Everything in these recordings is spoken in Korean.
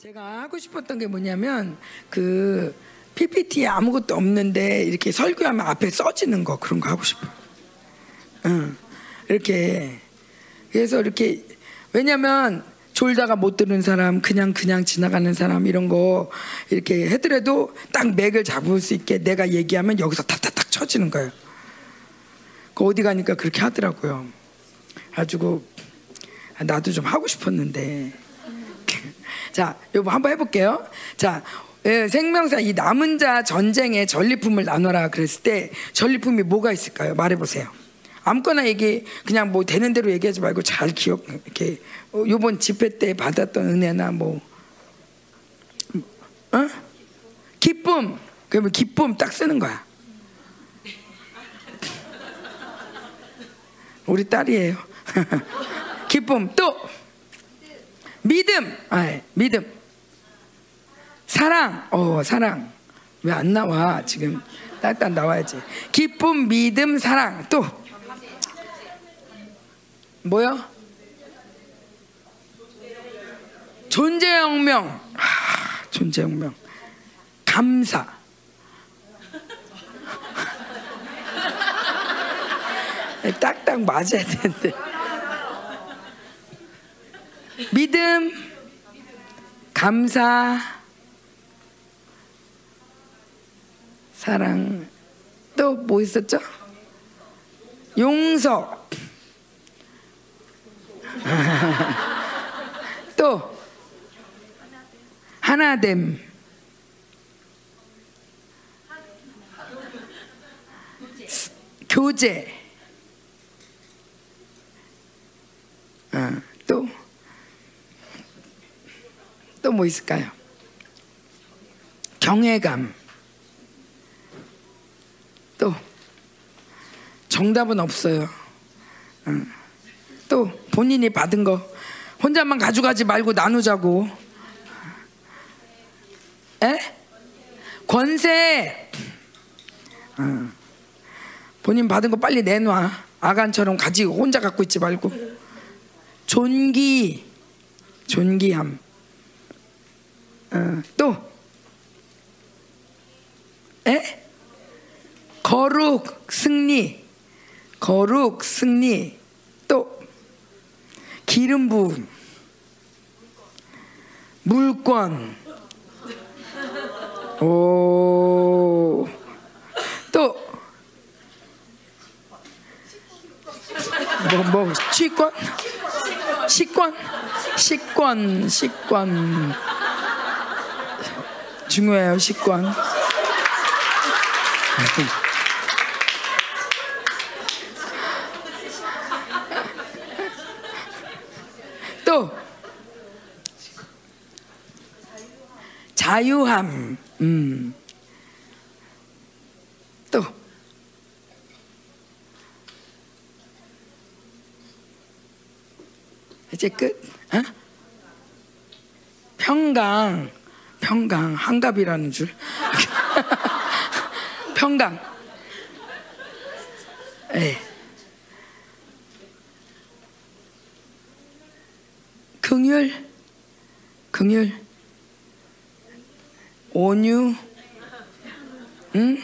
제가 하고 싶었던 게 뭐냐면 그 PPT에 아무것도 없는데 이렇게 설교하면 앞에 써지는 거 그런 거 하고 싶어요. 응. 이렇게 그래서 이렇게 왜냐면 졸다가 못 들은 사람, 그냥 그냥 지나가는 사람 이런 거 이렇게 해더라도 딱 맥을 잡을 수 있게 내가 얘기하면 여기서 탁탁탁 쳐지는 거예요. 그 어디 가니까 그렇게 하더라고요. 가지고 나도 좀 하고 싶었는데. 자, 요거 한번 해볼게요. 자, 예, 생명사 이 남은 자 전쟁에 전리품을 나눠라 그랬을 때 전리품이 뭐가 있을까요? 말해보세요. 아무거나 얘기 그냥 뭐 되는 대로 얘기하지 말고 잘 기억 이렇게 어, 요번 집회 때 받았던 은혜나 뭐 어? 기쁨 그러면 기쁨 딱 쓰는 거야. 우리 딸이에요. 기쁨 또 믿음. 아 예, 믿음. 사랑. 어 사랑. 왜 안 나와? 지금 딱딱 나와야지. 기쁨 믿음 사랑. 또. 뭐요? 존재혁명. 아, 존재혁명. 감사. 딱딱 맞아야 되는데 믿음 감사 사랑. 또 뭐 있었죠? 용서. 또 하나됨. 교제. 어, 또 또 뭐 있을까요? 경외감 또 정답은 없어요. 어. 또 본인이 받은 거 혼자만 가져가지 말고 나누자고. 에? 권세. 어. 본인 받은 거 빨리 내놔. 아간처럼 가지고 혼자 갖고 있지 말고. 존기. 존기함. 어. 또. 에? 거룩 승리. 거룩 승리. 또 기름 부음, 물권, 오, 또, 뭐, 뭐, 취권? 식권? 식권, 식권. 중요해요, 식권. 또 자유함. 음. 또 이제 끝. 어? 평강. 평강 한갑이라는 줄. 평강. 예. 긍휼, 긍휼, 온유, 응?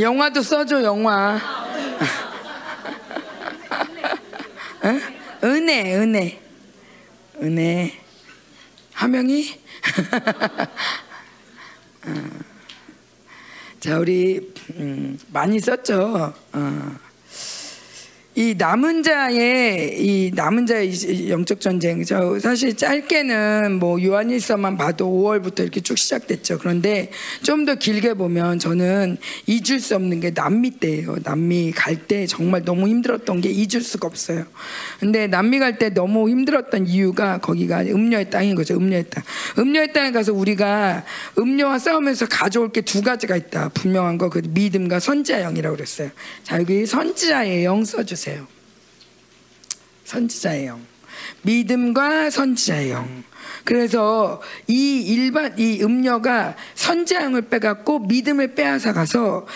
영화도 써줘 영화. 응? 은혜, 은혜, 은혜. 하명이? 어. 자, 우리 음, 많이 썼죠. 어. 이 남은 자의 이 남은 자의 영적 전쟁 저 사실 짧게는 뭐 요한일서만 봐도 5월부터 이렇게 쭉 시작됐죠. 그런데 좀 더 길게 보면 저는 잊을 수 없는 게 남미 때예요. 남미 갈 때 정말 너무 힘들었던 게 잊을 수가 없어요. 근데 남미 갈 때 너무 힘들었던 이유가 거기가 음료의 땅인 거죠. 음료의 땅. 음료의 땅에 가서 우리가 음료와 싸우면서 가져올 게 두 가지가 있다. 분명한 거 그 믿음과 선지자 영이라고 그랬어요. 자 여기 선지자의 영 써주세요. 선지자의 영. 믿음과 선지자의 영. 그래서 이 일반 이 음녀가 선지양을 빼갖고 믿음을 빼앗아 가서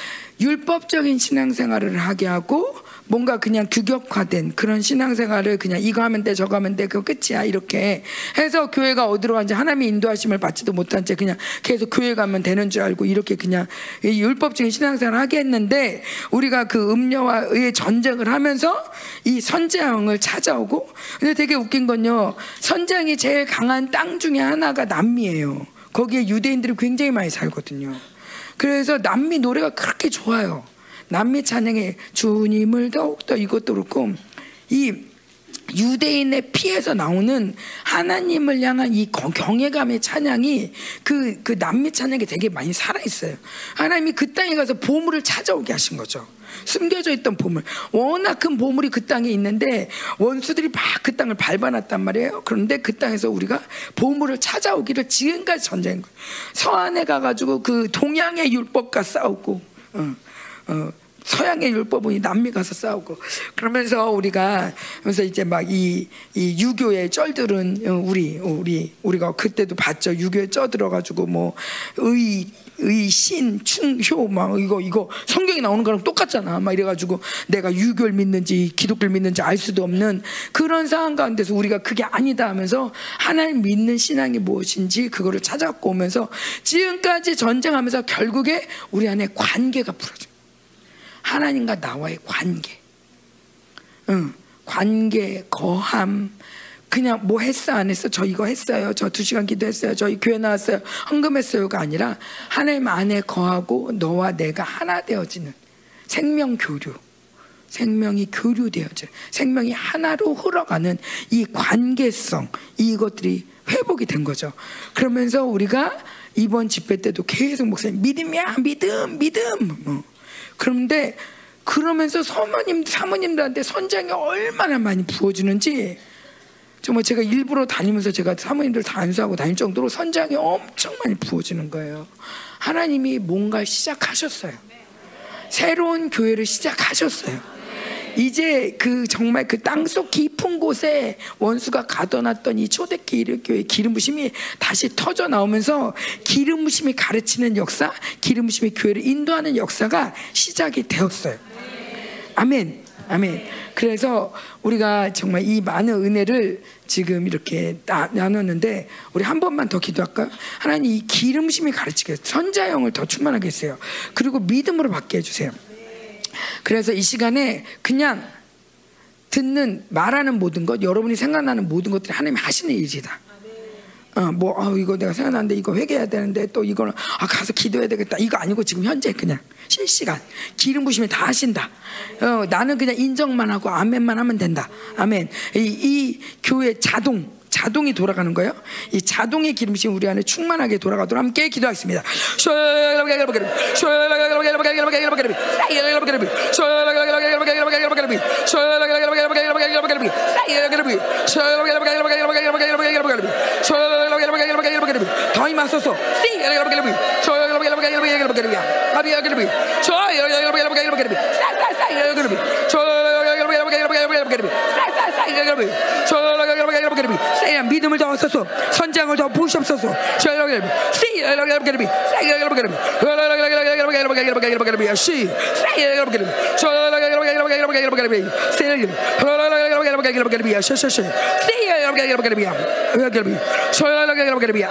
율법적인 신앙생활을 하게 하고 뭔가 그냥 규격화된 그런 신앙생활을 그냥 이거 하면 돼 저거 하면 돼 그거 끝이야 이렇게 해서 교회가 어디로 간지 하나님의 인도하심을 받지도 못한 채 그냥 계속 교회 가면 되는 줄 알고 이렇게 그냥 율법적인 신앙생활을 하게 했는데 우리가 그 음녀와의 전쟁을 하면서 이 선지양을 찾아오고 근데 되게 웃긴 건요 선지양이 제일 강한 땅 중에 하나가 남미예요. 거기에 유대인들이 굉장히 많이 살거든요. 그래서 남미 노래가 그렇게 좋아요 남미 찬양의 주님을 더욱더 이것도 그렇고 이 유대인의 피에서 나오는 하나님을 향한 이 경외감의 찬양이 그, 그 남미 찬양이 되게 많이 살아있어요. 하나님이 그 땅에 가서 보물을 찾아오게 하신 거죠. 숨겨져 있던 보물. 워낙 큰 보물이 그 땅에 있는데 원수들이 막 그 땅을 밟아놨단 말이에요. 그런데 그 땅에서 우리가 보물을 찾아오기를 지금까지 전쟁. 서안에 가가지고 그 동양의 율법과 싸우고, 어, 어, 서양의 율법은 남미 가서 싸우고 그러면서 우리가 그래서 이제 막 이 이 유교의 쩔들은 어, 우리 우리 우리가 그때도 봤죠 유교에 쪄들어 가지고 뭐의 의신 충효 막 이거 이거 성경에 나오는 거랑 똑같잖아 막 이래가지고 내가 유교를 믿는지 기독교를 믿는지 알 수도 없는 그런 상황 가운데서 우리가 그게 아니다 하면서 하나님 믿는 신앙이 무엇인지 그거를 찾아갖고 오면서 지금까지 전쟁하면서 결국에 우리 안에 관계가 풀어져. 하나님과 나와의 관계. 응, 관계, 거함. 그냥 뭐 했어 안 했어? 저 이거 했어요. 저 두 시간 기도했어요. 저희 교회 나왔어요. 헌금했어요가 아니라 하나님 안에 거하고 너와 내가 하나 되어지는 생명 교류. 생명이 교류되어져 생명이 하나로 흘러가는 이 관계성 이것들이 회복이 된 거죠. 그러면서 우리가 이번 집회 때도 계속 목사님 믿음이야 믿음 믿음. 뭐. 그런데 그러면서 서모님, 사모님들한테 선장이 얼마나 많이 부어주는지 정말 제가 일부러 다니면서 제가 사모님들 다 안수하고 다닐 정도로 선장이 엄청 많이 부어지는 거예요. 하나님이 뭔가 시작하셨어요. 새로운 교회를 시작하셨어요. 이제 그 정말 그 땅속 깊은 곳에 원수가 가둬놨던 이 초대 교회 기름 부심이 다시 터져 나오면서 기름 부심이 가르치는 역사, 기름 부심이 교회를 인도하는 역사가 시작이 되었어요. 아멘. 아멘. 그래서 우리가 정말 이 많은 은혜를 지금 이렇게 나, 나눴는데 우리 한 번만 더 기도할까? 하나님 이 기름심이 가르치게 선자형을 더 충만하게 했어요. 그리고 믿음으로 받게 해주세요. 그래서 이 시간에 그냥 듣는 말하는 모든 것, 여러분이 생각나는 모든 것들이 하나님이 하시는 일이다. 어, 뭐, 어, 이거 내가 생각나는데 이거 회개해야 되는데 또 이거는 아, 가서 기도해야 되겠다. 이거 아니고 지금 현재 그냥 실시간 기름 부심이 다 하신다. 어, 나는 그냥 인정만 하고 아멘만 하면 된다. 아멘. 이, 이 교회 자동 자동이 돌아가는 거예요. 이 자동의 기름심 우리 안에 충만하게 돌아가도록 함께 기도하겠습니다. 믿음을 더 얻어서 선장을 더 부으시옵소서.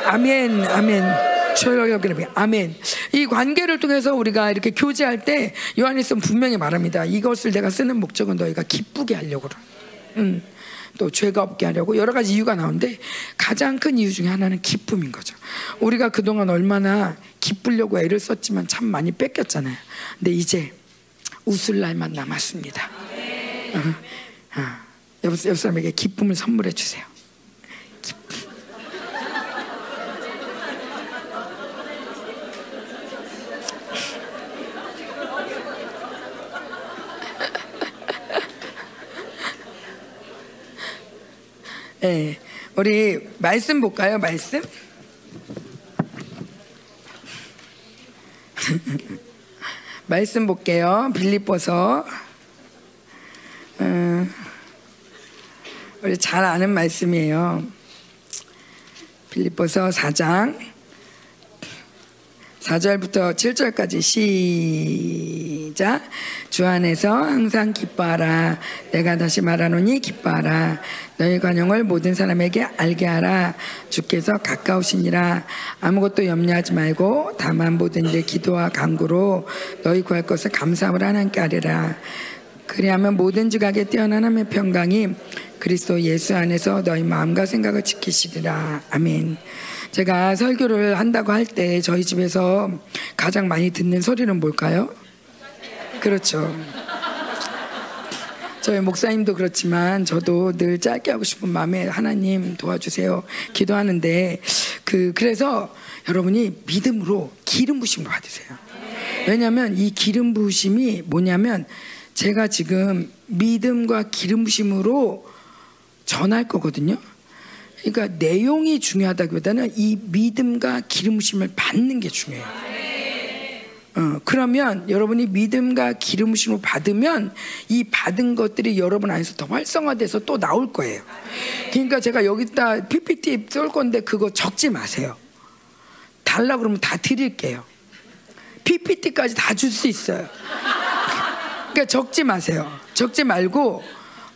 아멘, 아멘. 아멘. 이 관계를 통해서 우리가 이렇게 교제할 때 요한일서 분명히 말합니다. 이것을 내가 쓰는 목적은 너희가 기쁘게 하려고. 음. 또 죄가 없게 하려고 여러 가지 이유가 나오는데 가장 큰 이유 중에 하나는 기쁨인 거죠. 우리가 그동안 얼마나 기쁘려고 애를 썼지만 참 많이 뺏겼잖아요. 근데 이제 웃을 날만 남았습니다. 어, 어. 옆, 옆 사람에게 기쁨을 선물해 주세요. 기쁨. 네, 우리 말씀 볼까요? 말씀? 말씀 볼게요. 빌립보서. 음, 우리 잘 아는 말씀이에요. 빌립보서 4장 4절부터 7절까지 시작. 주 안에서 항상 기뻐하라. 내가 다시 말하노니 기뻐하라. 너희 관용을 모든 사람에게 알게 하라. 주께서 가까우시니라. 아무것도 염려하지 말고 다만 모든 일 기도와 간구로 너희 구할 것을 감사함을 하나님께 아뢰라. 그리하면 모든 지각에 뛰어난 하나님의 평강이 그리스도 예수 안에서 너희 마음과 생각을 지키시리라. 아멘. 제가 설교를 한다고 할 때 저희 집에서 가장 많이 듣는 소리는 뭘까요? 그렇죠. 저희 목사님도 그렇지만 저도 늘 짧게 하고 싶은 마음에 하나님 도와주세요 기도하는데 그 그래서 여러분이 믿음으로 기름 부심을 받으세요. 왜냐하면 이 기름 부심이 뭐냐면 제가 지금 믿음과 기름 부심으로 전할 거거든요. 그러니까 내용이 중요하다기보다는 이 믿음과 기름부심을 받는 게 중요해요. 어, 그러면 여러분이 믿음과 기름부심을 받으면 이 받은 것들이 여러분 안에서 더 활성화돼서 또 나올 거예요. 그러니까 제가 여기다 PPT 쏠 건데 그거 적지 마세요. 달라 그러면 다 드릴게요. PPT까지 다 줄 수 있어요. 그러니까 적지 마세요. 적지 말고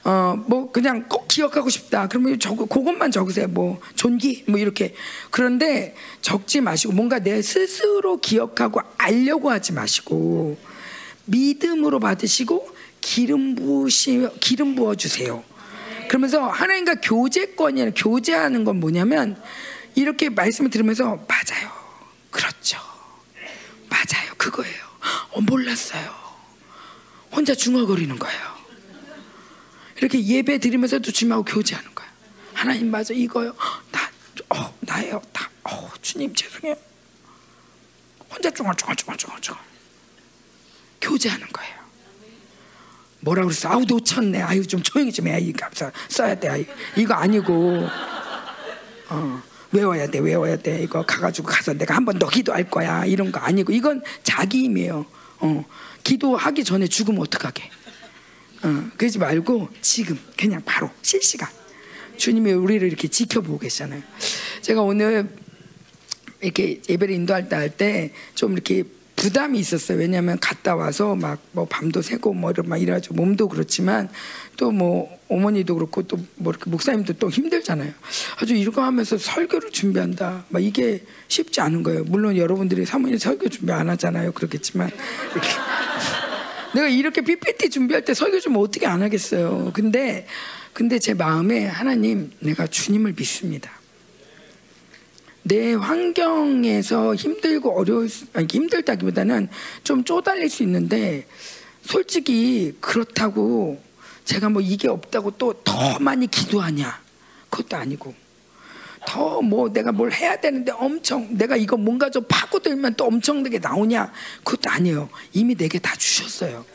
어, 뭐 그냥 꼭 기억하고 싶다. 그러면 적 그것만 적으세요. 뭐 존기 뭐 이렇게. 그런데 적지 마시고 뭔가 내 스스로 기억하고 알려고 하지 마시고 믿음으로 받으시고 기름 부시 기름 부어 주세요. 그러면서 하나님과 교제권이 아니라 교제하는 건 뭐냐면 이렇게 말씀을 들으면서 맞아요. 그렇죠. 맞아요. 그거예요. 어, 몰랐어요. 혼자 중얼거리는 거예요. 이렇게 예배 드리면서도 주님하고 교제하는 거야. 하나님 맞아 이거요. 나, 어, 나예요. 다, 어, 주님 죄송해요. 혼자 쫑알쫑알쫑알쫑알 교제하는 거예요. 뭐라고 그랬어? 아우 놓쳤네. 아유 좀 조용히 좀 해. 이거 써야 돼. 아유. 이거 아니고 어, 외워야 돼. 외워야 돼. 이거 가가지고 가서 내가 한 번 더 기도할 거야. 이런 거 아니고 이건 자기 힘이에요. 어, 기도하기 전에 죽으면 어떡하게? 어, 그러지 말고 지금 그냥 바로 실시간 주님이 우리를 이렇게 지켜보고 계시잖아요. 제가 오늘 이렇게 예배를 인도할 때 할 때 좀 이렇게 부담이 있었어요. 왜냐하면 갔다 와서 막 뭐 밤도 새고 뭐막 이래가지고 몸도 그렇지만 또 뭐 어머니도 그렇고 또 뭐 이렇게 목사님도 또 힘들잖아요. 아주 이거 하면서 설교를 준비한다. 막 이게 쉽지 않은 거예요. 물론 여러분들이 사모님 설교 준비 안 하잖아요. 그렇겠지만 내가 이렇게 PPT 준비할 때 설교 좀 어떻게 안 하겠어요. 근데 근데 제 마음에 하나님 내가 주님을 믿습니다. 내 환경에서 힘들고 어려울 수, 아니 힘들다기보다는 좀 쪼달릴 수 있는데 솔직히 그렇다고 제가 뭐 이게 없다고 또 더 많이 기도하냐 그것도 아니고 더 뭐 내가 뭘 해야 되는데 엄청 내가 이거 뭔가 좀 파고들면 또 엄청나게 나오냐? 그것도 아니에요. 이미 내게 다 주셨어요.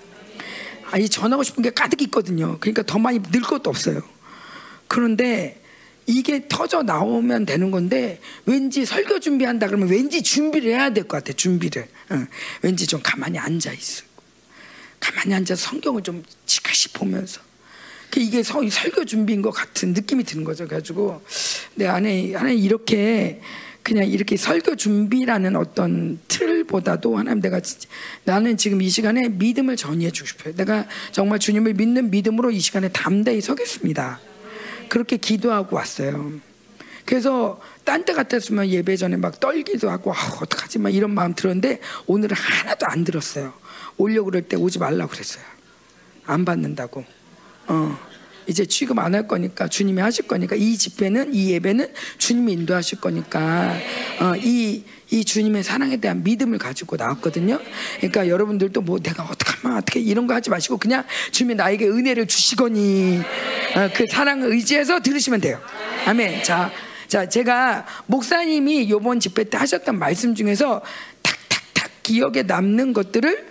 아니 전하고 싶은 게 가득 있거든요. 그러니까 더 많이 늘 것도 없어요. 그런데 이게 터져 나오면 되는 건데 왠지 설교 준비한다 그러면 왠지 준비를 해야 될 것 같아 준비를. 응. 왠지 좀 가만히 앉아 있어. 가만히 앉아 성경을 좀 지그시 보면서. 그 이게 설교 준비인 것 같은 느낌이 드는 거죠. 그래가지고 내 안에 안에 이렇게 그냥 이렇게 설교 준비라는 어떤 틀보다도 하나님 내가 나는 지금 이 시간에 믿음을 전이해 주고 싶어요. 내가 정말 주님을 믿는 믿음으로 이 시간에 담대히 서겠습니다. 그렇게 기도하고 왔어요. 그래서 딴 때 같았으면 예배 전에 막 떨기도 하고 아, 어떡하지 막 이런 마음 들었는데 오늘은 하나도 안 들었어요. 오려고 그럴 때 오지 말라고 그랬어요. 안 받는다고. 어, 이제 취급 안 할 거니까 주님이 하실 거니까 이 집회는 이 예배는 주님이 인도하실 거니까 어, 이, 이 주님의 사랑에 대한 믿음을 가지고 나왔거든요. 그러니까 여러분들도 뭐 내가 어떡하면 어떻게 이런 거 하지 마시고 그냥 주님이 나에게 은혜를 주시거니 어, 그 사랑을 의지해서 들으시면 돼요. 아멘. 자, 자 제가 목사님이 요번 집회 때 하셨던 말씀 중에서 탁탁탁 기억에 남는 것들을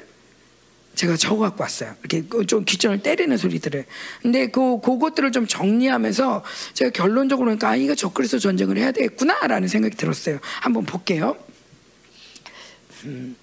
제가 적어 갖고 왔어요. 이렇게 좀 귀전을 때리는 소리들을. 근데 그 그것들을 좀 정리하면서 제가 결론적으로 그러니까 아, 이거 적그리스도 전쟁을 해야 되겠구나라는 생각이 들었어요. 한번 볼게요. 음.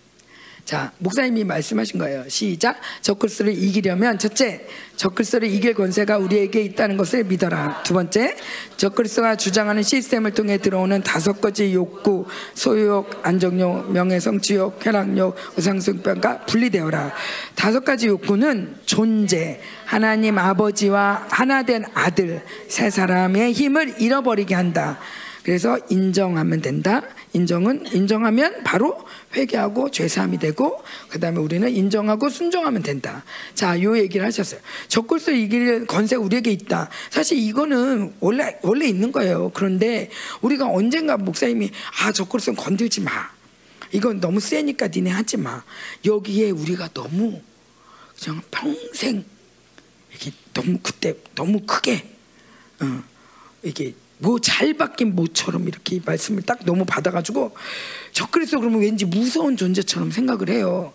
자, 목사님이 말씀하신 거예요. 시작. 적글스를 이기려면 첫째, 적글스를 이길 권세가 우리에게 있다는 것을 믿어라. 두 번째, 적글스가 주장하는 시스템을 통해 들어오는 다섯 가지 욕구, 소유욕, 안정욕, 명예성취욕, 쾌락욕, 우상숭배가 분리되어라. 다섯 가지 욕구는 존재, 하나님 아버지와 하나 된 아들, 세 사람의 힘을 잃어버리게 한다. 그래서 인정하면 된다. 인정은 인정하면 바로 회개하고 죄사함이 되고 그다음에 우리는 인정하고 순종하면 된다. 자, 요 얘기를 하셨어요. 적글서 이길 건세 우리에게 있다. 사실 이거는 원래 원래 있는 거예요. 그런데 우리가 언젠가 목사님이 아, 적글서 건들지 마. 이건 너무 세니까 니네 하지 마. 여기에 우리가 너무 그냥 평생 이게 너무 그때 너무 크게 어, 이게 뭐잘 바뀐 모처럼 이렇게 말씀을 딱 너무 받아가지고 적그리스도 그러면 왠지 무서운 존재처럼 생각을 해요.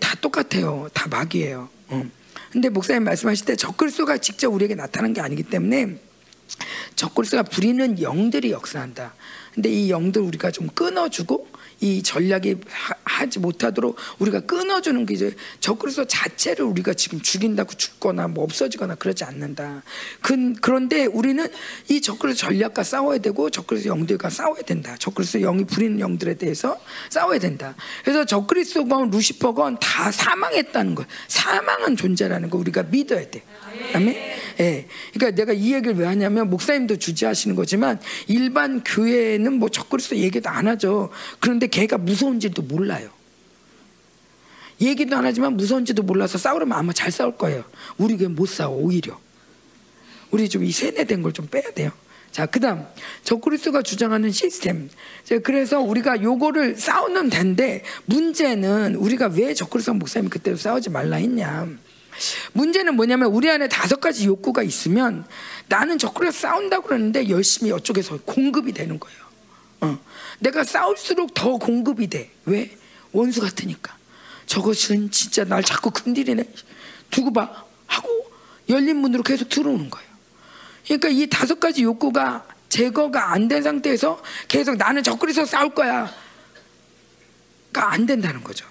다 똑같아요. 다 마귀예요. 어. 근데 목사님 말씀하실 때 적그리스도가 직접 우리에게 나타난 게 아니기 때문에 적그리스도가 부리는 영들이 역사한다. 근데 이 영들 우리가 좀 끊어주고 이 전략이 하, 지 못하도록 우리가 끊어주는 게 이제 적그리스도 자체를 우리가 지금 죽인다고 죽거나 뭐 없어지거나 그러지 않는다. 그, 그런데 우리는 이 적그리스도 전략과 싸워야 되고 적그리스도 영들과 싸워야 된다. 적그리스도 영이 부리는 영들에 대해서 싸워야 된다. 그래서 적그리스도건 루시퍼건 다 사망했다는 거, 사망한 존재라는 거 우리가 믿어야 돼. 아멘. 예. 그러니까 내가 이 얘기를 왜 하냐면 목사님도 주지하시는 거지만 일반 교회는 뭐 적그리스도 얘기도 안 하죠. 그런데 걔가 무서운지도 몰라요. 얘기도 안 하지만 무서운지도 몰라서 싸우려면 아마 잘 싸울 거예요. 우리 교회 못 싸워 오히려. 우리 좀 이 세뇌된 걸 좀 빼야 돼요. 자, 그다음 적그리스도가 주장하는 시스템. 그래서 우리가 요거를 싸우는 데인데 문제는 우리가 왜 적그리스도 목사님 그때도 싸우지 말라 했냐. 문제는 뭐냐면 우리 안에 다섯 가지 욕구가 있으면 나는 저그래 싸운다고 그러는데 열심히 이쪽에서 공급이 되는 거예요. 어. 내가 싸울수록 더 공급이 돼. 왜? 원수 같으니까. 저것은 진짜 날 자꾸 건드리네. 두고 봐. 하고 열린 문으로 계속 들어오는 거예요. 그러니까 이 다섯 가지 욕구가 제거가 안 된 상태에서 계속 나는 적그리서 싸울 거야. 가 안 된다는 거죠.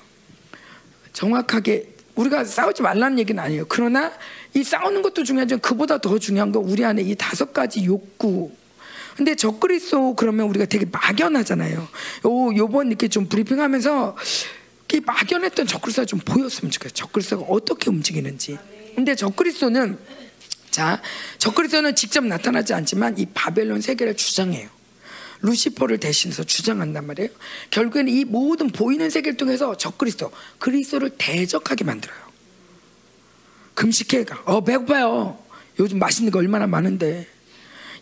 정확하게 우리가 싸우지 말라는 얘기는 아니에요. 그러나 이 싸우는 것도 중요하지만 그보다 더 중요한 건 우리 안에 이 다섯 가지 욕구. 근데 적그리스도 그러면 우리가 되게 막연하잖아요. 요 요번 이렇게 좀 브리핑하면서 이 막연했던 적그리스도가 좀 보였으면 좋겠어요. 적그리스도가 어떻게 움직이는지. 근데 적그리스도는 자, 적그리스도는 직접 나타나지 않지만 이 바벨론 세계를 주장해요. 루시퍼를 대신해서 주장한단 말이에요. 결국에는 이 모든 보이는 세계를 통해서 적그리스도, 그리스도를 대적하게 만들어요. 금식해. 어, 배고파요. 요즘 맛있는 거 얼마나 많은데.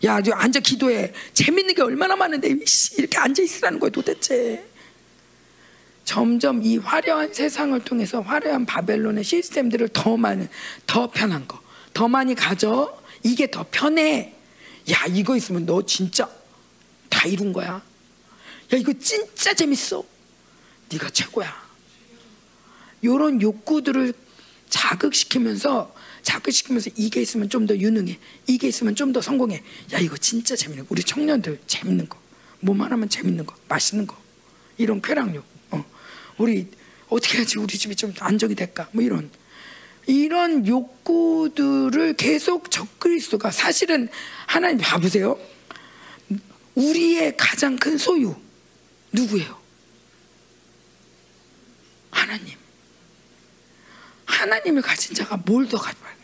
야, 저 앉아 기도해. 재밌는 게 얼마나 많은데 이렇게 앉아 있으라는 거야 도대체. 점점 이 화려한 세상을 통해서 화려한 바벨론의 시스템들을 더 많은, 더 편한 거, 더 많이 가져. 이게 더 편해. 야, 이거 있으면 너 진짜 다 이룬 거야. 야 이거 진짜 재밌어. 네가 최고야. 이런 욕구들을 자극시키면서 자극시키면서 이게 있으면 좀 더 유능해. 이게 있으면 좀 더 성공해. 야 이거 진짜 재밌는 거. 우리 청년들 재밌는 거. 뭐만 하면 재밌는 거, 맛있는 거. 이런 쾌락욕. 어. 우리 어떻게 해야지 우리 집이 좀 안정이 될까? 뭐 이런 이런 욕구들을 계속 적그리스도가 사실은 하나님 봐보세요. 우리의 가장 큰 소유 누구예요? 하나님. 하나님을 가진 자가 뭘 더 가져와요?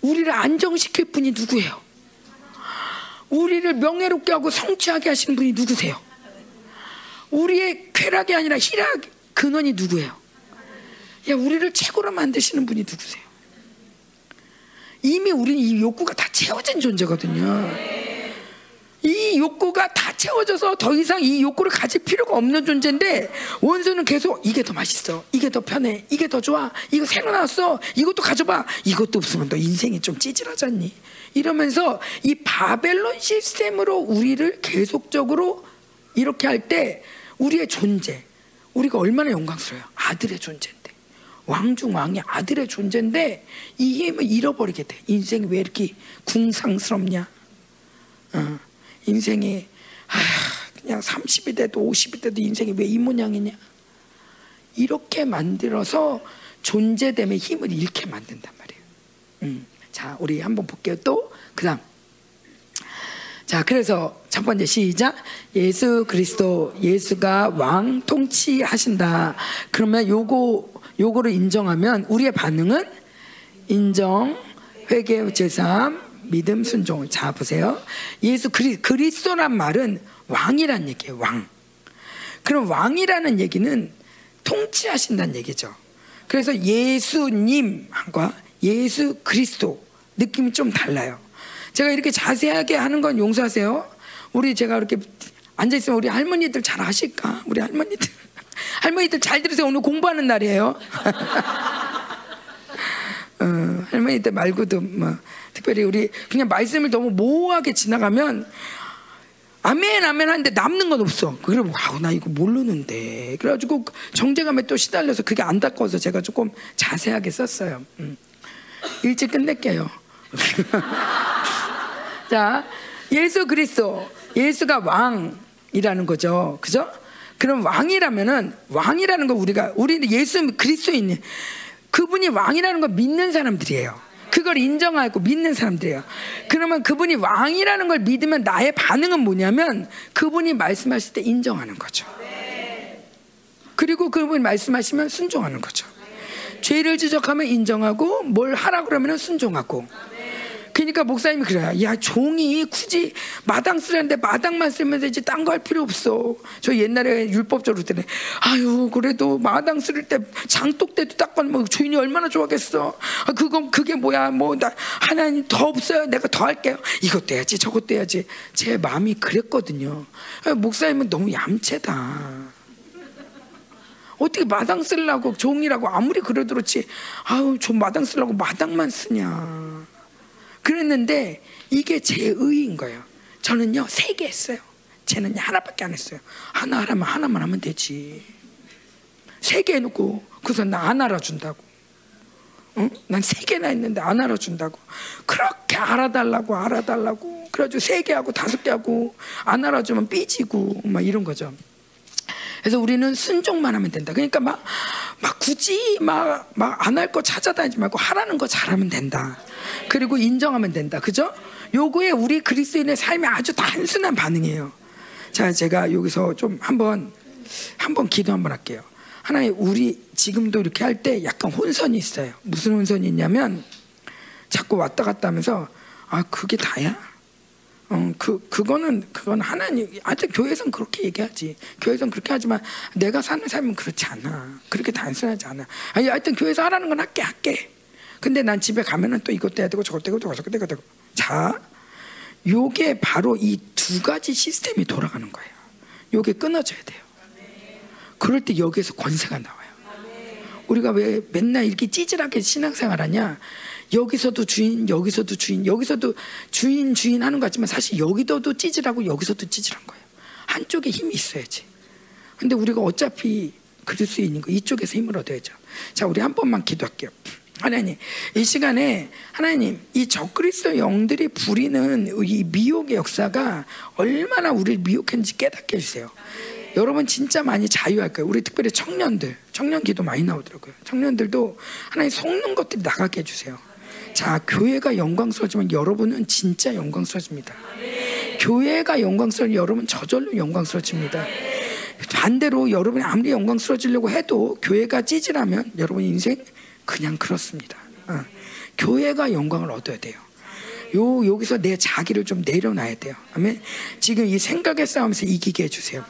우리를 안정시킬 분이 누구예요? 우리를 명예롭게 하고 성취하게 하시는 분이 누구세요? 우리의 쾌락이 아니라 희락 근원이 누구예요? 야, 우리를 최고로 만드시는 분이 누구세요? 이미 우리는 이 욕구가 다 채워진 존재거든요. 이 욕구가 다 채워져서 더 이상 이 욕구를 가질 필요가 없는 존재인데 원수는 계속 이게 더 맛있어 이게 더 편해 이게 더 좋아 이거 새로 나왔어 이것도 가져봐. 이것도 없으면 너 인생이 좀 찌질하지 않니. 이러면서 이 바벨론 시스템으로 우리를 계속적으로 이렇게 할 때 우리의 존재 우리가 얼마나 영광스러워요. 아들의 존재인데. 왕중 왕의 아들의 존재인데 이 힘을 잃어버리게 돼. 인생이 왜 이렇게 궁상스럽냐. 어. 인생이 아, 그냥 30이 돼도 50이 돼도 인생이 왜 이 모양이냐? 이렇게 만들어서 존재됨의 힘을 잃게 만든단 말이에요. 음. 자, 우리 한번 볼게요. 또 그다음. 자, 그래서 첫 번째 시작. 예수 그리스도 예수가 왕 통치하신다. 그러면 요거 요거를 인정하면 우리의 반응은 인정, 회개, 제삼, 믿음, 순종. 자, 보세요. 예수 그리, 그리스도란 말은 왕이란 얘기예요. 왕. 그럼 왕이라는 얘기는 통치하신다는 얘기죠. 그래서 예수님과 예수 그리스도 느낌이 좀 달라요. 제가 이렇게 자세하게 하는 건 용서하세요. 우리 제가 이렇게 앉아 있으면 우리 할머니들 잘 아실까? 우리 할머니들 할머니들 잘 들으세요. 오늘 공부하는 날이에요. 어, 할머니들 말고도 뭐 특별히 우리 그냥 말씀을 너무 모호하게 지나가면 아멘 아멘 하는데 남는 건 없어. 그러고 아나 이거 모르는데 그래가지고 정제감에 또 시달려서 그게 안 닦아서 제가 조금 자세하게 썼어요. 음. 일찍 끝낼게요. 자, 예수 그리스도, 예수가 왕이라는 거죠. 그죠? 그럼 왕이라면은 왕이라는 거 우리가 우리는 예수 그리스도인 그분이 왕이라는 거 믿는 사람들이에요. 그걸 인정하고 믿는 사람들이에요. 그러면 그분이 왕이라는 걸 믿으면 나의 반응은 뭐냐면 그분이 말씀하실 때 인정하는 거죠. 그리고 그분이 말씀하시면 순종하는 거죠. 죄를 지적하면 인정하고 뭘 하라 그러면 순종하고. 그러니까 목사님이 그래요. 야 종이 굳이 마당 쓰려는데 마당만 쓰면 되지 딴 거 할 필요 없어. 저 옛날에 율법적으로 때는 아유 그래도 마당 쓸 때 장독 때도 닦아면 뭐 주인이 얼마나 좋아하겠어. 아, 그건 그게 뭐야 뭐 나 하나님 더 없어요. 내가 더 할게요. 이것도 해야지 저것도 해야지. 제 마음이 그랬거든요. 아, 목사님은 너무 얌체다. 어떻게 마당 쓰려고 종이라고 아무리 그래도 그렇지 아유 좀 마당 쓰려고 마당만 쓰냐 그랬는데 이게 제 의인 거예요. 저는요 세 개 했어요. 쟤는 하나밖에 안 했어요. 하나 하라면 하나만 하면 되지. 세 개 해놓고 그래서 나 안 알아준다고. 응? 난세 개나 했는데 안 알아준다고. 그렇게 알아달라고 알아달라고. 그래가지고 세 개 하고 다섯 개 하고 안 알아주면 삐지고 막 이런 거죠 그래서 우리는 순종만 하면 된다. 그러니까 막, 막 굳이 막, 막 안 할 거 찾아다니지 말고 하라는 거 잘하면 된다. 그리고 인정하면 된다. 그죠? 요거에 우리 그리스인의 삶이 아주 단순한 반응이에요. 자, 제가 여기서 좀 한번, 한번 기도 한번 할게요. 하나님, 우리 지금도 이렇게 할 때 약간 혼선이 있어요. 무슨 혼선이 있냐면 자꾸 왔다 갔다 하면서 아, 그게 다야? 어, 그, 그거는, 그건 하나님, 아직 교회에서는 그렇게 얘기하지. 교회에서는 그렇게 하지만 내가 사는 삶은 그렇지 않아. 그렇게 단순하지 않아. 아니, 하여튼 교회에서 하라는 건 할게, 할게. 근데 난 집에 가면은 또 이것도 해야 되고 저것도 해야 되고 저것도 해야 되고. 자, 요게 바로 이 두 가지 시스템이 돌아가는 거예요. 요게 끊어져야 돼요. 그럴 때 여기에서 권세가 나와요. 우리가 왜 맨날 이렇게 찌질하게 신앙생활 하냐? 여기서도 주인, 여기서도 주인, 여기서도 주인, 주인 하는 것 같지만 사실 여기서도 찌질하고 여기서도 찌질한 거예요. 한쪽에 힘이 있어야지. 근데 우리가 어차피 있는 거 이쪽에서 힘을 얻어야죠. 자, 우리 한 번만 기도할게요. 하나님, 이 시간에 하나님, 이 적그리스도 영들이 부리는 이 미혹의 역사가 얼마나 우리를 미혹했는지 깨닫게 해주세요. 여러분 진짜 많이 자유할 거예요. 우리 특별히 청년들, 청년 기도 많이 나오더라고요. 청년들도 하나님 속는 것들이 나가게 해주세요. 자, 교회가 영광스러지만 여러분은 진짜 영광스러집니다. 교회가 영광스러운 여러분 저절로 영광스러집니다. 반대로 여러분이 아무리 영광스러지려고 해도 교회가 찌질하면 여러분 인생 그냥 그렇습니다. 어. 교회가 영광을 얻어야 돼요. 요 여기서 내 자기를 좀 내려놔야 돼요. 아멘. 지금 이 생각의 싸움에서 이기게 해주세요.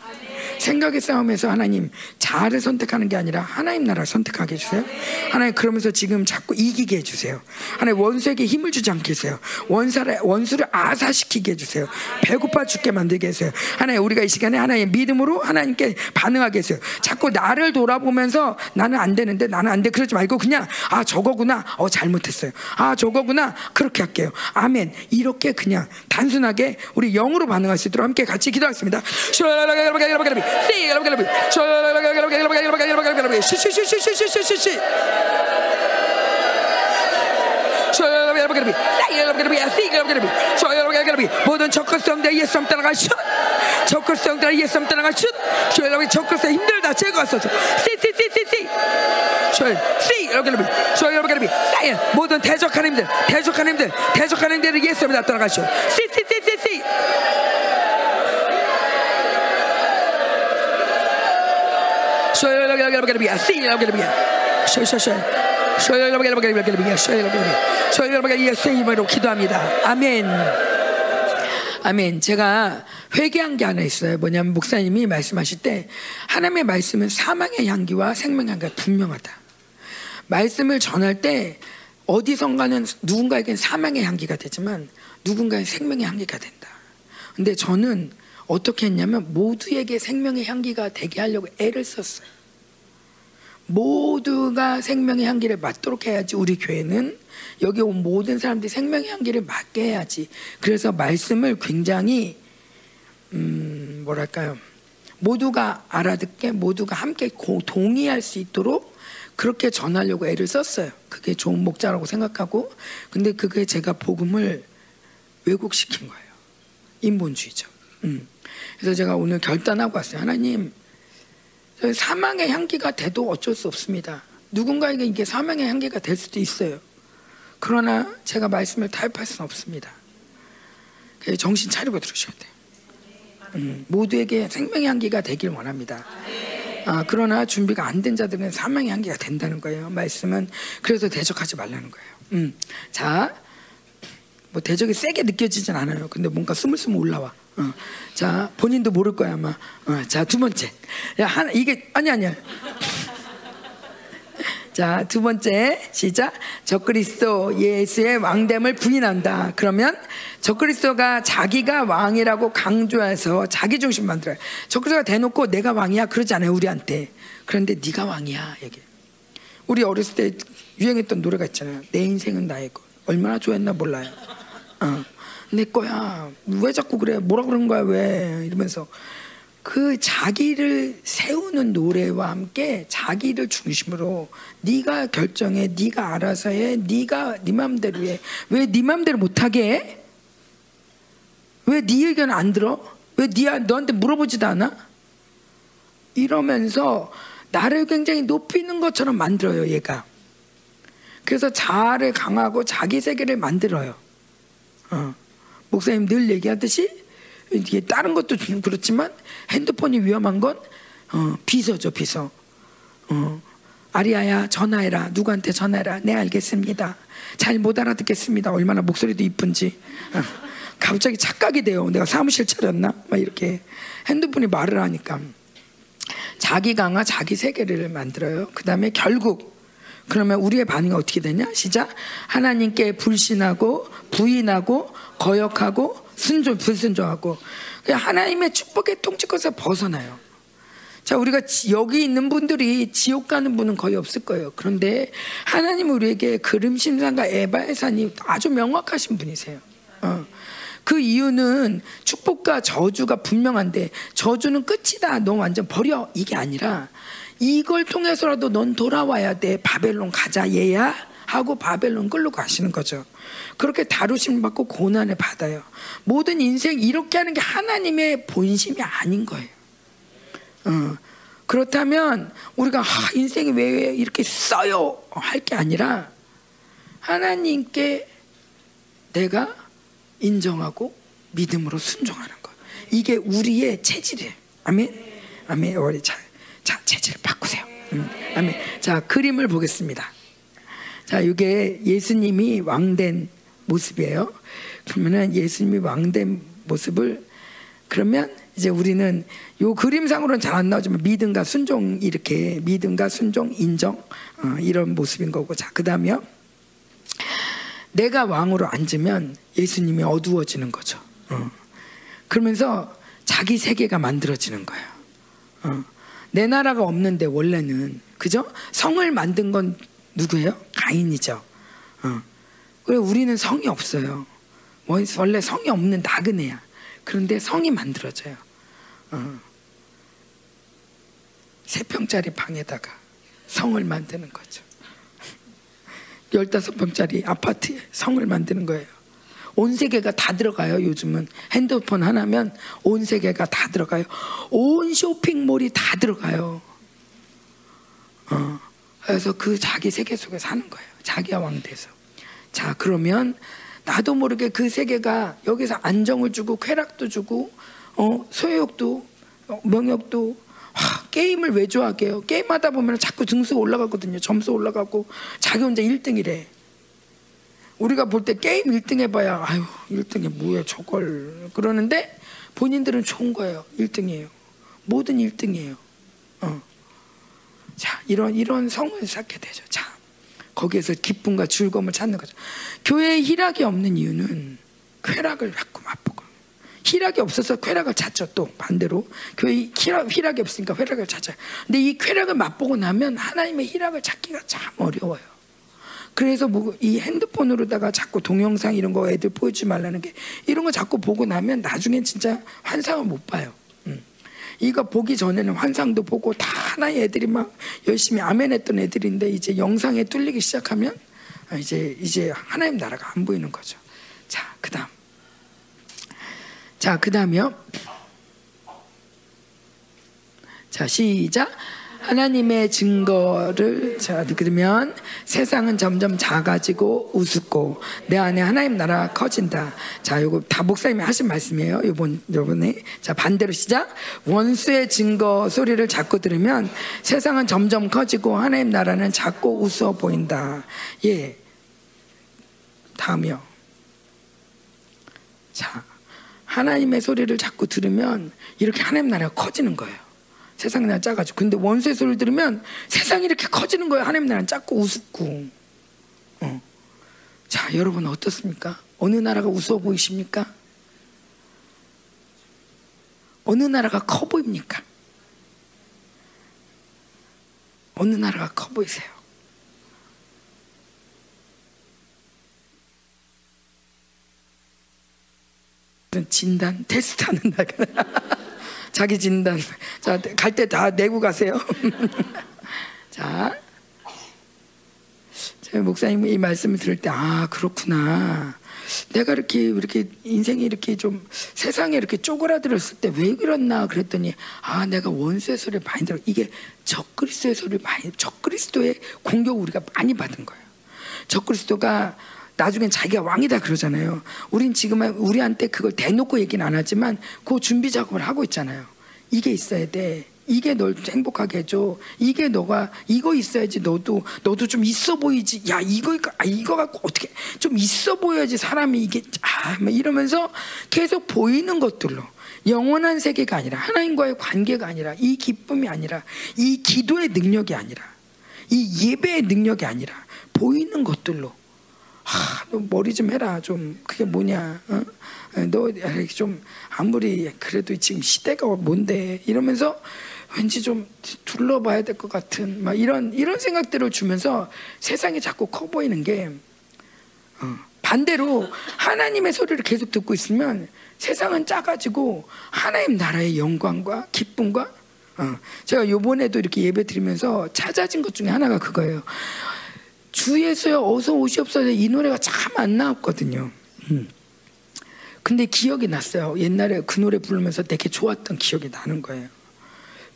생각의 싸움에서 하나님 자아를 선택하는 게 아니라 하나님 나라를 선택하게 해주세요. 하나님 그러면서 지금 자꾸 이기게 해주세요. 하나님 원수에게 힘을 주지 않게 해주세요. 원사를, 원수를 아사시키게 해주세요. 배고파 죽게 만들게 해주세요. 하나님 우리가 이 시간에 하나님 믿음으로 하나님께 반응하게 해주세요. 자꾸 나를 돌아보면서 나는 안 되는데 나는 안 돼. 그러지 말고 그냥 아 저거구나. 어 잘못했어요. 아 저거구나. 그렇게 할게요. 아멘. 이렇게 그냥 단순하게 우리 영으로 반응할 수 있도록 함께 같이 기도하겠습니다. 시시시시시시시시시 모든 적극성대 예수 따라가셔 적그리스도들아 예수님 떠나가 슛 여러분 적그리스도 힘들다 제거하소서 씨씨씨씨씨 씨 여러분 저 여러분 여러분 사인 모든 대적하는 힘들 대적하는 힘들 대적하는 힘들을 예수님 다 떠나가시오 씨씨씨씨씨 기도합니다 아멘 아멘. 제가 회개한 게 하나 있어요. 뭐냐면 목사님이 말씀하실 때 하나님의 말씀은 사망의 향기와 생명의 향기가 분명하다. 말씀을 전할 때 어디선가는 누군가에겐 사망의 향기가 되지만 누군가의 생명의 향기가 된다. 근데 저는 어떻게 했냐면 모두에게 생명의 향기가 되게 하려고 애를 썼어요. 모두가 생명의 향기를 맡도록 해야지 우리 교회는 여기 온 모든 사람들이 생명의 향기를 맡게 해야지. 그래서 말씀을 굉장히 음, 뭐랄까요? 모두가 알아듣게 모두가 함께 고, 동의할 수 있도록 그렇게 전하려고 애를 썼어요. 그게 좋은 목자라고 생각하고 근데 그게 제가 복음을 왜곡시킨 거예요. 인본주의죠. 음. 그래서 제가 오늘 결단하고 왔어요. 하나님, 사망의 향기가 돼도 어쩔 수 없습니다. 누군가에게 이게 사망의 향기가 될 수도 있어요. 그러나 제가 말씀을 타협할 수는 없습니다. 정신 차리고 들으셔야 돼요. 음, 모두에게 생명의 향기가 되길 원합니다. 아, 그러나 준비가 안 된 자들은 사망의 향기가 된다는 거예요. 말씀은 그래서 대적하지 말라는 거예요. 음, 자, 뭐 대적이 세게 느껴지진 않아요. 근데 뭔가 스물스물 올라와. 어. 자, 본인도 모를 거야 아마. 어, 자, 두 번째. 야, 하나 이게 아니 아니야. 자, 두 번째 시작. 적그리스도 예수의 왕됨을 부인한다. 그러면 적그리스도가 자기가 왕이라고 강조해서 자기 중심 만들어요. 적그리스도가 대놓고 내가 왕이야 그러지 않아요 우리한테. 그런데 네가 왕이야 얘기. 우리 어렸을 때 유행했던 노래가 있잖아요. 내 인생은 나의 것. 얼마나 좋아했나 몰라요. 어. 내 거야. 왜 자꾸 그래? 뭐라 그런 거야? 왜? 이러면서 그 자기를 세우는 노래와 함께 자기를 중심으로 네가 결정해, 네가 알아서 해, 네가 네 맘대로 해. 왜 네 맘대로 못하게 해? 왜 네 의견 안 들어? 왜 네, 너한테 물어보지도 않아? 이러면서 나를 굉장히 높이는 것처럼 만들어요, 얘가. 그래서 자아를 강하고 자기 세계를 만들어요. 어. 목사님 늘 얘기하듯이 이게 다른 것도 그렇지만 핸드폰이 위험한 건 어, 비서죠 비서. 어, 아리아야 전화해라 누구한테 전화해라 네 알겠습니다. 잘 못 알아듣겠습니다. 얼마나 목소리도 이쁜지. 어, 갑자기 착각이 돼요. 내가 사무실 차렸나? 막 이렇게 핸드폰이 말을 하니까 자기 강화 자기 세계를 만들어요. 그 다음에 결국 그러면 우리의 반응이 어떻게 되냐? 시작. 하나님께 불신하고 부인하고 거역하고 순종 불순종하고 하나님의 축복의 통치권에서 벗어나요. 자, 우리가 여기 있는 분들이 지옥 가는 분은 거의 없을 거예요. 그런데 하나님 우리에게 그름심산과 에바의 산이 아주 명확하신 분이세요. 어. 그 이유는 축복과 저주가 분명한데 저주는 끝이다. 너 완전 버려. 이게 아니라 이걸 통해서라도 넌 돌아와야 돼. 바벨론 가자 얘야 하고 바벨론 끌고 가시는 거죠. 그렇게 다루심 받고 고난을 받아요. 모든 인생 이렇게 하는 게 하나님의 본심이 아닌 거예요. 어. 그렇다면 우리가 아, 인생이 왜 이렇게 써요 할 게 아니라 하나님께 내가 인정하고 믿음으로 순종하는 것. 이게 우리의 체질이에요. 아멘. 아멘. 우리 잘. 자, 체질을 바꾸세요. 음, 아멘. 자, 그림을 보겠습니다. 자, 이게 예수님이 왕된 모습이에요. 그러면은 예수님이 왕된 모습을 그러면 이제 우리는 요 그림상으로는 잘 안 나오지만 믿음과 순종 이렇게 믿음과 순종 인정 어, 이런 모습인 거고 자 그다음에요 내가 왕으로 앉으면 예수님이 어두워지는 거죠 어. 그러면서 자기 세계가 만들어지는 거예요 어. 내 나라가 없는데 원래는 그죠? 성을 만든 건 누구예요? 가인이죠. 어. 그래 우리는 성이 없어요. 원래 성이 없는 나그네야. 그런데 성이 만들어져요. 어. 세 평짜리 방에다가 성을 만드는 거죠. 열다섯 평짜리 아파트에 성을 만드는 거예요. 온 세계가 다 들어가요. 요즘은 핸드폰 하나면 온 세계가 다 들어가요. 온 쇼핑몰이 다 들어가요. 어. 그래서 그 자기 세계 속에 사는 거예요. 자기와 왕 돼서. 자, 그러면 나도 모르게 그 세계가 여기서 안정을 주고 쾌락도 주고 어, 소유욕도 어, 명욕도 하, 게임을 왜 좋아하게요? 게임하다 보면 자꾸 등수 올라가거든요. 점수 올라가고 자기 혼자 1등이래. 우리가 볼 때 게임 1등 해봐야 아유 1등이 뭐야 저걸 그러는데 본인들은 좋은 거예요. 1등이에요. 모든 1등이에요. 어. 자 이런 이런 성을 쌓게 되죠. 자 거기에서 기쁨과 즐거움을 찾는 거죠. 교회에 희락이 없는 이유는 쾌락을 자꾸 맛보고 희락이 없어서 쾌락을 찾죠. 또 반대로 교회 희락, 희락이 없으니까 쾌락을 찾아요. 근데 이 쾌락을 맛보고 나면 하나님의 희락을 찾기가 참 어려워요. 그래서 뭐 이 핸드폰으로다가 자꾸 동영상 이런 거 애들 보여주지 말라는 게 이런 거 자꾸 보고 나면 나중엔 진짜 환상을 못 봐요. 음. 이거 보기 전에는 환상도 보고 다 하나의 애들이 막 열심히 아멘했던 애들인데 이제 영상에 뚫리기 시작하면 이제 이제 하나님 나라가 안 보이는 거죠. 자, 그다음. 자, 그다음이요. 자, 시작. 하나님의 증거를 자 그러면 세상은 점점 작아지고 우습고 내 안에 하나님 나라 커진다. 자, 요거 다 목사님이 하신 말씀이에요. 요번 요번에 자 반대로 시작. 원수의 증거 소리를 자꾸 들으면 세상은 점점 커지고 하나님 나라는 작고 우스워 보인다. 예. 다음이요. 자, 하나님의 소리를 자꾸 들으면 이렇게 하나님 나라가 커지는 거예요. 세상 나라 작아지고. 근데 원수의 소리를 들으면 세상이 이렇게 커지는 거예요. 하나님 나라는 작고 우습고. 어. 자, 여러분 어떻습니까? 어느 나라가 우스워 보이십니까? 어느 나라가 커 보입니까? 어느 나라가 커 보이세요? 진단 테스트 하는 날 자기 진단. 자 갈 때 다 내고 가세요. 자. 목사님 이 말씀을 들을 때 아 그렇구나. 내가 이렇게 이렇게 인생이 이렇게 좀 세상에 이렇게 쪼그라들었을 때 왜 그랬나 그랬더니 아 내가 원수의 소리를 많이 들어. 이게 적그리스도의 소리를 많이 적그리스도의 공격 우리가 많이 받은 거예요. 적그리스도가 나중엔 자기가 왕이다 그러잖아요. 우린 지금 우리한테 그걸 대놓고 얘기는 안 하지만 그 준비 작업을 하고 있잖아요. 이게 있어야 돼. 이게 널 행복하게 해줘. 이게 너가 이거 있어야지 너도 너도 좀 있어 보이지. 야 이거 아 이거 갖고 어떻게 좀 있어 보여야지 사람이 이게 아 이러면서 계속 보이는 것들로 영원한 세계가 아니라 하나님과의 관계가 아니라 이 기쁨이 아니라 이 기도의 능력이 아니라 이 예배의 능력이 아니라 보이는 것들로 아, 너 머리 좀 해라. 좀 그게 뭐냐? 어? 너좀 아무리 그래도 지금 시대가 뭔데 이러면서 왠지 좀 둘러봐야 될 것 같은 막 이런 이런 생각들을 주면서 세상이 자꾸 커 보이는 게 어, 반대로 하나님의 소리를 계속 듣고 있으면 세상은 작아지고 하나님 나라의 영광과 기쁨과 어, 제가 요번에도 이렇게 예배 드리면서 찾아진 것 중에 하나가 그거예요. 주 예수여 어서 오시옵소서 이 노래가 참 안 나왔거든요. 음. 근데 기억이 났어요. 옛날에 그 노래 부르면서 되게 좋았던 기억이 나는 거예요.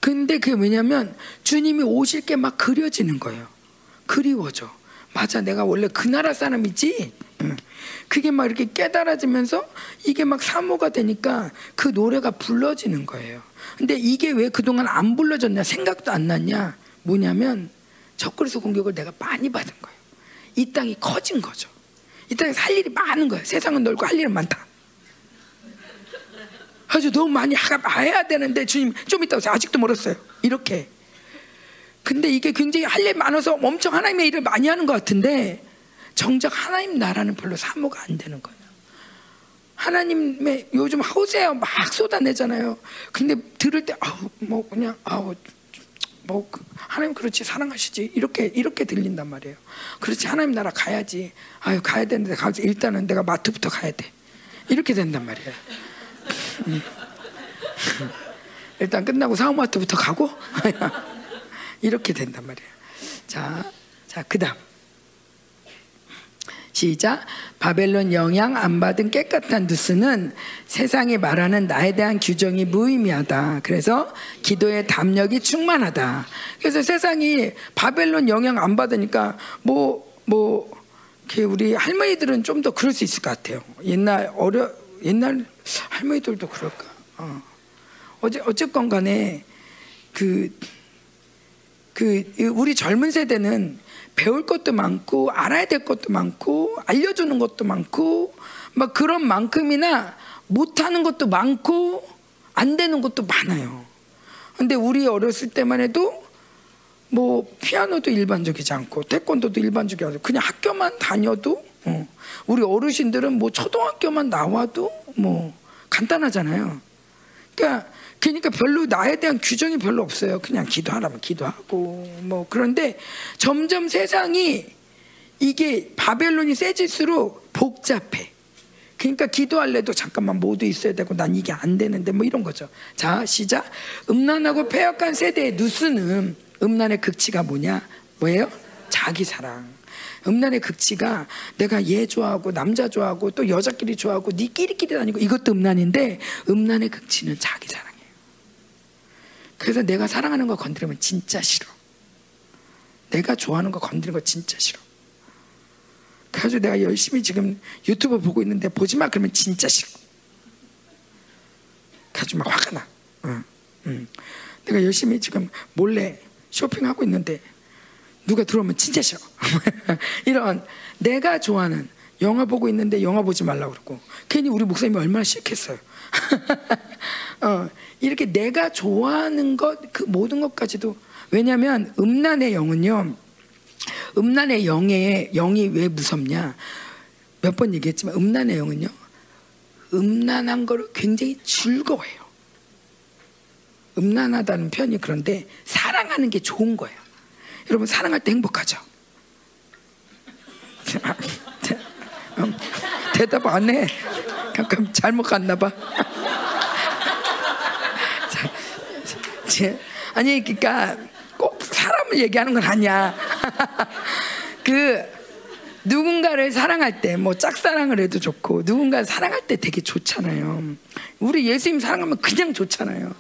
근데 그게 왜냐면 주님이 오실 게 막 그려지는 거예요. 그리워져. 맞아, 내가 원래 그 나라 사람이지. 그게 막 이렇게 깨달아지면서 이게 막 사모가 되니까 그 노래가 불러지는 거예요. 근데 이게 왜 그동안 안 불러졌냐 생각도 안 났냐? 뭐냐면 적그리스 공격을 내가 많이 받은 거예요. 이 땅이 커진 거죠. 이 땅에서 할 일이 많은 거예요. 세상은 넓고 할 일은 많다. 아주 너무 많이 해야 되는데 주님 좀 이따 오세요. 아직도 멀었어요. 이렇게. 근데 이게 굉장히 할 일 많아서 엄청 하나님의 일을 많이 하는 것 같은데 정작 하나님 나라는 별로 사모가 안 되는 거예요. 하나님의 요즘 하우세요 막 쏟아내잖아요. 근데 들을 때 아우 뭐 그냥 아우 뭐그 하나님 그렇지 사랑하시지 이렇게 이렇게 들린단 말이에요. 그렇지 하나님 나라 가야지. 아유 가야 되는데 가서 일단은 내가 마트부터 가야 돼. 이렇게 된단 말이에요. 음. 일단 끝나고 사우마트부터 가고 이렇게 된단 말이에요. 자, 자 그다음 시작. 바벨론 영향 안 받은 깨끗한 누스는 세상이 말하는 나에 대한 규정이 무의미하다. 그래서 기도의 담력이 충만하다. 그래서 세상이 바벨론 영향 안 받으니까 뭐, 뭐, 우리 할머니들은 좀 더 그럴 수 있을 것 같아요. 옛날 어려, 옛날 할머니들도 그럴까. 어. 어제, 어쨌건 간에 그, 그, 우리 젊은 세대는 배울 것도 많고 알아야 될 것도 많고 알려주는 것도 많고 막 그런 만큼이나 못하는 것도 많고 안 되는 것도 많아요. 근데 우리 어렸을 때만 해도 뭐 피아노도 일반적이지 않고 태권도도 일반적이지 않고 그냥 학교만 다녀도 어. 우리 어르신들은 뭐 초등학교만 나와도 뭐 간단하잖아요. 그러니까 그러니까 별로 나에 대한 규정이 별로 없어요. 그냥 기도하라면 기도하고 뭐 그런데 점점 세상이 이게 바벨론이 세질수록 복잡해. 그러니까 기도할래도 잠깐만 모두 있어야 되고 난 이게 안 되는데 뭐 이런 거죠. 자 시작. 음란하고 폐역한 세대의 누스는 음란의 극치가 뭐냐? 뭐예요? 자기 사랑. 음란의 극치가 내가 얘 좋아하고 남자 좋아하고 또 여자끼리 좋아하고 니끼리끼리 다니고 이것도 음란인데 음란의 극치는 자기 사랑. 그래서 내가 사랑하는 거 건드리면 진짜 싫어. 내가 좋아하는 거 건드리는 거 진짜 싫어. 그래서 내가 열심히 지금 유튜브 보고 있는데 보지 마 그러면 진짜 싫어. 그래서 막 화가 나. 응, 응. 내가 열심히 지금 몰래 쇼핑하고 있는데 누가 들어오면 진짜 싫어. 이런 내가 좋아하는 영화 보고 있는데 영화 보지 말라고 그러고 괜히 우리 목사님이 얼마나 싫겠어요. 어, 이렇게 내가 좋아하는 것, 그 모든 것까지도 왜냐하면 음란의 영은요, 음란의 영의 영이 왜 무섭냐? 몇 번 얘기했지만 음란의 영은요, 음란한 거를 굉장히 즐거워해요. 음란하다는 표현이 그런데 사랑하는 게 좋은 거예요. 여러분 사랑할 때 행복하죠? 대답 안 해. 잠깐 잘못 갔나 봐. 아니 그러니까 꼭 사람을 얘기하는 건 아니야. 그 누군가를 사랑할 때 뭐 짝사랑을 해도 좋고 누군가를 사랑할 때 되게 좋잖아요. 우리 예수님 사랑하면 그냥 좋잖아요.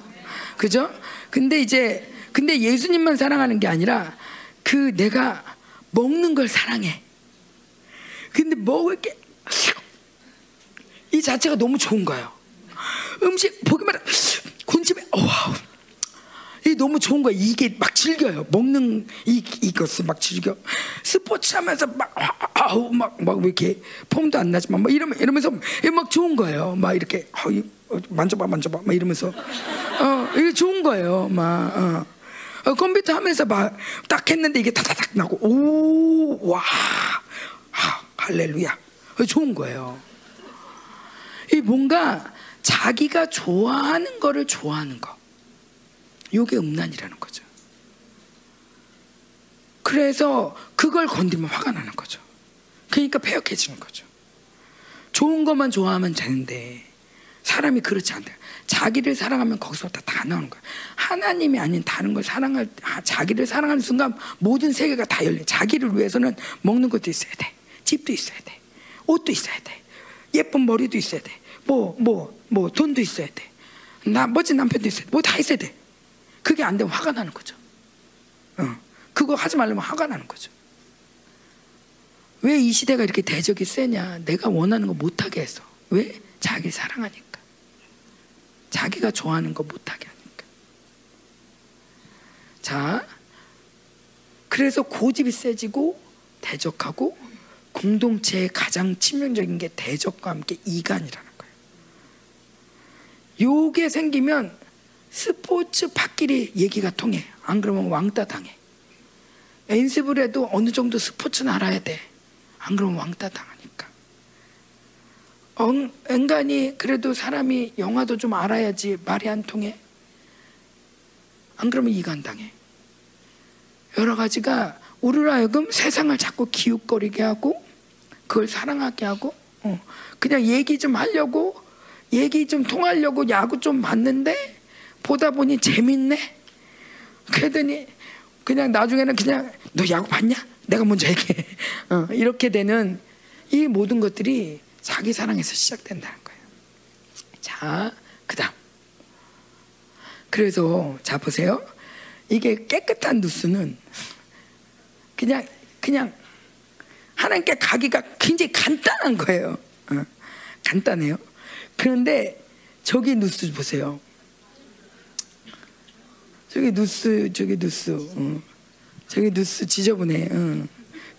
그죠? 근데 이제 근데 예수님만 사랑하는 게 아니라 그 내가 먹는 걸 사랑해. 근데 먹을 게 이 자체가 너무 좋은 거예요. 음식 보기만 군침에 wow 이 너무 좋은 거야. 이게 막 즐겨요. 먹는 이 이것을 막 즐겨. 스포츠 하면서 막 아우 막막 이렇게 폼도 안 나지만 막 이러면 이러면서 막 좋은 거예요. 막 이렇게 어, 만져봐 만져봐 막 이러면서 어 이게 좋은 거예요. 막 어. 어, 컴퓨터 하면서 막 딱 했는데 이게 다다닥 나고 오와 할렐루야 어, 좋은 거예요. 이 뭔가 자기가 좋아하는 거를 좋아하는 거. 이게 음란이라는 거죠. 그래서 그걸 건드리면 화가 나는 거죠. 그러니까 폐역해지는 거죠. 좋은 것만 좋아하면 되는데 사람이 그렇지 않다. 자기를 사랑하면 거기서부터 다 나오는 거야. 하나님이 아닌 다른 걸 사랑할 자기를 사랑하는 순간 모든 세계가 다 열려. 자기를 위해서는 먹는 것도 있어야 돼. 집도 있어야 돼. 옷도 있어야 돼. 예쁜 머리도 있어야 돼. 뭐 뭐, 뭐 돈도 있어야 돼. 나 멋진 남편도 있어야 돼. 뭐 다 있어야 돼. 그게 안 되면 화가 나는 거죠. 어. 그거 하지 말려면 화가 나는 거죠. 왜 이 시대가 이렇게 대적이 세냐? 내가 원하는 거 못하게 해서. 왜? 자기 사랑하니까. 자기가 좋아하는 거 못하게 하니까. 자, 그래서 고집이 세지고 대적하고 공동체의 가장 치명적인 게 대적과 함께 이간이라는 거예요. 요게 생기면 스포츠 밭끼리 얘기가 통해. 안 그러면 왕따 당해. 연습을 해도 어느 정도 스포츠는 알아야 돼. 안 그러면 왕따 당하니까. 엉, 인간이 그래도 사람이 영화도 좀 알아야지 말이 안 통해. 안 그러면 이간 당해. 여러 가지가 우리로 하여금 세상을 자꾸 기웃거리게 하고 그걸 사랑하게 하고 어, 그냥 얘기 좀 하려고 얘기 좀 통하려고 야구 좀 봤는데 보다 보니 재밌네. 그러더니 그냥 나중에는 그냥 너 야구 봤냐? 내가 먼저 얘기해. 어, 이렇게 되는 이 모든 것들이 자기 사랑에서 시작된다는 거예요. 자, 그 다음. 그래서 자 보세요. 이게 깨끗한 누수는 그냥 그냥 하나님께 가기가 굉장히 간단한 거예요. 어, 간단해요. 그런데 저기 누수 보세요. 저기 누수, 저기 누수, 어. 저기 누수 지저분해. 어.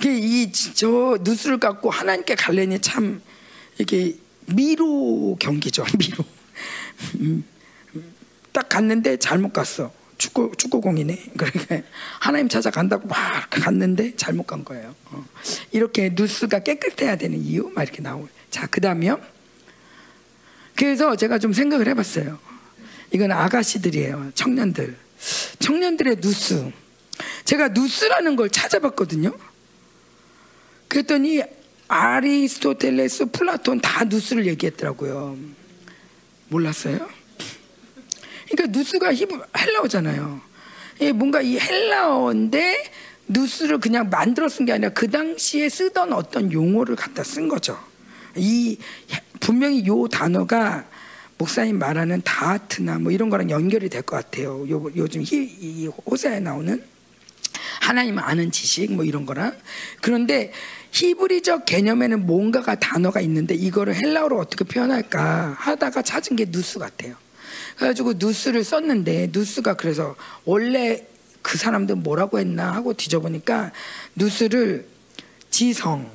이저 누수를 갖고 하나님께 갈래니 참 이게 미로 경기죠. 미로. 음. 딱 갔는데 잘못 갔어. 축구 축구공이네. 그러니까 하나님 찾아간다고 막 갔는데 잘못 간 거예요. 어. 이렇게 누스가 깨끗해야 되는 이유 막 이렇게 나오고. 자 그다음이요. 그래서 제가 좀 생각을 해봤어요. 이건 아가씨들이에요. 청년들. 청년들의 누스. 제가 누스라는 걸 찾아봤거든요. 그랬더니 아리스토텔레스, 플라톤 다 누스를 얘기했더라고요. 몰랐어요? 그러니까 누스가 히브 헬라어잖아요. 뭔가 이 헬라어인데 누스를 그냥 만들어 쓴 게 아니라 그 당시에 쓰던 어떤 용어를 갖다 쓴 거죠. 이 분명히 요 단어가 목사님 말하는 다하트나 뭐 이런 거랑 연결이 될 것 같아요. 요, 요즘 히, 이 호세에 나오는 하나님 아는 지식 뭐 이런 거랑 그런데 히브리적 개념에는 뭔가가 단어가 있는데 이거를 헬라어로 어떻게 표현할까 하다가 찾은 게 누스 같아요. 그래가지고 누스를 썼는데 누스가 그래서 원래 그 사람들 뭐라고 했나 하고 뒤져보니까 누스를 지성,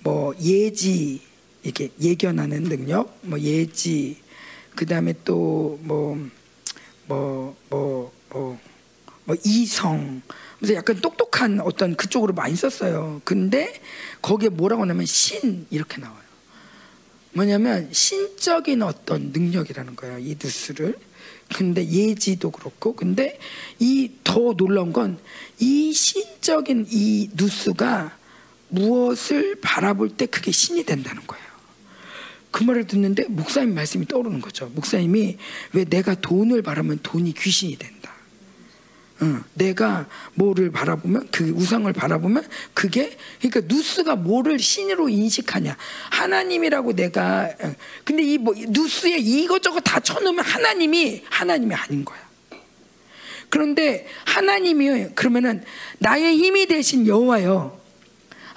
뭐 예지 이렇게 예견하는 능력, 뭐 예지, 그 다음에 또뭐뭐 뭐 이성, 그래서 약간 똑똑한 어떤 그쪽으로 많이 썼어요. 근데 거기에 뭐라고 하냐면 신 이렇게 나와요. 뭐냐면 신적인 어떤 능력이라는 거예요. 이 뉴스를. 근데 예지도 그렇고 근데 이 더 놀라운 건 이 신적인 이 뉴스가 무엇을 바라볼 때 그게 신이 된다는 거예요. 그 말을 듣는데 목사님 말씀이 떠오르는 거죠. 목사님이 왜 내가 돈을 바라면 돈이 귀신이 된다. 어, 내가 뭐를 바라보면 그 우상을 바라보면 그게 그러니까 누스가 뭐를 신으로 인식하냐 하나님이라고 내가 어, 근데 이 뭐 누스에 이것저것 다 쳐놓으면 하나님이 하나님이 아닌 거야. 그런데 하나님이 그러면은 나의 힘이 되신 여호와요.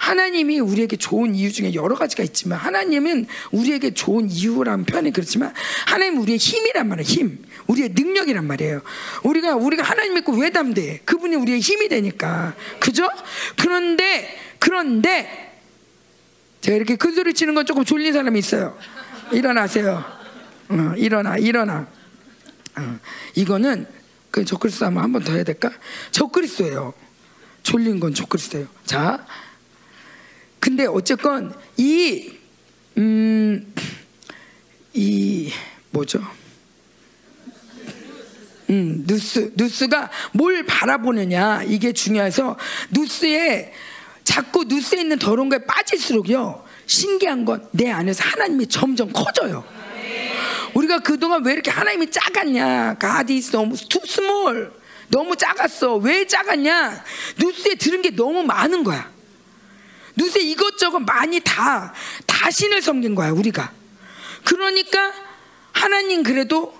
하나님이 우리에게 좋은 이유 중에 여러 가지가 있지만 하나님은 우리에게 좋은 이유라는 표현이 그렇지만 하나님은 우리의 힘이란 말이에요. 힘. 우리의 능력이란 말이에요. 우리가 우리가 하나님 믿고 왜 담대? 그분이 우리의 힘이 되니까. 그죠? 그런데 그런데 제가 이렇게 큰 소리 치는 건 조금 졸린 사람이 있어요. 일어나세요. 어, 일어나, 일어나. 어, 이거는 그 적그리스도 한번 더 해야 될까? 적그리스도예요. 졸린 건 적그리스도예요. 자, 근데 어쨌건 이, 음, 이, 뭐죠? 음, 누스, 누스가 뭘 바라보느냐, 이게 중요해서, 누스에, 자꾸 누스에 있는 더러운 거에 빠질수록요, 신기한 건 내 안에서 하나님이 점점 커져요. 우리가 그동안 왜 이렇게 하나님이 작았냐? God is 너무 too small. 너무 작았어. 왜 작았냐? 뉴스에 들은 게 너무 많은 거야. 누세 이것저것 많이 다, 다 신을 섬긴 거야, 우리가. 그러니까 하나님 그래도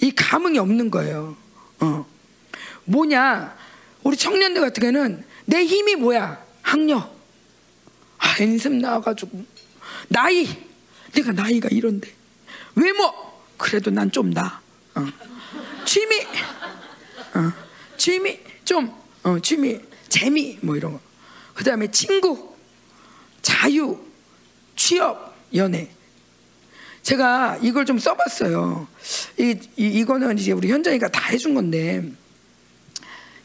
이 감흥이 없는 거예요. 어. 뭐냐? 우리 청년들 같은 경우는 내 힘이 뭐야? 학력. 아, 연습 나와가지고. 나이. 내가 나이가 이런데. 외모. 그래도 난 좀 나. 어. 취미. 어. 취미. 좀, 어, 취미. 재미. 뭐 이런 거. 그 다음에 친구. 자유, 취업, 연애. 제가 이걸 좀 써봤어요. 이, 이 이거는 이제 우리 현장이가 다 해준 건데,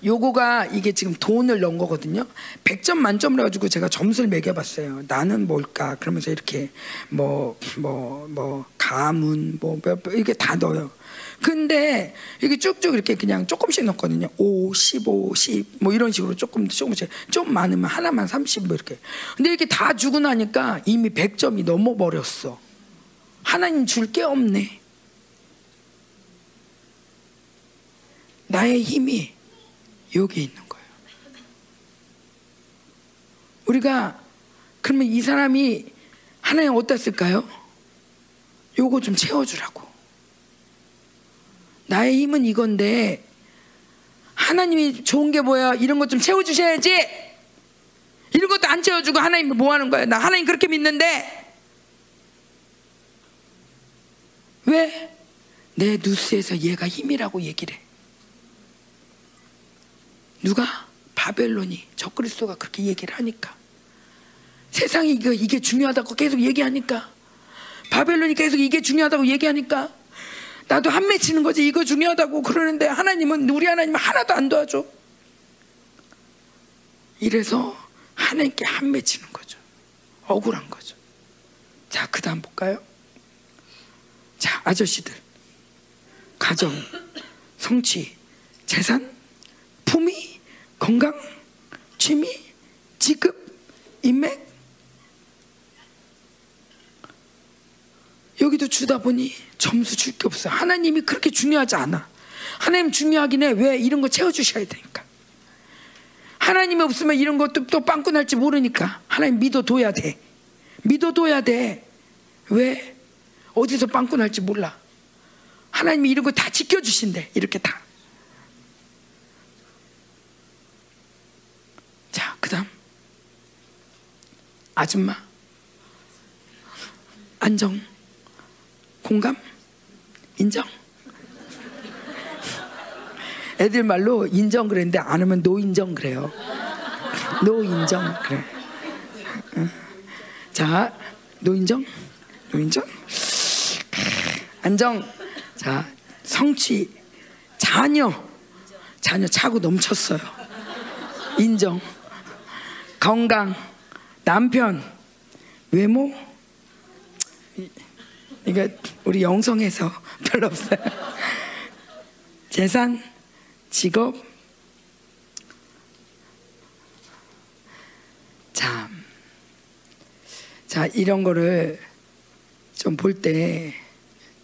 요거가 이게 지금 돈을 넣은 거거든요. 100점 만점을 가지고 제가 점수를 매겨봤어요. 나는 뭘까? 그러면서 이렇게 뭐, 뭐, 뭐, 가문, 뭐, 뭐, 뭐 이게 다 넣어요. 근데 이게 쭉쭉 이렇게 그냥 조금씩 넣거든요. 5, 15, 10, 뭐 이런 식으로 조금, 조금씩. 좀 많으면 하나만 30, 뭐 이렇게. 근데 이렇게 다 주고 나니까 이미 100점이 넘어 버렸어. 하나님 줄 게 없네. 나의 힘이 여기 있는 거예요. 우리가 그러면 이 사람이 하나님 어디다 쓸까요? 요거 좀 채워주라고. 나의 힘은 이건데 하나님이 좋은 게 뭐야? 이런 것 좀 채워주셔야지. 이런 것도 안 채워주고 하나님 뭐 하는 거야? 나 하나님 그렇게 믿는데 왜? 내 뉴스에서 얘가 힘이라고 얘기를 해. 누가? 바벨론이 적그리스도가 그렇게 얘기를 하니까 세상이 이게 중요하다고 계속 얘기하니까 바벨론이 계속 이게 중요하다고 얘기하니까 나도 한 맺히는 거지. 이거 중요하다고 그러는데 하나님은 우리 하나님은 하나도 안 도와줘. 이래서 하나님께 한 맺히는 거죠. 억울한 거죠. 자 그 다음 볼까요? 자 아저씨들. 가정 성취 재산 품위 건강 취미 직급 인맥. 여기도 주다 보니 점수 줄 게 없어. 하나님이 그렇게 중요하지 않아. 하나님 중요하긴 해. 왜? 이런 거 채워주셔야 되니까. 하나님이 없으면 이런 것도 또 빵꾸 날지 모르니까. 하나님 믿어둬야 돼. 믿어둬야 돼. 왜? 어디서 빵꾸 날지 몰라. 하나님이 이런 거 다 지켜주신대. 이렇게 다. 자, 그 다음. 아줌마. 안정. 공감? 인정? 애들 말로 인정 그랬는데 안 하면 노인정 그래요. 노인정 그래. 자, 노인정? 노인정? 안정. 자, 성취. 자녀. 자녀 차고 넘쳤어요. 인정. 건강. 남편. 외모. 이게 우리 영성에서 별로 없어요. 재산, 직업. 자, 자 이런 거를 좀 볼 때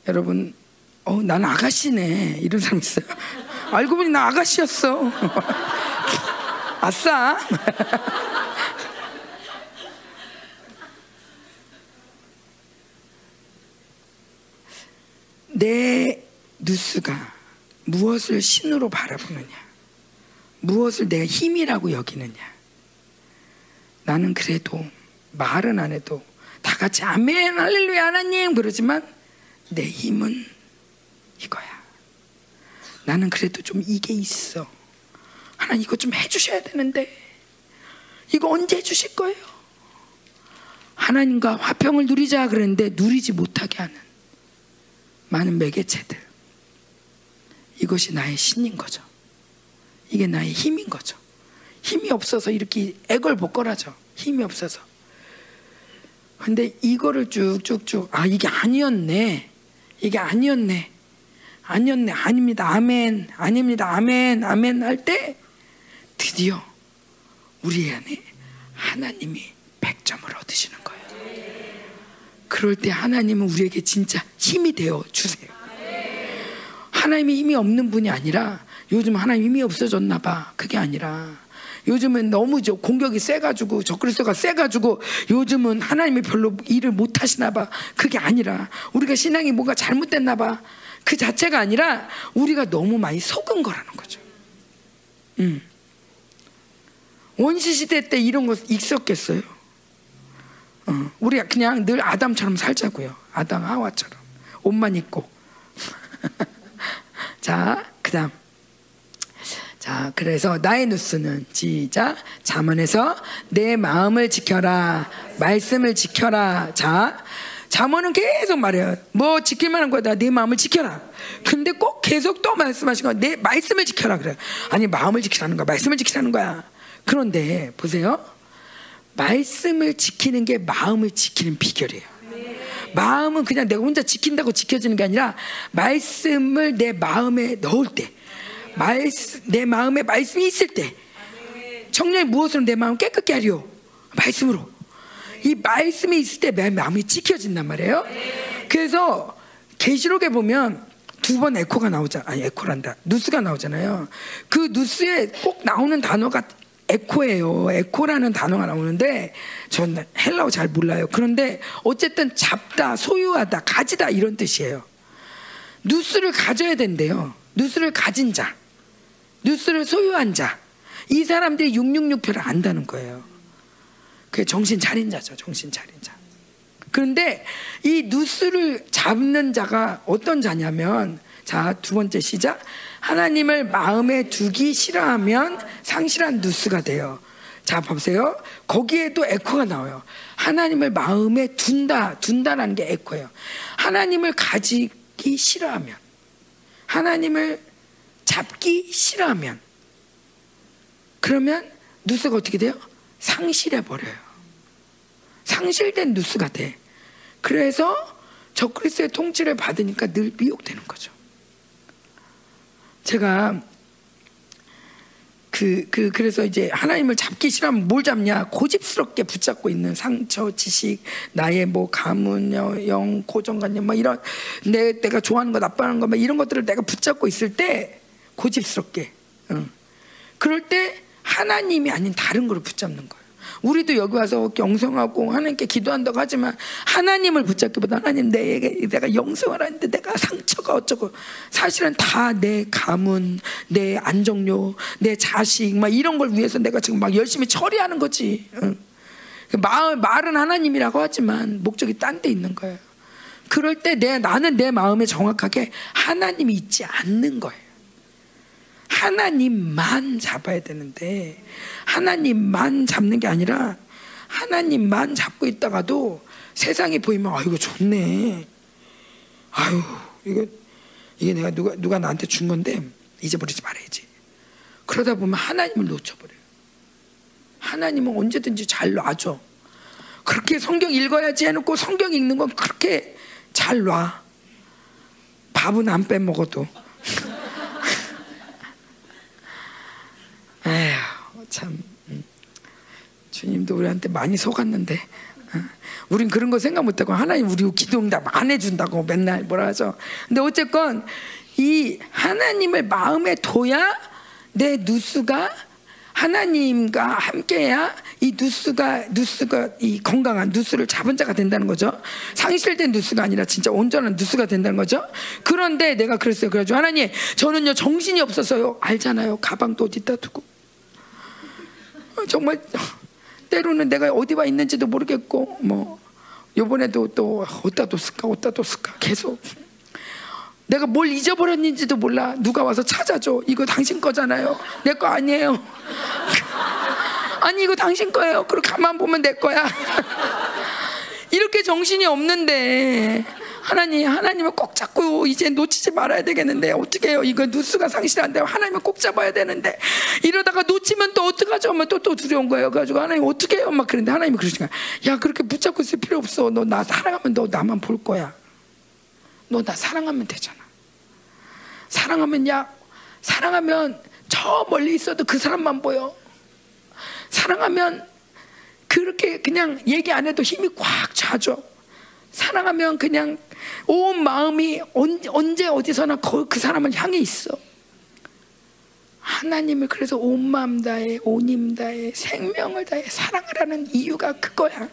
여러분, 어, 난 아가씨네 이런 사람 있어요. 알고 보니 나 아가씨였어. 아싸. 내 뉴스가 무엇을 신으로 바라보느냐, 무엇을 내가 힘이라고 여기느냐. 나는 그래도 말은 안 해도 다 같이 아멘 할렐루야 하나님 그러지만 내 힘은 이거야. 나는 그래도 좀 이게 있어. 하나님 이거 좀 해주셔야 되는데 이거 언제 해주실 거예요? 하나님과 화평을 누리자 그랬는데 누리지 못하게 하는 많은 매개체들. 이것이 나의 신인 거죠. 이게 나의 힘인 거죠. 힘이 없어서 이렇게 애걸복걸하죠. 힘이 없어서. 근데 이거를 쭉쭉쭉 아 이게 아니었네. 이게 아니었네. 아니었네. 아닙니다. 아멘. 아닙니다. 아멘. 아멘 할 때 드디어 우리 안에 하나님이 100점을 얻으시는 거예요. 그럴 때 하나님은 우리에게 진짜 힘이 되어 주세요. 하나님이 힘이 없는 분이 아니라 요즘 하나님 힘이 없어졌나 봐. 그게 아니라 요즘은 너무 저 공격이 세가지고 적그리스도가 세가지고 요즘은 하나님이 별로 일을 못 하시나 봐. 그게 아니라 우리가 신앙이 뭔가 잘못됐나 봐. 그 자체가 아니라 우리가 너무 많이 속은 거라는 거죠. 음. 원시 시대 때 이런 거 있었겠어요? 어, 우리가 그냥 늘 아담처럼 살자고요. 아담 하와처럼 옷만 입고. 자, 그다음. 자, 그래서 나의 뉴스는 시작. 잠언에서 내 마음을 지켜라. 말씀을 지켜라. 자, 잠언은 계속 말해요. 뭐 지킬 만한 거다. 내 마음을 지켜라. 근데 꼭 계속 또 말씀하시고 내 말씀을 지켜라 그래. 아니 마음을 지키라는 거야. 말씀을 지키라는 거야. 그런데 보세요. 말씀을 지키는 게 마음을 지키는 비결이에요. 마음은 그냥 내가 혼자 지킨다고 지켜지는 게 아니라 말씀을 내 마음에 넣을 때, 말씀, 내 마음에 말씀이 있을 때, 청년이 무엇으로 내 마음을 깨끗게 하려? 말씀으로. 이 말씀이 있을 때 내 마음이 지켜진단 말이에요. 그래서 계시록에 보면 두 번 에코가 나오잖아. 아니 에코란다. 누스가 나오잖아요. 그 누스에 꼭 나오는 단어가 에코예요. 에코라는 단어가 나오는데 전 헬라어 잘 몰라요. 그런데 어쨌든 잡다, 소유하다, 가지다 이런 뜻이에요. 누스를 가져야 된대요. 누스를 가진 자, 누스를 소유한 자. 이 사람들이 666표를 안다는 거예요. 그게 정신 차린 자죠. 정신 차린 자. 그런데 이 누스를 잡는 자가 어떤 자냐면 자, 두 번째 시작. 하나님을 마음에 두기 싫어하면 상실한 누스가 돼요. 자, 보세요. 거기에도 에코가 나와요. 하나님을 마음에 둔다, 둔다라는 게 에코예요. 하나님을 가지기 싫어하면, 하나님을 잡기 싫어하면, 그러면 누스가 어떻게 돼요? 상실해 버려요. 상실된 누스가 돼. 그래서 적그리스의 통치를 받으니까 늘 미혹되는 거죠. 제가 그, 그, 그래서 이제 하나님을 잡기 싫으면 뭘 잡냐? 고집스럽게 붙잡고 있는 상처, 지식, 나의 뭐 가문, 영, 고정관념, 뭐 이런, 내, 내가 좋아하는 거, 나빠하는 거, 막 이런 것들을 내가 붙잡고 있을 때 고집스럽게. 응. 그럴 때 하나님이 아닌 다른 걸 붙잡는 거예요. 우리도 여기 와서 영성하고 하나님께 기도한다고 하지만 하나님을 붙잡기보다 하나님 내게 내가 영성을 하는데 내가 상처가 어쩌고 사실은 다 내 가문, 내 안정료, 내 자식 막 이런 걸 위해서 내가 지금 막 열심히 처리하는 거지. 응. 말, 말은 하나님이라고 하지만 목적이 딴 데 있는 거예요. 그럴 때 내, 나는 내 마음에 정확하게 하나님이 있지 않는 거예요. 하나님만 잡아야 되는데 하나님만 잡는 게 아니라 하나님만 잡고 있다가도 세상이 보이면 아 이거 좋네. 아유 이거 이게 내가 누가 누가 나한테 준 건데 잊어버리지 말아야지. 그러다 보면 하나님을 놓쳐버려요. 하나님은 언제든지 잘 놔줘. 그렇게 성경 읽어야지 해놓고 성경 읽는 건 그렇게 잘 놔. 밥은 안 빼먹어도. 에휴, 참. 음. 주님도 우리한테 많이 속았는데. 어? 우린 그런 거 생각 못하고 하나님 우리 기도 응답 안 해준다고 맨날 뭐라 하죠. 근데 어쨌건 이 하나님을 마음에 둬야 내 누수가 하나님과 함께야 이 누스가 누스가 이 건강한 누스를 잡은 자가 된다는 거죠. 상실된 누스가 아니라 진짜 온전한 누스가 된다는 거죠. 그런데 내가 그랬어요. 그래가지고 하나님 저는요 정신이 없어서요 알잖아요. 가방도 어디다 두고 정말 때로는 내가 어디 와 있는지도 모르겠고 뭐 요번에도 또 어디다 뒀을까 어디다 뒀을까 계속. 내가 뭘 잊어버렸는지도 몰라. 누가 와서 찾아줘. 이거 당신 거잖아요. 내 거 아니에요. 아니 이거 당신 거예요. 그리고 가만 보면 내 거야. 이렇게 정신이 없는데 하나님, 하나님을 꼭 잡고 이제 놓치지 말아야 되겠는데 어떻게 해요? 이거 누수가 상실한데 하나님을 꼭 잡아야 되는데 이러다가 놓치면 또 어떡하죠? 하면 또, 또 두려운 거예요. 그래가지고 하나님 어떻게 해요? 막 그런데 하나님이 그러시니까 야 그렇게 붙잡고 있을 필요 없어. 너 나 사랑하면 너 나만 볼 거야. 너 나 사랑하면 되잖아. 사랑하면 야 사랑하면 저 멀리 있어도 그 사람만 보여. 사랑하면 그렇게 그냥 얘기 안 해도 힘이 꽉 차죠. 사랑하면 그냥 온 마음이 언제 어디서나 그 사람을 향해 있어. 하나님을 그래서 온 마음 다해, 온 힘 다해, 생명을 다해 사랑을 하는 이유가 그거야.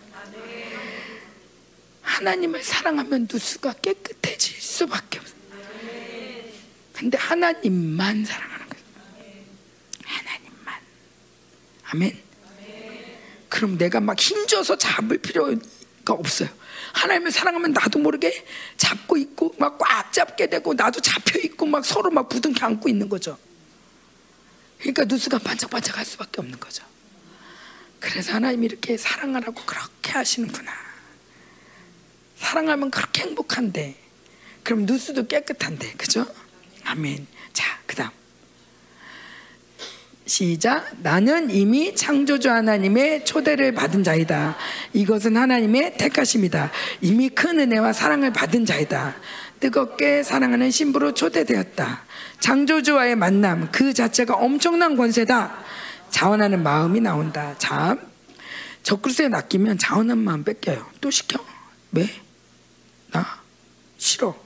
하나님을 사랑하면 누수가 깨끗해질 수밖에 없어. 근데 하나님만 사랑하는 거야. 하나님만. 아멘. 그럼 내가 막 힘줘서 잡을 필요가 없어요. 하나님을 사랑하면 나도 모르게 잡고 있고 막 꽉 잡게 되고 나도 잡혀 있고 막 서로 막 부둥켜 안고 있는 거죠. 그러니까 누수가 반짝반짝할 수밖에 없는 거죠. 그래서 하나님이 이렇게 사랑하라고 그렇게 하시는구나. 사랑하면 그렇게 행복한데, 그럼 누수도 깨끗한데, 그죠? 아멘. 자, 그 다음. 시작. 나는 이미 창조주 하나님의 초대를 받은 자이다. 이것은 하나님의 택하심이다. 이미 큰 은혜와 사랑을 받은 자이다. 뜨겁게 사랑하는 신부로 초대되었다. 창조주와의 만남 그 자체가 엄청난 권세다. 자원하는 마음이 나온다. 자, 적그리스에 낚이면 자원한 마음 뺏겨요. 또 시켜. 왜? 나 싫어.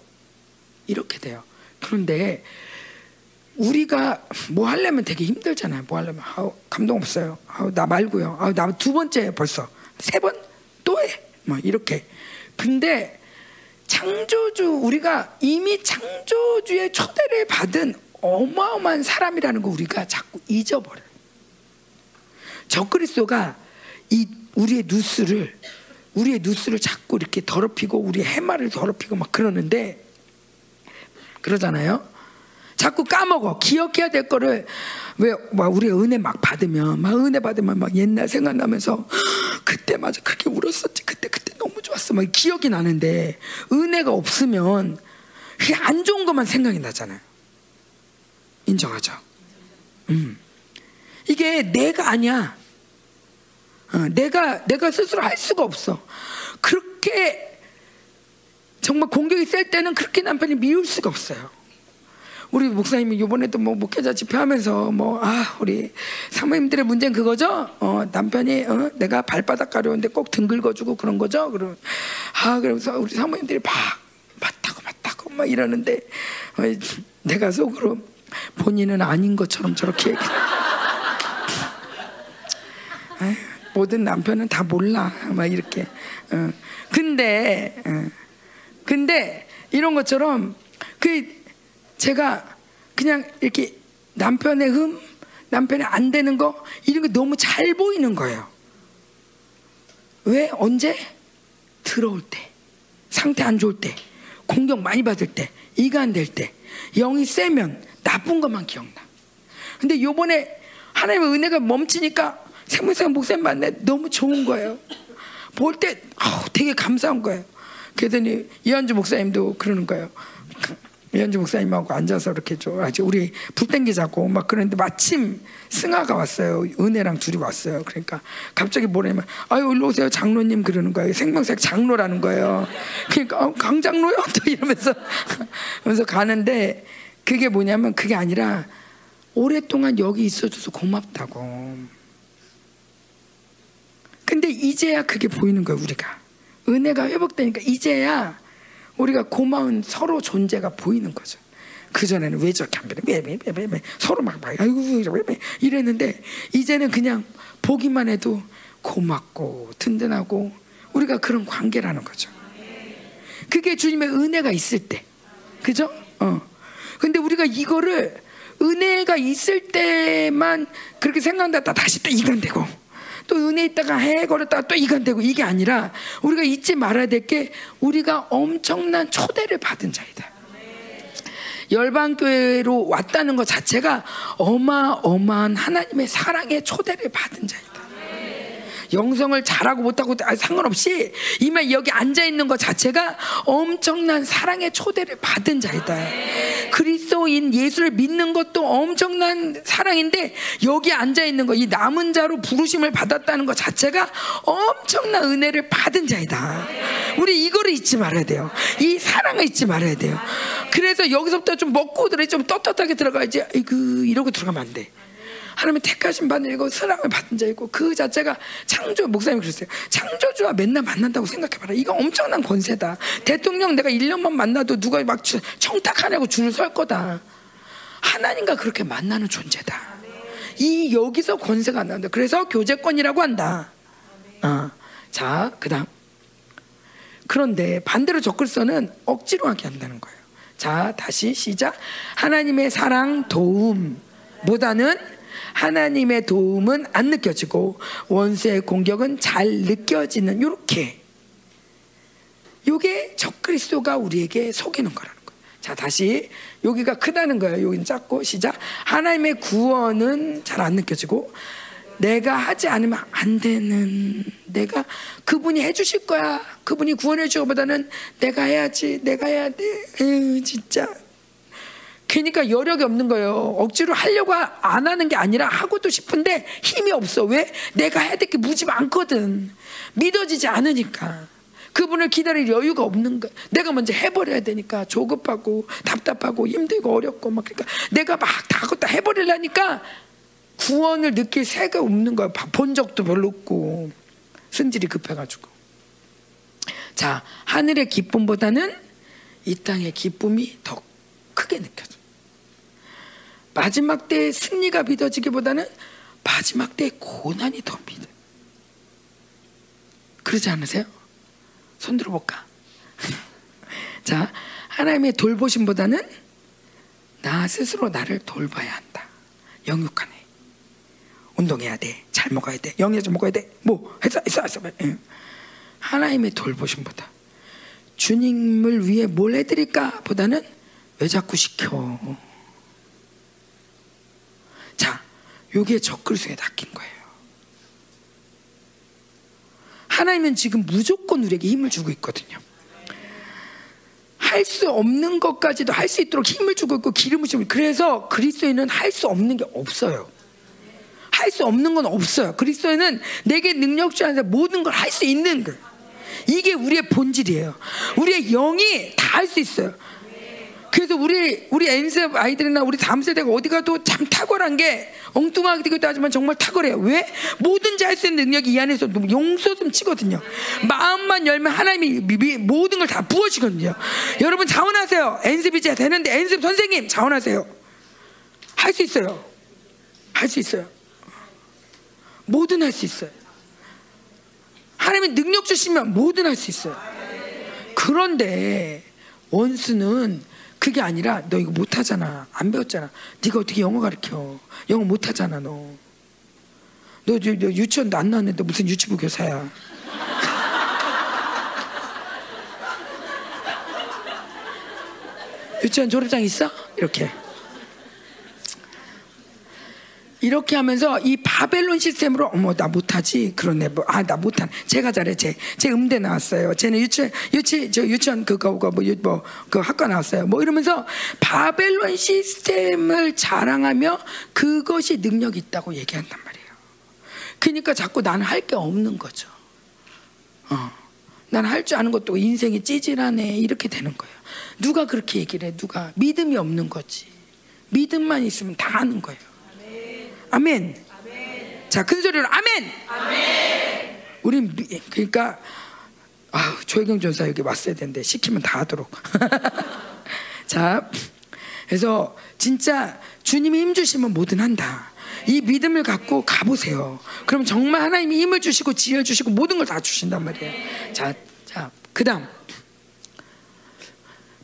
이렇게 돼요. 그런데 우리가 뭐 하려면 되게 힘들잖아요. 뭐 하려면 아우 감동 없어요. 아우 나 말고요. 아우 나 두 번째 벌써 세 번 또 해. 뭐 이렇게. 근데 창조주 우리가 이미 창조주의 초대를 받은 어마어마한 사람이라는 거 우리가 자꾸 잊어버려요. 적그리스도가 이 우리의 누스를 우리의 누스를 자꾸 이렇게 더럽히고 우리의 해마를 더럽히고 막 그러는데 그러잖아요. 자꾸 까먹어. 기억해야 될 거를 왜막 우리 은혜 막 받으면 막 은혜 받으면 막 옛날 생각나면서 그때 맞아 그렇게 울었었지. 그때 그때 너무 좋았어. 막 기억이 나는데 은혜가 없으면 그냥 안 좋은 것만 생각이 나잖아요. 인정하죠. 음. 이게 내가 아니야. 어, 내가 내가 스스로 할 수가 없어. 그렇게 정말 공격이 셀 때는 그렇게 남편이 미울 수가 없어요. 우리 목사님이 이번에도 뭐 목회자 집회하면서 뭐 아 우리 사모님들의 문제는 그거죠. 어, 남편이 어, 내가 발바닥 가려운데 꼭 등 긁어주고 그런 거죠. 그럼 아 그러면서 우리 사모님들이 막 맞다고 맞다고 막 이러는데 어, 내가 속으로 본인은 아닌 것처럼 저렇게 얘기. 모든 남편은 다 몰라 막 이렇게. 어. 근데 어. 근데 이런 것처럼 그 제가 그냥 이렇게 남편의 흠, 남편이 안 되는 거 이런 게 너무 잘 보이는 거예요. 왜 언제 들어올 때, 상태 안 좋을 때, 공격 많이 받을 때, 이가 안 될 때, 영이 세면 나쁜 것만 기억나. 근데 요번에 하나님의 은혜가 멈추니까 생명상 목사님 만나 너무 좋은 거예요. 볼 때 되게 감사한 거예요. 그랬더니 이한주 목사님도 그러는 거예요. 이현주 목사님하고 앉아서 이렇게 좀 아주 우리 불 땡기 자고 막 그러는데 마침 승아가 왔어요. 은혜랑 둘이 왔어요. 그러니까 갑자기 뭐냐면 아유 일로 오세요 장로님 그러는 거예요. 생명색 장로라는 거예요. 그러니까 어, 강 장로요 또 이러면서 그러면서 가는데 그게 뭐냐면 그게 아니라 오랫동안 여기 있어줘서 고맙다고. 근데 이제야 그게 보이는 거예요 우리가 은혜가 회복되니까 이제야 우리가 고마운 서로 존재가 보이는 거죠. 그 전에는 왜 저렇게 안 왜, 서로 막, 막, 아이고, 왜, 왜, 이랬는데, 이제는 그냥 보기만 해도 고맙고, 든든하고, 우리가 그런 관계라는 거죠. 그게 주님의 은혜가 있을 때. 그죠? 어. 근데 우리가 이거를 은혜가 있을 때만 그렇게 생각한다 다시 또 이간되고 또 은혜 있다가 해 걸었다가 또 이간되고 이게 아니라 우리가 잊지 말아야 될 게 우리가 엄청난 초대를 받은 자이다. 열방교회로 왔다는 것 자체가 어마어마한 하나님의 사랑의 초대를 받은 자이다. 영성을 잘하고 못하고 상관없이 이만 여기 앉아 있는 것 자체가 엄청난 사랑의 초대를 받은 자이다. 그리스도인 예수를 믿는 것도 엄청난 사랑인데 여기 앉아 있는 거 이 남은 자로 부르심을 받았다는 것 자체가 엄청난 은혜를 받은 자이다. 우리 이거를 잊지 말아야 돼요. 이 사랑을 잊지 말아야 돼요. 그래서 여기서부터 좀 먹고 들어 좀 떳떳하게 들어가야지. 그 이러고 들어가면 안 돼. 하나님의 택하신 받이고 사랑을 받은 자이고 그 자체가 창조 목사님 그랬어요. 창조주와 맨날 만난다고 생각해봐라. 이거 엄청난 권세다. 대통령 내가 1년만 만나도 누가 막 청탁하냐고 줄을 설 거다. 하나님과 그렇게 만나는 존재다. 이 여기서 권세가 안 나온다. 그래서 교제권이라고 한다. 어. 자, 그다음. 그런데 반대로 적글서는 억지로 하게 한다는 거예요. 자, 다시 시작. 하나님의 사랑, 도움보다는 하나님의 도움은 안 느껴지고 원수의 공격은 잘 느껴지는 이렇게 요게 적그리스도가 우리에게 속이는 거라는 거예요. 자 다시 여기가 크다는 거예요. 여기는 작고 시작. 하나님의 구원은 잘 안 느껴지고 내가 하지 않으면 안 되는 내가 그분이 해주실 거야. 그분이 구원해 주고보다는 내가 해야지. 내가 해야 돼. 에휴 진짜 그러니까 여력이 없는 거예요. 억지로 하려고 안 하는 게 아니라 하고도 싶은데 힘이 없어. 왜? 내가 해야 될 게 무지 많거든. 믿어지지 않으니까. 그분을 기다릴 여유가 없는 거야. 내가 먼저 해버려야 되니까 조급하고 답답하고 힘들고 어렵고 막 그러니까 내가 막다 그것도 해버리려니까 구원을 느낄 새가 없는 거야. 본 적도 별로 없고 승질이 급해가지고. 자 하늘의 기쁨보다는 이 땅의 기쁨이 더 크게 느껴져. 마지막 때의 승리가 믿어지기보다는 마지막 때의 고난이 더 믿어. 그러지 않으세요? 손 들어볼까? 자, 하나님의 돌보심보다는 나 스스로 나를 돌봐야 한다. 영육하네. 운동해야 돼. 잘 먹어야 돼. 영양제 먹어야 돼. 뭐 했어 했어 했어. 응. 하나님의 돌보심보다 주님을 위해 뭘 해드릴까 보다는 왜 자꾸 시켜. 자, 요게 적그리스도에 낚인 거예요. 하나님은 지금 무조건 우리에게 힘을 주고 있거든요. 할 수 없는 것까지도 할 수 있도록 힘을 주고 있고 기름을 주고 그래서 그리스도인은 할 수 없는 게 없어요. 할 수 없는 건 없어요. 그리스도인은 내게 능력 주 안에서 모든 걸 할 수 있는 거예요. 이게 우리의 본질이에요. 우리의 영이 다 할 수 있어요. 그래서 우리 우리 엔셉 아이들이나 우리 다음 세대가 어디 가도 참 탁월한 게 엉뚱하게 되기도 하지만 정말 탁월해요. 왜? 뭐든지 할 수 있는 능력이 이 안에서 용솟음 치거든요. 마음만 열면 하나님이 미- 모든 걸 다 부어주거든요. 여러분 자원하세요. 엔셉이 제 되는데 엔셉 선생님 자원하세요. 할 수 있어요. 할 수 있어요. 뭐든 할 수 있어요. 하나님이 능력 주시면 뭐든 할 수 있어요. 그런데 원수는 그게 아니라 너 이거 못하잖아. 안 배웠잖아. 네가 어떻게 영어 가르쳐? 영어 못하잖아 너. 너, 저, 너 유치원도 안 나왔는데 무슨 유치부 교사야. 유치원 졸업장 있어? 이렇게. 이렇게 하면서 이 바벨론 시스템으로 어머 나 못하지? 그러네. 뭐 아나 못한 제가 잘해 쟤제 음대 나왔어요. 쟤는 유치 유치 저 유치원 그거 뭐뭐그 학과 나왔어요. 뭐 이러면서 바벨론 시스템을 자랑하며 그것이 능력 있다고 얘기한단 말이에요. 그러니까 자꾸 나는 할 게 없는 거죠. 어. 나는 할줄 아는 것도 인생이 찌질하네. 이렇게 되는 거예요. 누가 그렇게 얘기를 해? 누가 믿음이 없는 거지. 믿음만 있으면 다 하는 거예요. 아멘. 자, 큰 소리로 아멘. 우린 미- 그러니까 아, 조혜경 전사 여기 왔어야 되는데 시키면 다 하도록. 자, 그래서 진짜 주님이 힘 주시면 뭐든 한다. 이 믿음을 갖고 가보세요. 그럼 정말 하나님이 힘을 주시고 지혜를 주시고 모든 걸 다 주신단 말이에요. 자, 자, 그다음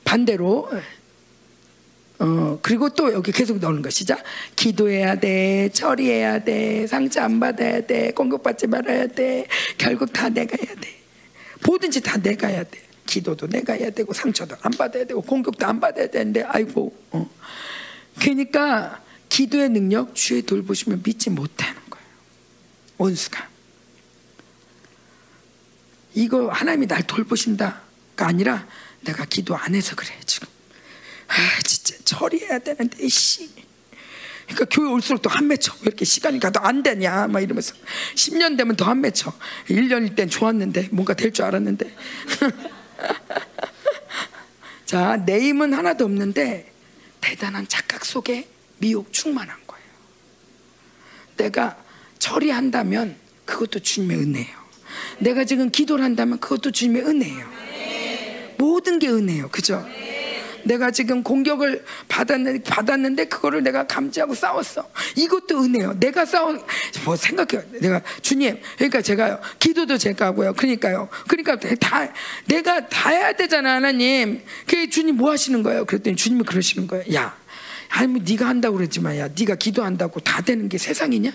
반대로 어 그리고 또 여기 계속 거 시작. 기도해야 돼 처리해야 돼 상처 안 받아야 돼 공격받지 말아야 돼 결국 다 내가 해야 돼. 뭐든지 다 내가 해야 돼. 기도도 내가 해야 되고 상처도 안 받아야 되고 공격도 안 받아야 되는데 아이고 어. 그러니까 기도의 능력 주의 돌보시면 믿지 못하는 거예요. 원수가. 이거 하나님이 날 돌보신다가 아니라 내가 기도 안 해서 그래 지금 아 진짜 처리해야 되는데 씨. 그러니까 교회 올수록 더 한 맺혀 왜 이렇게 시간이 가도 안 되냐 막 이러면서. 10년 되면 더 한 맺혀 1년일 땐 좋았는데 뭔가 될 줄 알았는데. 자 내 힘은 하나도 없는데 대단한 착각 속에 미혹 충만한 거예요. 내가 처리한다면 그것도 주님의 은혜예요. 내가 지금 기도를 한다면 그것도 주님의 은혜예요. 모든 게 은혜예요. 그죠? 내가 지금 공격을 받았는데, 받았는데 그거를 내가 감지하고 싸웠어. 이것도 은혜요. 내가 싸운 뭐 생각해요. 내가 주님, 그러니까 제가 기도도 제가 하고요. 그러니까요. 그러니까 다 내가 다 해야 되잖아, 하나님. 그 주님 뭐 하시는 거예요? 그랬더니 주님이 그러시는 거예요. 야, 하나님 네가 한다고 그랬지만 야, 네가 기도한다고 다 되는 게 세상이냐?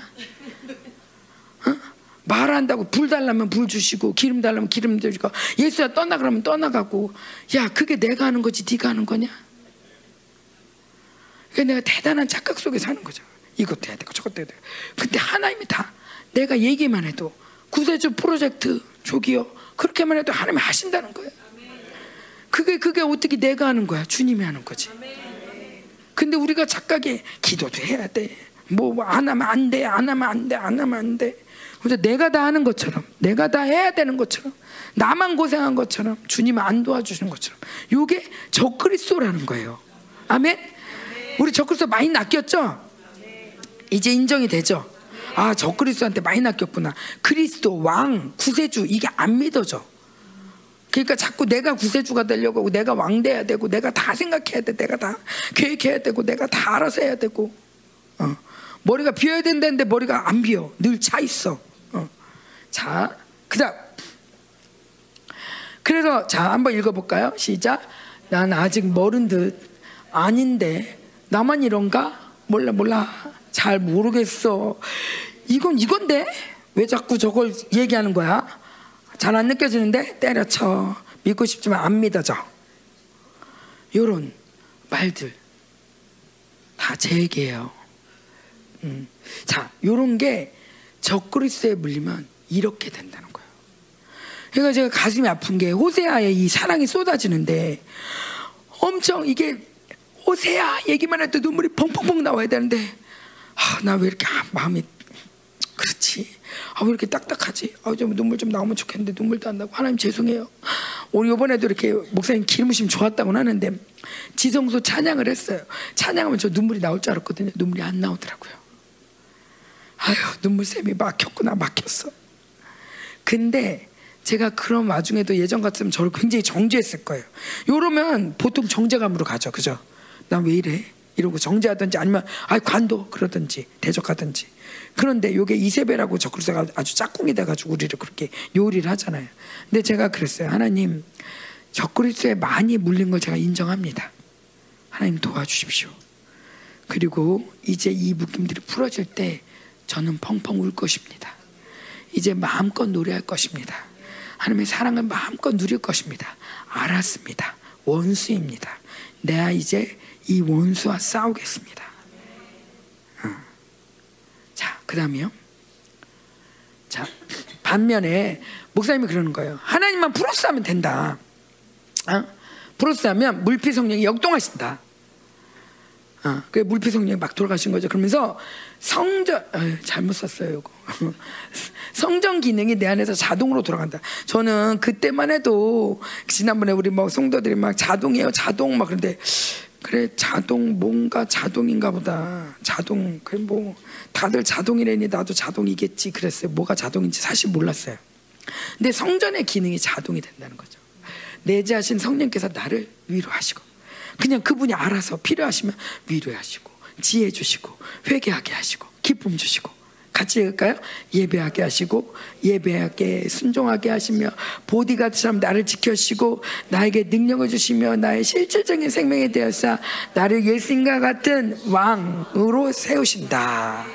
어? 말한다고 불 달라면 불 주시고 기름 달라면 기름 주시고 예수야 떠나 그러면 떠나가고 야 그게 내가 하는 거지 네가 하는 거냐? 그 내가 대단한 착각 속에 사는 거죠. 이것도 해야 되고 저것도 해야 되고. 근데 하나님이 다 내가 얘기만 해도 구세주 프로젝트 조기요 그렇게만 해도 하나님이 하신다는 거예요. 그게 그게 어떻게 내가 하는 거야? 주님이 하는 거지. 근데 우리가 착각에 기도도 해야 돼. 뭐 안 하면 안 돼, 안 하면 안 돼, 안 하면 안 돼. 근데 내가 다 하는 것처럼, 내가 다 해야 되는 것처럼, 나만 고생한 것처럼, 주님 안 도와주시는 것처럼, 요게 적그리스도라는 거예요. 아멘. 우리 적그리스도 많이 낚였죠? 이제 인정이 되죠. 아, 적그리스도한테 많이 낚였구나. 그리스도 왕 구세주 이게 안 믿어져. 그러니까 자꾸 내가 구세주가 되려고 하고 내가 왕 돼야 되고 내가 다 생각해야 돼. 내가 다 계획해야 되고 내가 다 알아서 해야 되고 어. 머리가 비어야 된다는데 머리가 안 비어. 늘 차 있어. 어. 자, 그다음. 그래서 자 한번 읽어볼까요? 시작. 난 아직 멀은 듯 아닌데 나만 이런가? 몰라 몰라 잘 모르겠어. 이건 이건데 왜 자꾸 저걸 얘기하는 거야? 잘 안 느껴지는데 때려쳐 믿고 싶지만 안 믿어져. 요런 말들 다 제 얘기예요. 음. 자, 요런 게 적그리스도에 물리면 이렇게 된다는 거예요. 그러니까 제가 가슴이 아픈 게 호세아의 이 사랑이 쏟아지는데 엄청 이게 호세아 얘기만 해도 눈물이 펑펑펑 나와야 되는데 아, 나 왜 이렇게 마음이 그렇지? 아, 왜 이렇게 딱딱하지? 아, 좀 눈물 좀 나오면 좋겠는데 눈물도 안 나고 하나님 죄송해요. 오늘 이번에도 이렇게 목사님 기름부심 좋았다고 하는데 지성소 찬양을 했어요. 찬양하면 저 눈물이 나올 줄 알았거든요. 눈물이 안 나오더라고요. 아유, 눈물샘이 막혔구나, 막혔어. 근데 제가 그런 와중에도 예전 같으면 저를 굉장히 정죄했을 거예요. 이러면 보통 정죄감으로 가죠. 그죠? 난 왜 이래? 이러고 정죄하든지 아니면 아 관도 그러든지 대적하든지 그런데 요게 이세배라고 적글서가 아주 짝꿍이 돼가지고 우리를 그렇게 요리를 하잖아요. 근데 제가 그랬어요. 하나님 적그리스도에 많이 물린 걸 제가 인정합니다. 하나님 도와주십시오. 그리고 이제 이 묶임들이 풀어질 때 저는 펑펑 울 것입니다. 이제 마음껏 노래할 것입니다. 하나님의 사랑을 마음껏 누릴 것입니다. 알았습니다. 원수입니다. 내가 이제 이 원수와 싸우겠습니다. 어. 자, 그 다음에요. 자, 반면에 목사님이 그러는 거예요. 하나님만 프로스하면 된다. 어? 프로스하면 물피 성령이 역동하신다. 어, 그 물피 성령이 막 돌아가신 거죠. 그러면서 성전 에이, 잘못 썼어요. 이거. 성전 기능이 내 안에서 자동으로 돌아간다. 저는 그때만 해도 지난번에 우리 뭐 성도들이 막 자동이에요, 자동 막 그런데 그래 자동 뭔가 자동인가 보다. 자동 그뭐 다들 자동이래니 나도 자동이겠지 그랬어요. 뭐가 자동인지 사실 몰랐어요. 근데 성전의 기능이 자동이 된다는 거죠. 내재하신 성령께서 나를 위로하시고 그냥 그분이 알아서 필요하시면 위로하시고 지혜 주시고 회개하게 하시고 기쁨 주시고 같이 읽을까요? 예배하게 하시고 예배하게 순종하게 하시며 보디가드처럼 나를 지켜주시고 나에게 능력을 주시며 나의 실질적인 생명에 되어서 나를 예수님과 같은 왕으로 세우신다.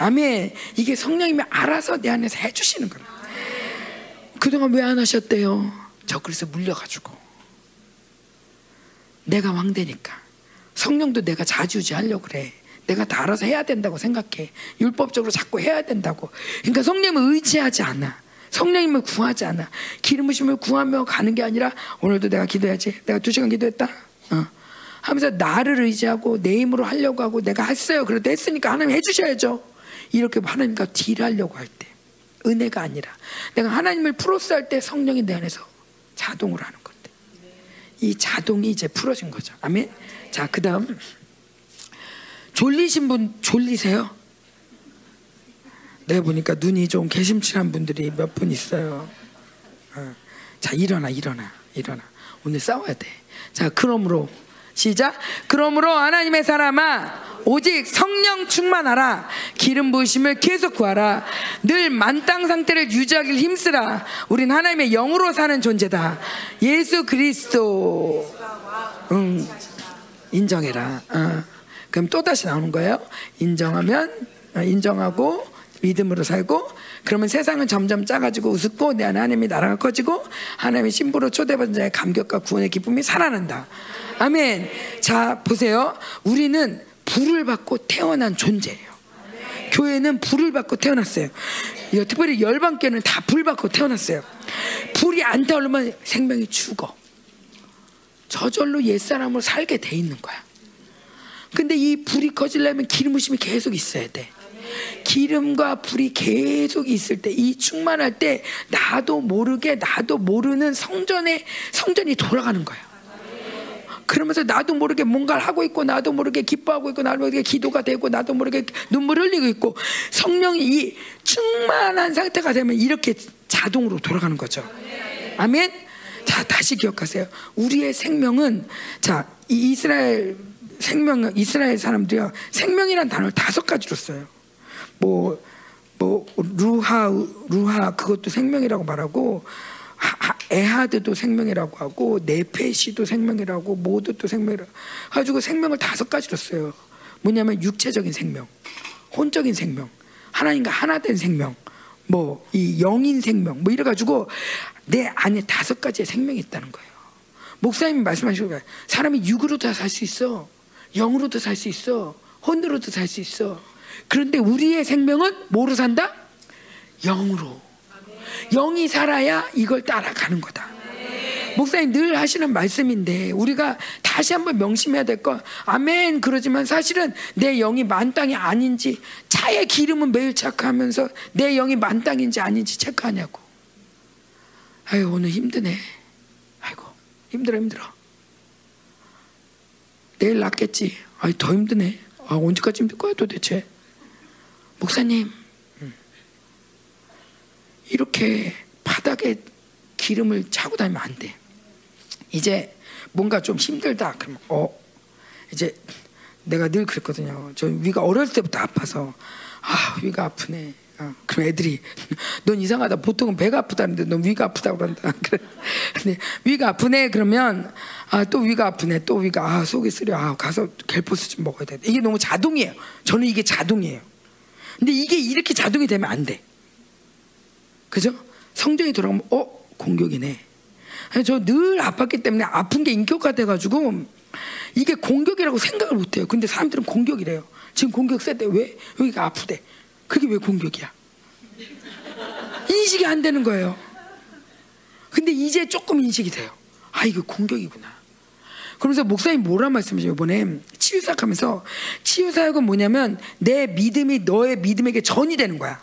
아멘. 이게 성령님이 알아서 내 안에서 해주시는 거예요. 그동안 왜 안 하셨대요? 저 그래서 물려가지고 내가 왕 되니까 성령도 내가 자주지하려고 그래. 내가 다 알아서 해야 된다고 생각해. 율법적으로 자꾸 해야 된다고. 그러니까 성령을 의지하지 않아. 성령님을 구하지 않아. 기름 부심을 구하며 가는 게 아니라 오늘도 내가 기도해야지. 내가 두 시간 기도했다. 어. 하면서 나를 의지하고 내 힘으로 하려고 하고 내가 했어요. 그래도 했으니까 하나님 해주셔야죠. 이렇게 하나님과 딜하려고 할 때. 은혜가 아니라 내가 하나님을 프로스 할때 성령이 내 안에서 자동으로 하는 건데 이 자동이 이제 풀어진 거죠. 아멘. 자, 그 다음 졸리신 분 졸리세요? 내가 보니까 눈이 좀 개심칠한 분들이 몇 분 있어요. 어. 자, 일어나, 일어나, 일어나. 오늘 싸워야 돼. 자, 그러므로 시작. 그러므로 하나님의 사람아 오직 성령 충만하라 기름 부으심을 계속 구하라 늘 만땅 상태를 유지하길 힘쓰라 우린 하나님의 영으로 사는 존재다 예수 그리스도 응, 인정해라 어. 그럼 또 다시 나오는 거예요 인정하면 어, 인정하고 믿음으로 살고 그러면 세상은 점점 작아지고 우습고 내 안에 하나님이 나라가 커지고 하나님의 신부로 초대받은 자의 감격과 구원의 기쁨이 살아난다 아멘 자 보세요 우리는 불을 받고 태어난 존재예요. 교회는 불을 받고 태어났어요. 특별히 열방교는 다 불 받고 태어났어요. 불이 안 타오르면 생명이 죽어. 저절로 옛사람으로 살게 돼 있는 거야. 근데 이 불이 커지려면 기름 부심이 계속 있어야 돼. 기름과 불이 계속 있을 때, 이 충만할 때, 나도 모르게, 나도 모르는 성전에, 성전이 돌아가는 거야. 그러면서 나도 모르게 뭔가를 하고 있고 나도 모르게 기뻐하고 있고 나도 모르게 기도가 되고 나도 모르게 눈물 흘리고 있고 성령이 이 충만한 상태가 되면 이렇게 자동으로 돌아가는 거죠. 아멘. 자 다시 기억하세요. 우리의 생명은 자 이스라엘 생명 이스라엘 사람들이요 생명이란 단어를 다섯 가지로 써요. 뭐, 뭐 루하 루하 그것도 생명이라고 말하고 하, 에하드도 생명이라고 하고 네페시도 생명이라고 모두도 생명이라고 가지고 생명을 다섯 가지로 써요. 뭐냐면 육체적인 생명, 혼적인 생명, 하나님과 하나 된 생명, 뭐 이 영인 생명, 뭐 이래 가지고 내 안에 다섯 가지의 생명이 있다는 거예요. 목사님이 말씀하시고 사람이 육으로도 살 수 있어, 영으로도 살 수 있어, 혼으로도 살 수 있어. 그런데 우리의 생명은 뭐로 산다? 영으로. 영이 살아야 이걸 따라가는 거다. 목사님 늘 하시는 말씀인데 우리가 다시 한번 명심해야 될 거. 아멘. 그러지만 사실은 내 영이 만땅이 아닌지 차의 기름은 매일 체크하면서 내 영이 만땅인지 아닌지 체크하냐고. 아유 오늘 힘드네. 아이고 힘들어 힘들어. 내일 낫겠지? 아이 더 힘드네. 아 언제까지 힘들 거야 도대체? 목사님 이렇게 바닥에 기름을 차고 다니면 안 돼. 이제 뭔가 좀 힘들다. 그러면 어 이제 내가 늘 그랬거든요. 저 위가 어렸을 때부터 아파서 아 위가 아프네. 어, 그럼 애들이 넌 이상하다. 보통은 배가 아프다는데 넌 위가 아프다고 그런다. 근데 위가 아프네 그러면 아 또 위가 아프네. 또 위가 아 속이 쓰려. 아 가서 갤포스 좀 먹어야 돼. 이게 너무 자동이에요. 저는 이게 자동이에요. 근데 이게 이렇게 자동이 되면 안 돼. 그죠? 성전이 돌아가면 어 공격이네. 저 늘 아팠기 때문에 아픈 게 인격화 돼가지고 이게 공격이라고 생각을 못해요. 근데 사람들은 공격이래요. 지금 공격 세대 왜 여기가 아프대? 그게 왜 공격이야? 인식이 안 되는 거예요. 근데 이제 조금 인식이 돼요. 아 이거 공격이구나. 그러면서 목사님 뭐라 말씀하세요 이번에 치유사역 하면서 치유사역은 뭐냐면 내 믿음이 너의 믿음에게 전이 되는 거야.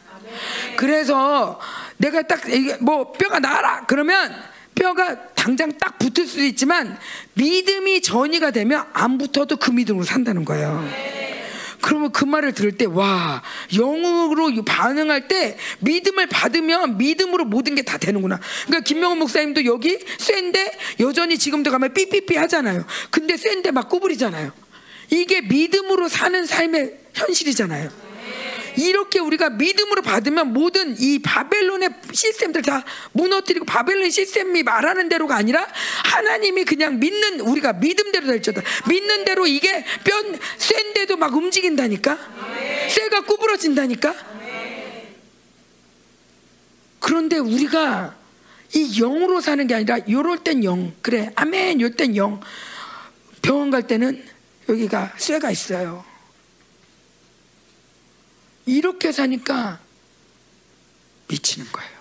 그래서 내가 딱 뭐 뼈가 나아라 그러면 뼈가 당장 딱 붙을 수도 있지만 믿음이 전이가 되면 안 붙어도 그 믿음으로 산다는 거예요. 그러면 그 말을 들을 때, 와, 영으로 반응할 때 믿음을 받으면 믿음으로 모든 게 다 되는구나. 그러니까 김명훈 목사님도 여기 센데 여전히 지금도 가면 삐삐삐 하잖아요. 근데 센데 막 구부리잖아요. 이게 믿음으로 사는 삶의 현실이잖아요. 이렇게 우리가 믿음으로 받으면 모든 이 바벨론의 시스템들 다 무너뜨리고 바벨론 시스템이 말하는 대로가 아니라 하나님이 그냥 믿는 우리가 믿음대로 될지다 믿는 대로 이게 뼈 쇠인데도 막 움직인다니까? 쇠가 구부러진다니까? 그런데 우리가 이 영으로 사는 게 아니라 요럴 땐 영 그래 아멘 요땐 영. 병원 갈 때는 여기가 쇠가 있어요 이렇게 사니까 미치는 거예요.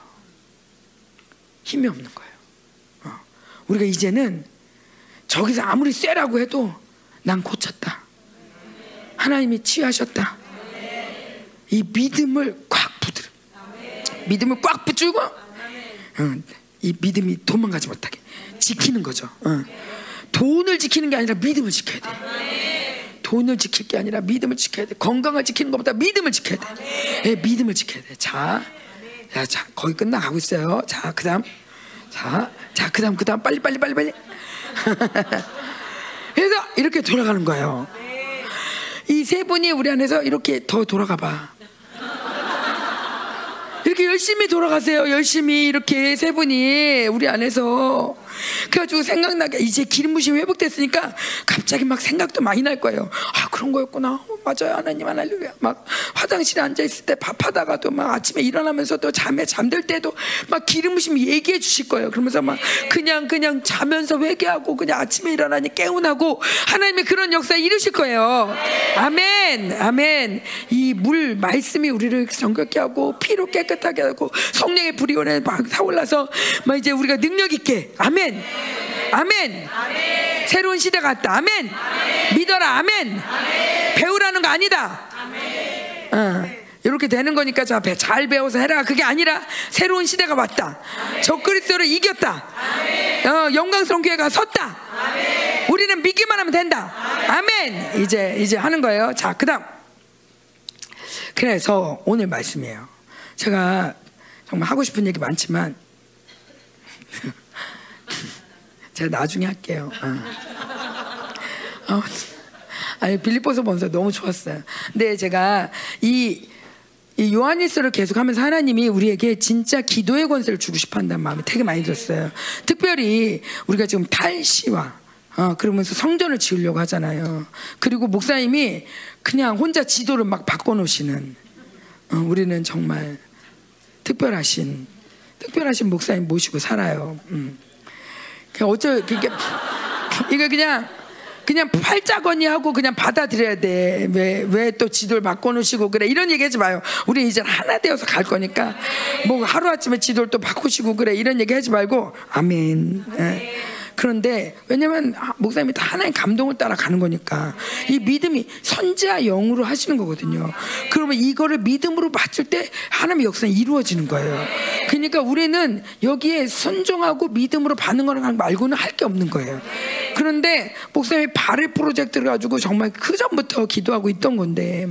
힘이 없는 거예요. 어. 우리가 이제는 저기서 아무리 쎄라고 해도 난 고쳤다. 하나님이 치유하셨다. 이 믿음을 꽉 붙들어. 믿음을 꽉 붙들고 어, 이 믿음이 도망가지 못하게 지키는 거죠. 어. 돈을 지키는 게 아니라 믿음을 지켜야 돼. 돈을 지킬 게 아니라 믿음을 지켜야 돼. 건강을 지키는 것보다 믿음을 지켜야 돼. 네, 믿음을 지켜야 돼. 자, 자, 자, 거의 끝나가고 있어요. 자, 그다음, 자, 자, 그다음, 그다음, 빨리, 빨리, 빨리, 빨리. 그래서 이렇게 돌아가는 거예요. 이 세 분이 우리 안에서 이렇게 더 돌아가 봐. 이렇게 열심히 돌아가세요. 열심히 이렇게 세 분이 우리 안에서 그래가지고 생각나게 이제 기름 부심이 회복됐으니까 갑자기 막 생각도 많이 날 거예요. 아 그런 거였구나. 어, 맞아요 하나님 하나님막 화장실에 앉아 있을 때 밥하다가도 막 아침에 일어나면서도 잠에 잠들 때도 막 기름 부심이 얘기해 주실 거예요. 그러면서 막 그냥 그냥 자면서 회개하고 그냥 아침에 일어나니 깨운하고 하나님의 그런 역사 이루실 거예요. 아멘 아멘 이 물 말씀이 우리를 정결케 하고 피로 깨끗하게 하고 성령의 불이 오래 막 타올라서 막 이제 우리가 능력 있게 아멘 아멘. 아멘. 아멘. 새로운 시대가 왔다. 아멘. 아멘. 믿어라. 아멘. 배우라는 거 아니다. 어. 이렇게 되는 거니까 자, 잘 배워서 해라. 그게 아니라 새로운 시대가 왔다. 저 그리스도를 이겼다. 어, 영광스러운 교회가 섰다. 우리는 믿기만 하면 된다. 아멘. 이제 이제 하는 거예요. 자, 그다음. 그래서 오늘 말씀이에요. 제가 정말 하고 싶은 얘기 많지만 제가 나중에 할게요. 어. 어. 아니 빌립보서 본서 너무 좋았어요. 근데 제가 이, 이 요한일서를 계속하면서 하나님이 우리에게 진짜 기도의 권세를 주고 싶어한다는 마음이 되게 많이 들었어요. 특별히 우리가 지금 탈시와 어, 그러면서 성전을 지으려고 하잖아요. 그리고 목사님이 그냥 혼자 지도를 막 바꿔놓으시는 어, 우리는 정말 특별하신 특별하신 목사님 모시고 살아요. 음. 어쩌 그게 이거 그냥 그냥 팔자거니 하고 그냥 받아들여야 돼. 왜 왜 또 지도를 바꿔 놓으시고 그래 이런 얘기하지 마요. 우리 이제 하나 되어서 갈 거니까 뭐 하루 아침에 지도를 또 바꾸시고 그래 이런 얘기하지 말고 아멘. 예. 그런데 왜냐면 목사님이 다 하나의 감동을 따라 가는 거니까 이 믿음이 선지자 영으로 하시는 거거든요. 그러면 이거를 믿음으로 맞출 때 하나님의 역사는 이루어지는 거예요. 그러니까 우리는 여기에 순종하고 믿음으로 받는 거랑 말고는 할 게 없는 거예요. 그런데 목사님이 발을 프로젝트를 가지고 정말 그 전부터 기도하고 있던 건데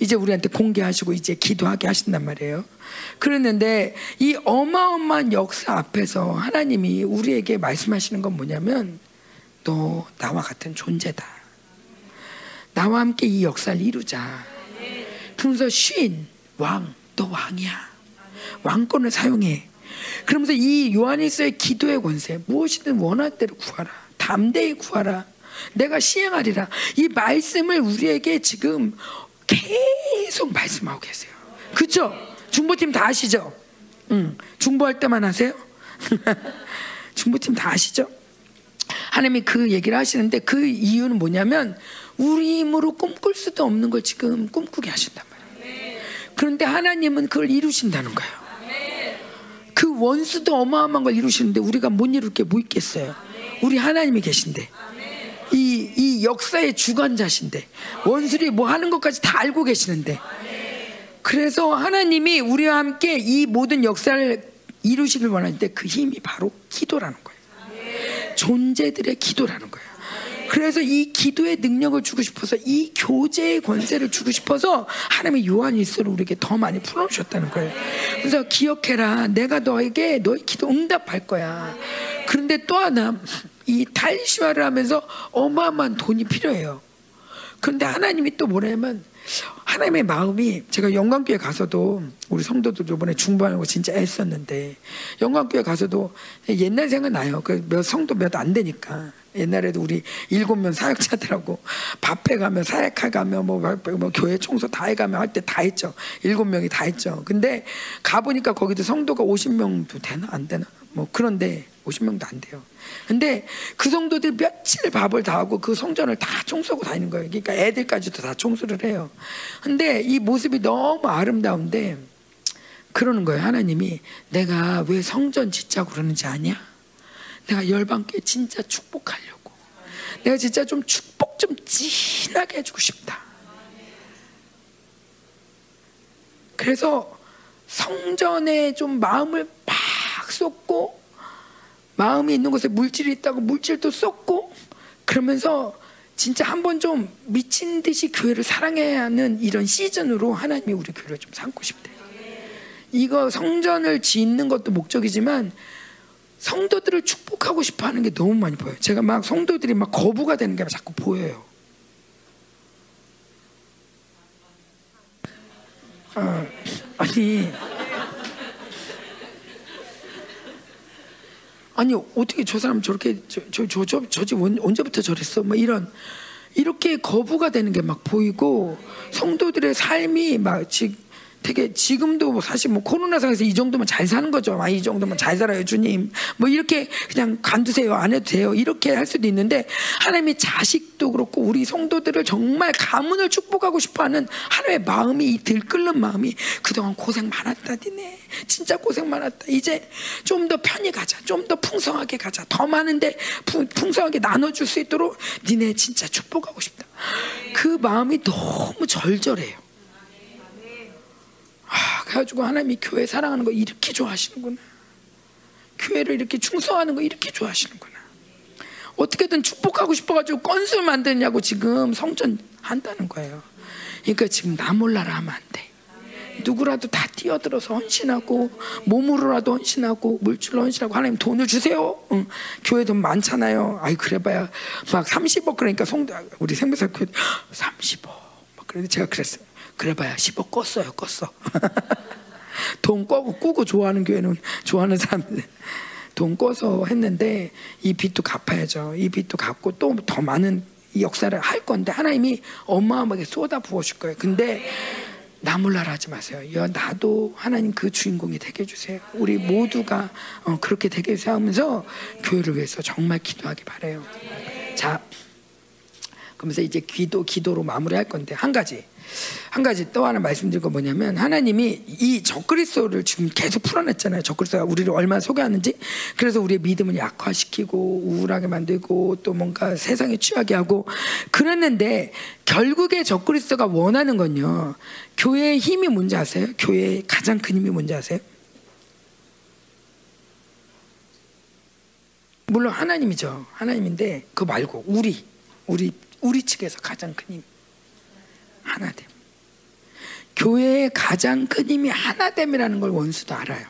이제 우리한테 공개하시고 이제 기도하게 하신단 말이에요. 그랬는데 이 어마어마한 역사 앞에서 하나님이 우리에게 말씀하시는 건 뭐냐면 너 나와 같은 존재다. 나와 함께 이 역사를 이루자. 그러면서 쉰 왕, 너 왕이야. 왕권을 사용해. 그러면서 이 요한일서의 기도의 권세 무엇이든 원할 대로 구하라. 담대히 구하라. 내가 시행하리라. 이 말씀을 우리에게 지금 계속 말씀하고 계세요. 그렇죠? 중보팀 다 아시죠? 응. 중보할 때만 하세요? 중보팀 다 아시죠? 하나님이 그 얘기를 하시는데 그 이유는 뭐냐면 우리 힘으로 꿈꿀 수도 없는 걸 지금 꿈꾸게 하신단 말이에요. 그런데 하나님은 그걸 이루신다는 거예요. 그 원수도 어마어마한 걸 이루시는데 우리가 못 이룰 게 뭐 있겠어요? 우리 하나님이 계신데. 이, 이 역사의 주관자신데 원수들이 뭐 하는 것까지 다 알고 계시는데 그래서 하나님이 우리와 함께 이 모든 역사를 이루시길 원하는데 그 힘이 바로 기도라는 거예요. 존재들의 기도라는 거예요. 그래서 이 기도의 능력을 주고 싶어서 이 교제의 권세를 주고 싶어서 하나님의 요한일서를 우리에게 더 많이 풀어주셨다는 거예요. 그래서 기억해라. 내가 너에게 너의 기도 응답할 거야. 그런데 또 하나 이 탈시화를 하면서 어마어마한 돈이 필요해요. 그런데 하나님이 또 뭐냐면 하나님의 마음이 제가 영광교회 가서도 우리 성도들 저번에 중반하고 진짜 애썼는데 영광교회 가서도 옛날 생각 나요. 그 몇 성도 몇 안 되니까 옛날에도 우리 일곱 명 사역자들하고 밥해 가면 사역하 가면 뭐, 뭐 교회 청소 다 해가면 할때 다 했죠. 일곱 명이 다 했죠. 근데 가 보니까 거기도 성도가 50명도 되나 안 되나 뭐 그런데 50명도 안 돼요. 근데 그 성도들 며칠 밥을 다 하고 그 성전을 다 청소하고 다니는 거예요. 그러니까 애들까지도 다 청소를 해요. 근데 이 모습이 너무 아름다운데 그러는 거예요. 하나님이 내가 왜 성전 짓자고 그러는지 아냐? 내가 열방께 진짜 축복하려고. 내가 진짜 좀 축복 좀 진하게 해주고 싶다. 그래서 성전에 좀 마음을 팍 쏟고 마음이 있는 곳에 물질이 있다고 물질도 쏟고 그러면서 진짜 한 번 좀 미친 듯이 교회를 사랑해야 하는 이런 시즌으로 하나님이 우리 교회를 좀 삼고 싶대요. 이거 성전을 짓는 것도 목적이지만 성도들을 축복하고 싶어 하는 게 너무 많이 보여요. 제가 막 성도들이 막 거부가 되는 게 자꾸 보여요. 어, 아니 아니 어떻게 저 사람 저렇게 저저저 저, 저, 언제부터 저랬어? 뭐 이런 이렇게 거부가 되는 게 막 보이고 성도들의 삶이 막 지금 되게 지금도 뭐 사실 뭐 코로나 상황에서 이 정도면 잘 사는 거죠. 아, 이 정도면 잘 살아요, 주님. 뭐 이렇게 그냥 간두세요, 안 해도 돼요. 이렇게 할 수도 있는데 하나님의 자식도 그렇고 우리 성도들을 정말 가문을 축복하고 싶어하는 하나님의 마음이 이 들끓는 마음이 그동안 고생 많았다, 니네. 진짜 고생 많았다. 이제 좀 더 편히 가자, 좀 더 풍성하게 가자. 더 많은데 풍, 풍성하게 나눠줄 수 있도록 니네 진짜 축복하고 싶다. 그 마음이 너무 절절해요. 아, 그래가지고 하나님이 교회 사랑하는 거 이렇게 좋아하시는구나. 교회를 이렇게 충성하는 거 이렇게 좋아하시는구나. 어떻게든 축복하고 싶어가지고 건술 만드냐고 지금 성전 한다는 거예요. 그러니까 지금 나 몰라라 하면 안 돼. 누구라도 다 뛰어들어서 헌신하고 몸으로라도 헌신하고 물질로 헌신하고 하나님 돈을 주세요. 응. 교회 돈 많잖아요. 아이 그래봐야 막 30억 그러니까 송 우리 생명사 교회 30억 막 그런데 제가 그랬어요. 그래봐야 10억 껐어요, 껐어. 돈 꺼고 꾸고 좋아하는 교회는 좋아하는 사람들 돈 꺼서 했는데 이 빚도 갚아야죠. 이 빚도 갚고 또 더 많은 역사를 할 건데 하나님이 어마어마하게 쏟아 부어줄 거예요. 근데 나 몰라라 하지 마세요. 야, 나도 하나님 그 주인공이 되게 해주세요. 우리 모두가 어, 그렇게 되게 해주세요 하면서 교회를 위해서 정말 기도하기 바래요. 자, 그러면서 이제 기도, 기도로 마무리할 건데 한 가지. 한 가지 또 하나 말씀드릴 건 뭐냐면 하나님이 이 적그리스도를 지금 계속 풀어냈잖아요. 적그리스도가 우리를 얼마나 소개하는지. 그래서 우리의 믿음을 약화시키고 우울하게 만들고 또 뭔가 세상에 취하게 하고 그랬는데 결국에 적그리스도가 원하는 건요. 교회의 힘이 뭔지 아세요? 교회의 가장 큰 힘이 뭔지 아세요? 물론 하나님이죠. 하나님인데 그거 말고 우리 우리 우리 측에서 가장 큰 힘. 하나됨. 교회의 가장 큰 힘이 하나됨이라는 걸 원수도 알아요.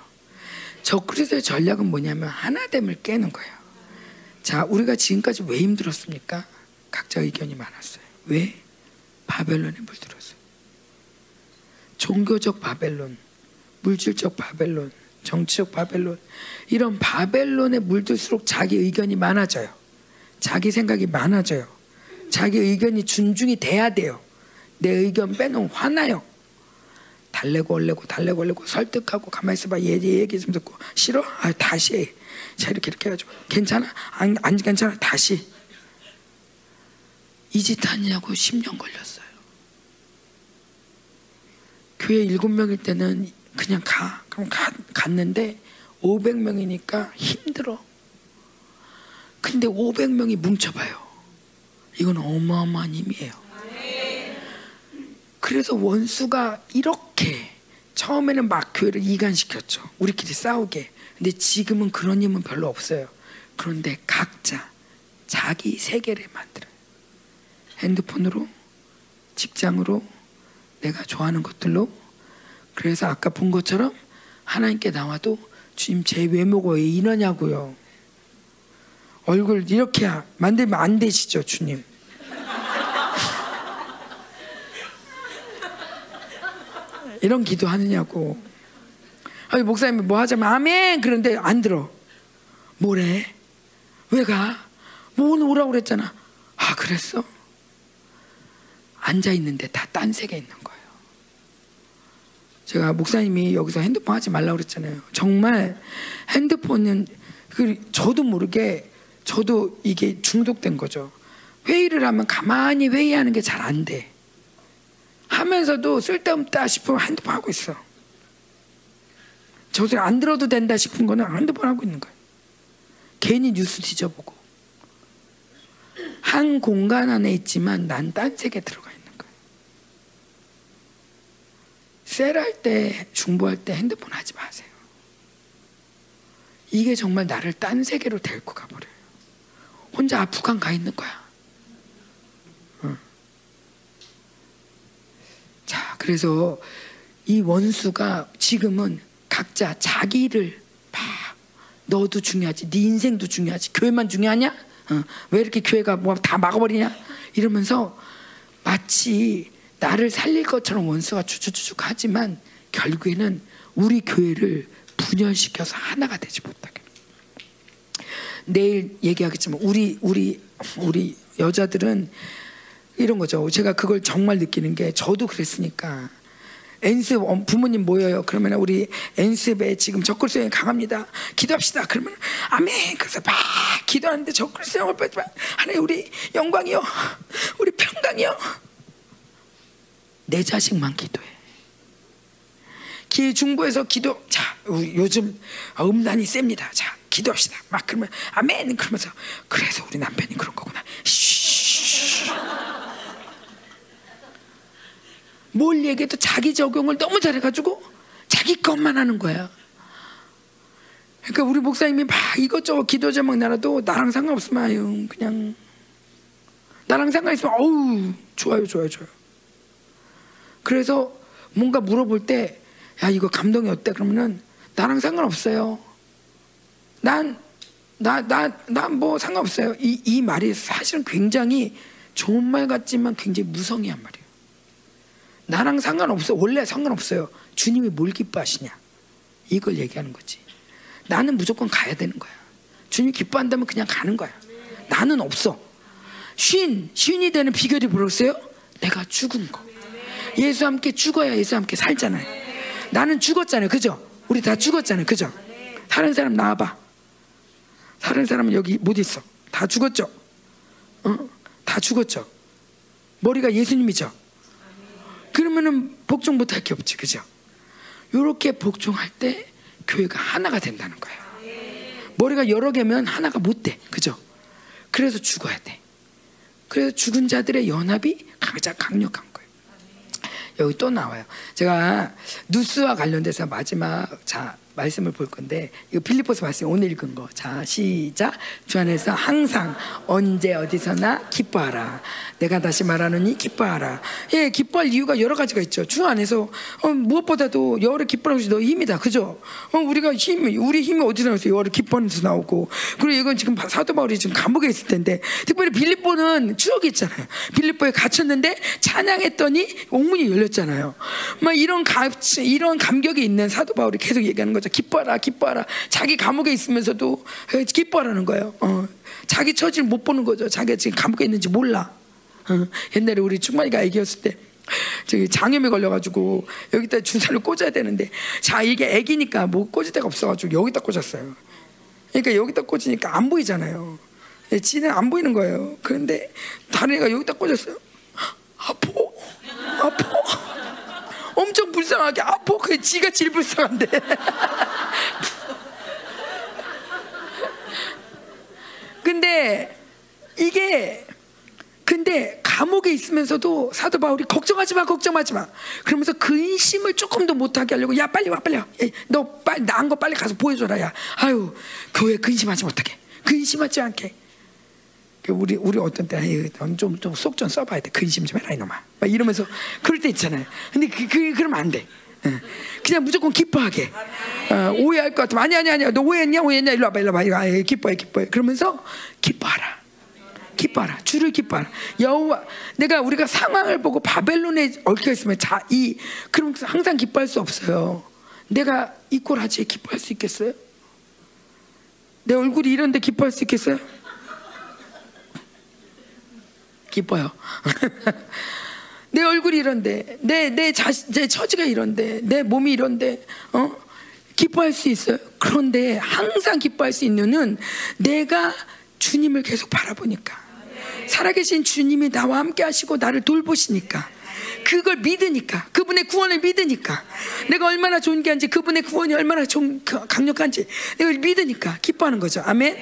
저 그리스도의 전략은 뭐냐면 하나됨을 깨는 거예요. 자, 우리가 지금까지 왜 힘들었습니까? 각자 의견이 많았어요. 왜? 바벨론에 물들었어요. 종교적 바벨론, 물질적 바벨론, 정치적 바벨론, 이런 바벨론에 물들수록 자기 의견이 많아져요. 자기 생각이 많아져요. 자기 의견이 존중이 돼야 돼요. 내 의견 빼놓으면 화나요. 달래고 얼래고 달래고 얼래고 설득하고 가만히 있어봐 얘, 얘 얘기 좀 듣고 싫어? 아 다시 해. 자 이렇게 이렇게 해가지고 괜찮아? 안, 안 괜찮아? 다시 이 짓 하냐고 10년 걸렸어요 교회 일곱 명일 때는 그냥 가 그럼 가, 갔는데 500명이니까 힘들어 근데 500명이 뭉쳐봐요 이건 어마어마한 힘이에요 그래서 원수가 이렇게 처음에는 막 교회를 이간시켰죠. 우리끼리 싸우게. 근데 지금은 그런 힘은 별로 없어요. 그런데 각자 자기 세계를 만들어요. 핸드폰으로, 직장으로, 내가 좋아하는 것들로. 그래서 아까 본 것처럼 하나님께 나와도 주님 제 외모가 왜 이러냐고요. 얼굴 이렇게 만들면 안 되시죠, 주님. 이런 기도 하느냐고. 아니, 목사님이 뭐 하자면 아멘! 그런데 안 들어. 뭐래? 왜 가? 뭐 오늘 오라고 그랬잖아. 아, 그랬어? 앉아있는데 다 딴 세계 있는 거예요. 제가 목사님이 여기서 핸드폰 하지 말라고 그랬잖아요. 정말 핸드폰은, 그 저도 모르게 저도 이게 중독된 거죠. 회의를 하면 가만히 회의하는 게 잘 안 돼. 하면서도 쓸데없다 싶으면 핸드폰 하고 있어. 저소리 안 들어도 된다 싶은 거는 핸드폰 하고 있는 거예요. 괜히 뉴스 뒤져보고. 한 공간 안에 있지만 난 딴 세계 들어가 있는 거예요. 셀할 때, 중보할 때 핸드폰 하지 마세요. 이게 정말 나를 딴 세계로 데리고 가버려요. 혼자 아프간 가 있는 거야. 자, 그래서 이 원수가 지금은 각자 자기를 막 너도 중요하지, 네 인생도 중요하지, 교회만 중요하냐? 어, 왜 이렇게 교회가 뭐 다 막아버리냐? 이러면서 마치 나를 살릴 것처럼 원수가 주주주죽 하지만 결국에는 우리 교회를 분열시켜서 하나가 되지 못하게. 내일 얘기하겠지만 우리 우리 우리 여자들은 이런 거죠. 제가 그걸 정말 느끼는 게 저도 그랬으니까. 엔습 부모님 모여요. 그러면 우리 엔습에 지금 적글성이 강합니다. 기도합시다. 그러면 아멘. 그래서 막 기도하는데 적글성을 빼지 하나님 우리 영광이요, 우리 평강이요. 내 자식만 기도해. 기 중부에서 기도. 자, 요즘 음란이 셉니다. 자, 기도합시다. 막 그러면 아멘. 그러면서 그래서 우리 남편이 그런 거구나. 쉬. 뭘 얘기해도 자기 적용을 너무 잘해가지고 자기 것만 하는 거야. 그러니까 우리 목사님이 막 이것저것 기도 제목 나라도 나랑 상관없으면 아유 그냥 나랑 상관 있으면 어우 좋아요 좋아요 좋아요. 그래서 뭔가 물어볼 때, 야, 이거 감동이 어때? 그러면은 나랑 상관없어요. 난, 나, 나, 난뭐 상관없어요. 이, 이 말이 사실은 굉장히 좋은 말 같지만 굉장히 무성의한 말이에요. 나랑 상관없어. 원래 상관없어요. 주님이 뭘 기뻐하시냐. 이걸 얘기하는 거지. 나는 무조건 가야 되는 거야. 주님 기뻐한다면 그냥 가는 거야. 나는 없어. 쉰, 쉰이 되는 비결이 뭐였어요? 내가 죽은 거. 예수 함께 죽어야 예수 함께 살잖아요. 나는 죽었잖아요. 그죠? 우리 다 죽었잖아요. 그죠? 다른 사람 나와봐. 다른 사람은 여기 못 있어. 다 죽었죠? 어? 다 죽었죠? 머리가 예수님이죠? 그러면은 복종 못할 게 없지. 그죠? 요렇게 복종할 때 교회가 하나가 된다는 거예요. 머리가 여러 개면 하나가 못 돼. 그죠? 그래서 죽어야 돼. 그래서 죽은 자들의 연합이 가장 강력한 거예요. 여기 또 나와요. 제가 누스와 관련돼서 마지막 자 말씀을 볼 건데 이거 빌리포스 말씀 오늘 읽은 거. 자 시작. 주 안에서 항상 언제 어디서나 기뻐하라. 내가 다시 말하노니 기뻐하라. 예, 기뻐할 이유가 여러 가지가 있죠. 주 안에서 어, 무엇보다도 여호를 기뻐하는 것이 너 힘이다. 그죠? 어, 우리가 힘, 우리 힘이 어디서 나와서 여호를 기뻐하는 데서 나오고 그리고 이건 지금 사도 바울이 지금 감옥에 있을 텐데 특별히 빌립보는 추억이 있잖아요. 빌립보에 갇혔는데 찬양했더니 옥문이 열렸잖아요. 막 이런 감, 이런 감격이 있는 사도 바울이 계속 얘기하는 거죠. 기뻐하라, 기뻐하라. 자기 감옥에 있으면서도 기뻐하라는 거예요. 어, 자기 처지를 못 보는 거죠. 자기가 지금 감옥에 있는지 몰라. 어, 옛날에 우리 충만이가 아기였을 때 저기 장염에 걸려가지고 여기다 주사를 꽂아야 되는데 자 이게 아기니까 뭐 꽂을 데가 없어가지고 여기다 꽂았어요. 그러니까 여기다 꽂으니까 안 보이잖아요. 지는 안 보이는 거예요. 그런데 다른 애가 여기다 꽂았어요. 아파, 아파. 엄청 불쌍하게 아파. 그 지가 제일 불쌍한데. 근데 이게 근데 감옥에 있으면서도 사도 바울이 걱정하지 마, 걱정하지 마. 그러면서 근심을 조금 더 못하게 하려고 야 빨리 와, 빨리 와. 야, 너 빨리 나은 거 빨리 가서 보여줘라. 야, 아유 교회 근심하지 못하게, 근심하지 않게. 그 우리 우리 어떤 때 좀좀 속좀 써봐야 돼. 근심 좀 해라 이놈아. 막 이러면서 그럴 때 있잖아요. 근데 그, 그 그러면 안 돼. 그냥 무조건 기뻐하게 어, 오해할 것 같으면 아니 아니 아니야 너 오해했냐 오해했냐 일로 와봐 일로 와봐 아, 기뻐해 기뻐해 그러면서 기뻐하라 기뻐하라 주를 기뻐하라 여호와 내가 우리가 상황을 보고 바벨론에 얽혀 있으면 자이 그럼 항상 기뻐할 수 없어요 내가 이꼴 하지 기뻐할 수 있겠어요? 내 얼굴이 이런데 기뻐할 수 있겠어요? 기뻐요 내 얼굴이 이런데 내 내 자신 내 처지가 이런데 내 몸이 이런데 어 기뻐할 수 있어요. 그런데 항상 기뻐할 수 있는 는 내가 주님을 계속 바라보니까 살아계신 주님이 나와 함께 하시고 나를 돌보시니까 그걸 믿으니까 그분의 구원을 믿으니까 내가 얼마나 존귀한지 그분의 구원이 얼마나 좀 강력한지 내가 믿으니까 기뻐하는 거죠 아멘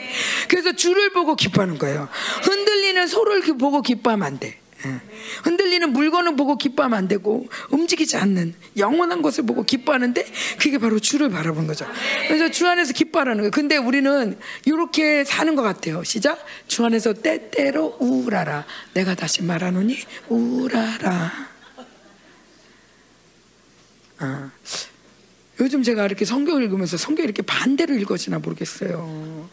그래서 주를 보고 기뻐하는 거예요 흔들리는 소를 보고 기뻐하면 안돼 예. 흔들리는 물건을 보고 기뻐하면 안 되고 움직이지 않는 영원한 것을 보고 기뻐하는데 그게 바로 주를 바라본 거죠. 그래서 주 안에서 기뻐하라는 거예요. 근데 우리는 이렇게 사는 것 같아요. 시작. 주 안에서 때때로 우울하라. 내가 다시 말하노니 우울하라. 아, 요즘 제가 이렇게 성경 읽으면서 성경 이렇게 반대로 읽어지나 모르겠어요.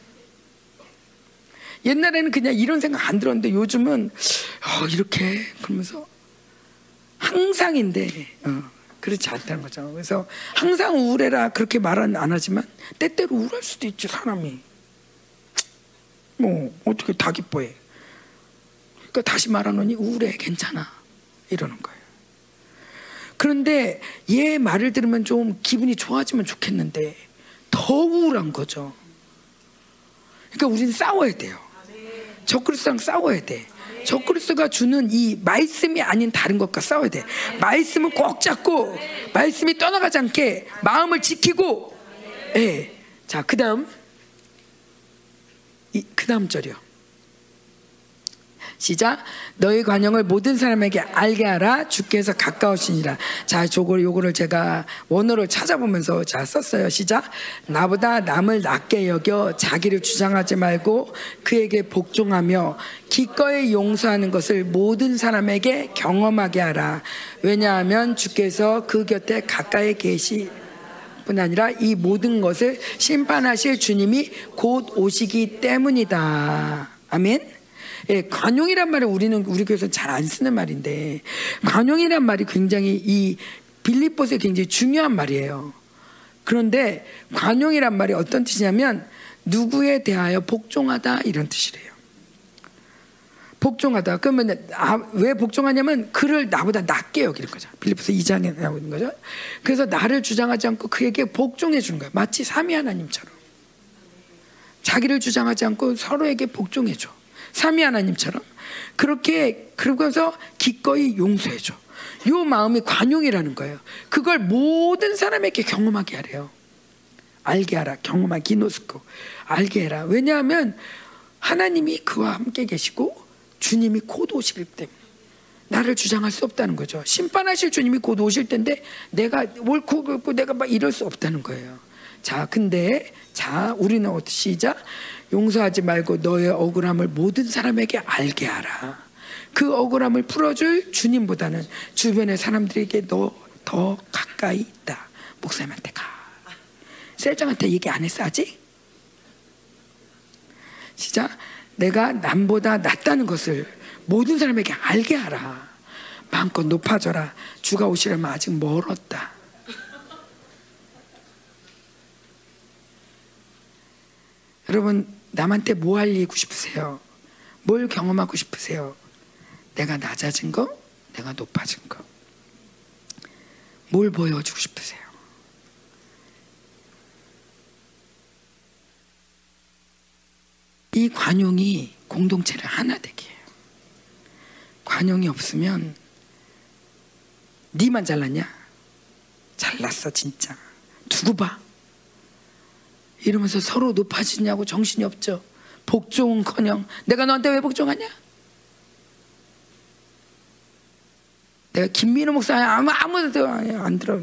옛날에는 그냥 이런 생각 안 들었는데 요즘은 어, 이렇게 그러면서 항상인데 어, 그렇지 않다는 거죠. 그래서 항상 우울해라 그렇게 말은 안 하지만 때때로 우울할 수도 있지 사람이. 뭐 어떻게 다 기뻐해. 그러니까 다시 말하노니 우울해 괜찮아 이러는 거예요. 그런데 얘 말을 들으면 좀 기분이 좋아지면 좋겠는데 더 우울한 거죠. 그러니까 우리는 싸워야 돼요. 적그리스도랑 싸워야 돼. 적그리스도가 주는 이 말씀이 아닌 다른 것과 싸워야 돼. 말씀은 꼭 잡고 말씀이 떠나가지 않게 마음을 지키고. 예. 자, 그다음 이 그다음 절이요. 시작. 너희 관용을 모든 사람에게 알게 하라. 주께서 가까우시니라. 자, 저걸 요거를 제가 원어를 찾아보면서 자 썼어요. 시작. 나보다 남을 낮게 여겨 자기를 주장하지 말고 그에게 복종하며 기꺼이 용서하는 것을 모든 사람에게 경험하게 하라. 왜냐하면 주께서 그 곁에 가까이 계시 뿐 아니라 이 모든 것을 심판하실 주님이 곧 오시기 때문이다. 아멘. 예, 관용이란 말을 우리는 우리 교회에서 잘 안 쓰는 말인데 관용이란 말이 굉장히 이 빌립보스에 굉장히 중요한 말이에요. 그런데 관용이란 말이 어떤 뜻이냐면 누구에 대하여 복종하다 이런 뜻이래요. 복종하다. 그러면 아, 왜 복종하냐면 그를 나보다 낮게 여기는 거죠. 빌립보스 2장에 나오고 있는 거죠. 그래서 나를 주장하지 않고 그에게 복종해 주는 거예요. 마치 삼위 하나님처럼. 자기를 주장하지 않고 서로에게 복종해 줘. 삼위 하나님처럼 그렇게 그러고서 기꺼이 용서해 줘. 요 마음이 관용이라는 거예요. 그걸 모든 사람에게 경험하게 하래요. 알게 하라. 경험하기 기노스코. 알게 해라. 왜냐하면 하나님이 그와 함께 계시고 주님이 곧 오시기 때문에 나를 주장할 수 없다는 거죠. 심판하실 주님이 곧 오실 텐데 내가 옳고 그렇고 내가 막 이럴 수 없다는 거예요. 자, 근데 자, 우리는 어떻게 시작? 용서하지 말고 너의 억울함을 모든 사람에게 알게 하라. 그 억울함을 풀어줄 주님보다는 주변의 사람들에게 너 더 가까이 있다. 목사님한테 가. 셀장한테 얘기 안 했어 아직? 시작. 내가 남보다 낫다는 것을 모든 사람에게 알게 하라. 마음껏 높아져라. 주가 오시려면 아직 멀었다. 여러분 남한테 뭐 알리고 싶으세요? 뭘 경험하고 싶으세요? 내가 낮아진 거? 내가 높아진 거? 뭘 보여주고 싶으세요? 이 관용이 공동체를 하나 되게 해요. 관용이 없으면 니만 잘났냐? 잘났어 진짜. 두고 봐. 이러면서 서로 높아지냐고 정신이 없죠. 복종은커녕 내가 너한테 왜 복종하냐? 내가 김민호 목사 아무 아무도 안 들어.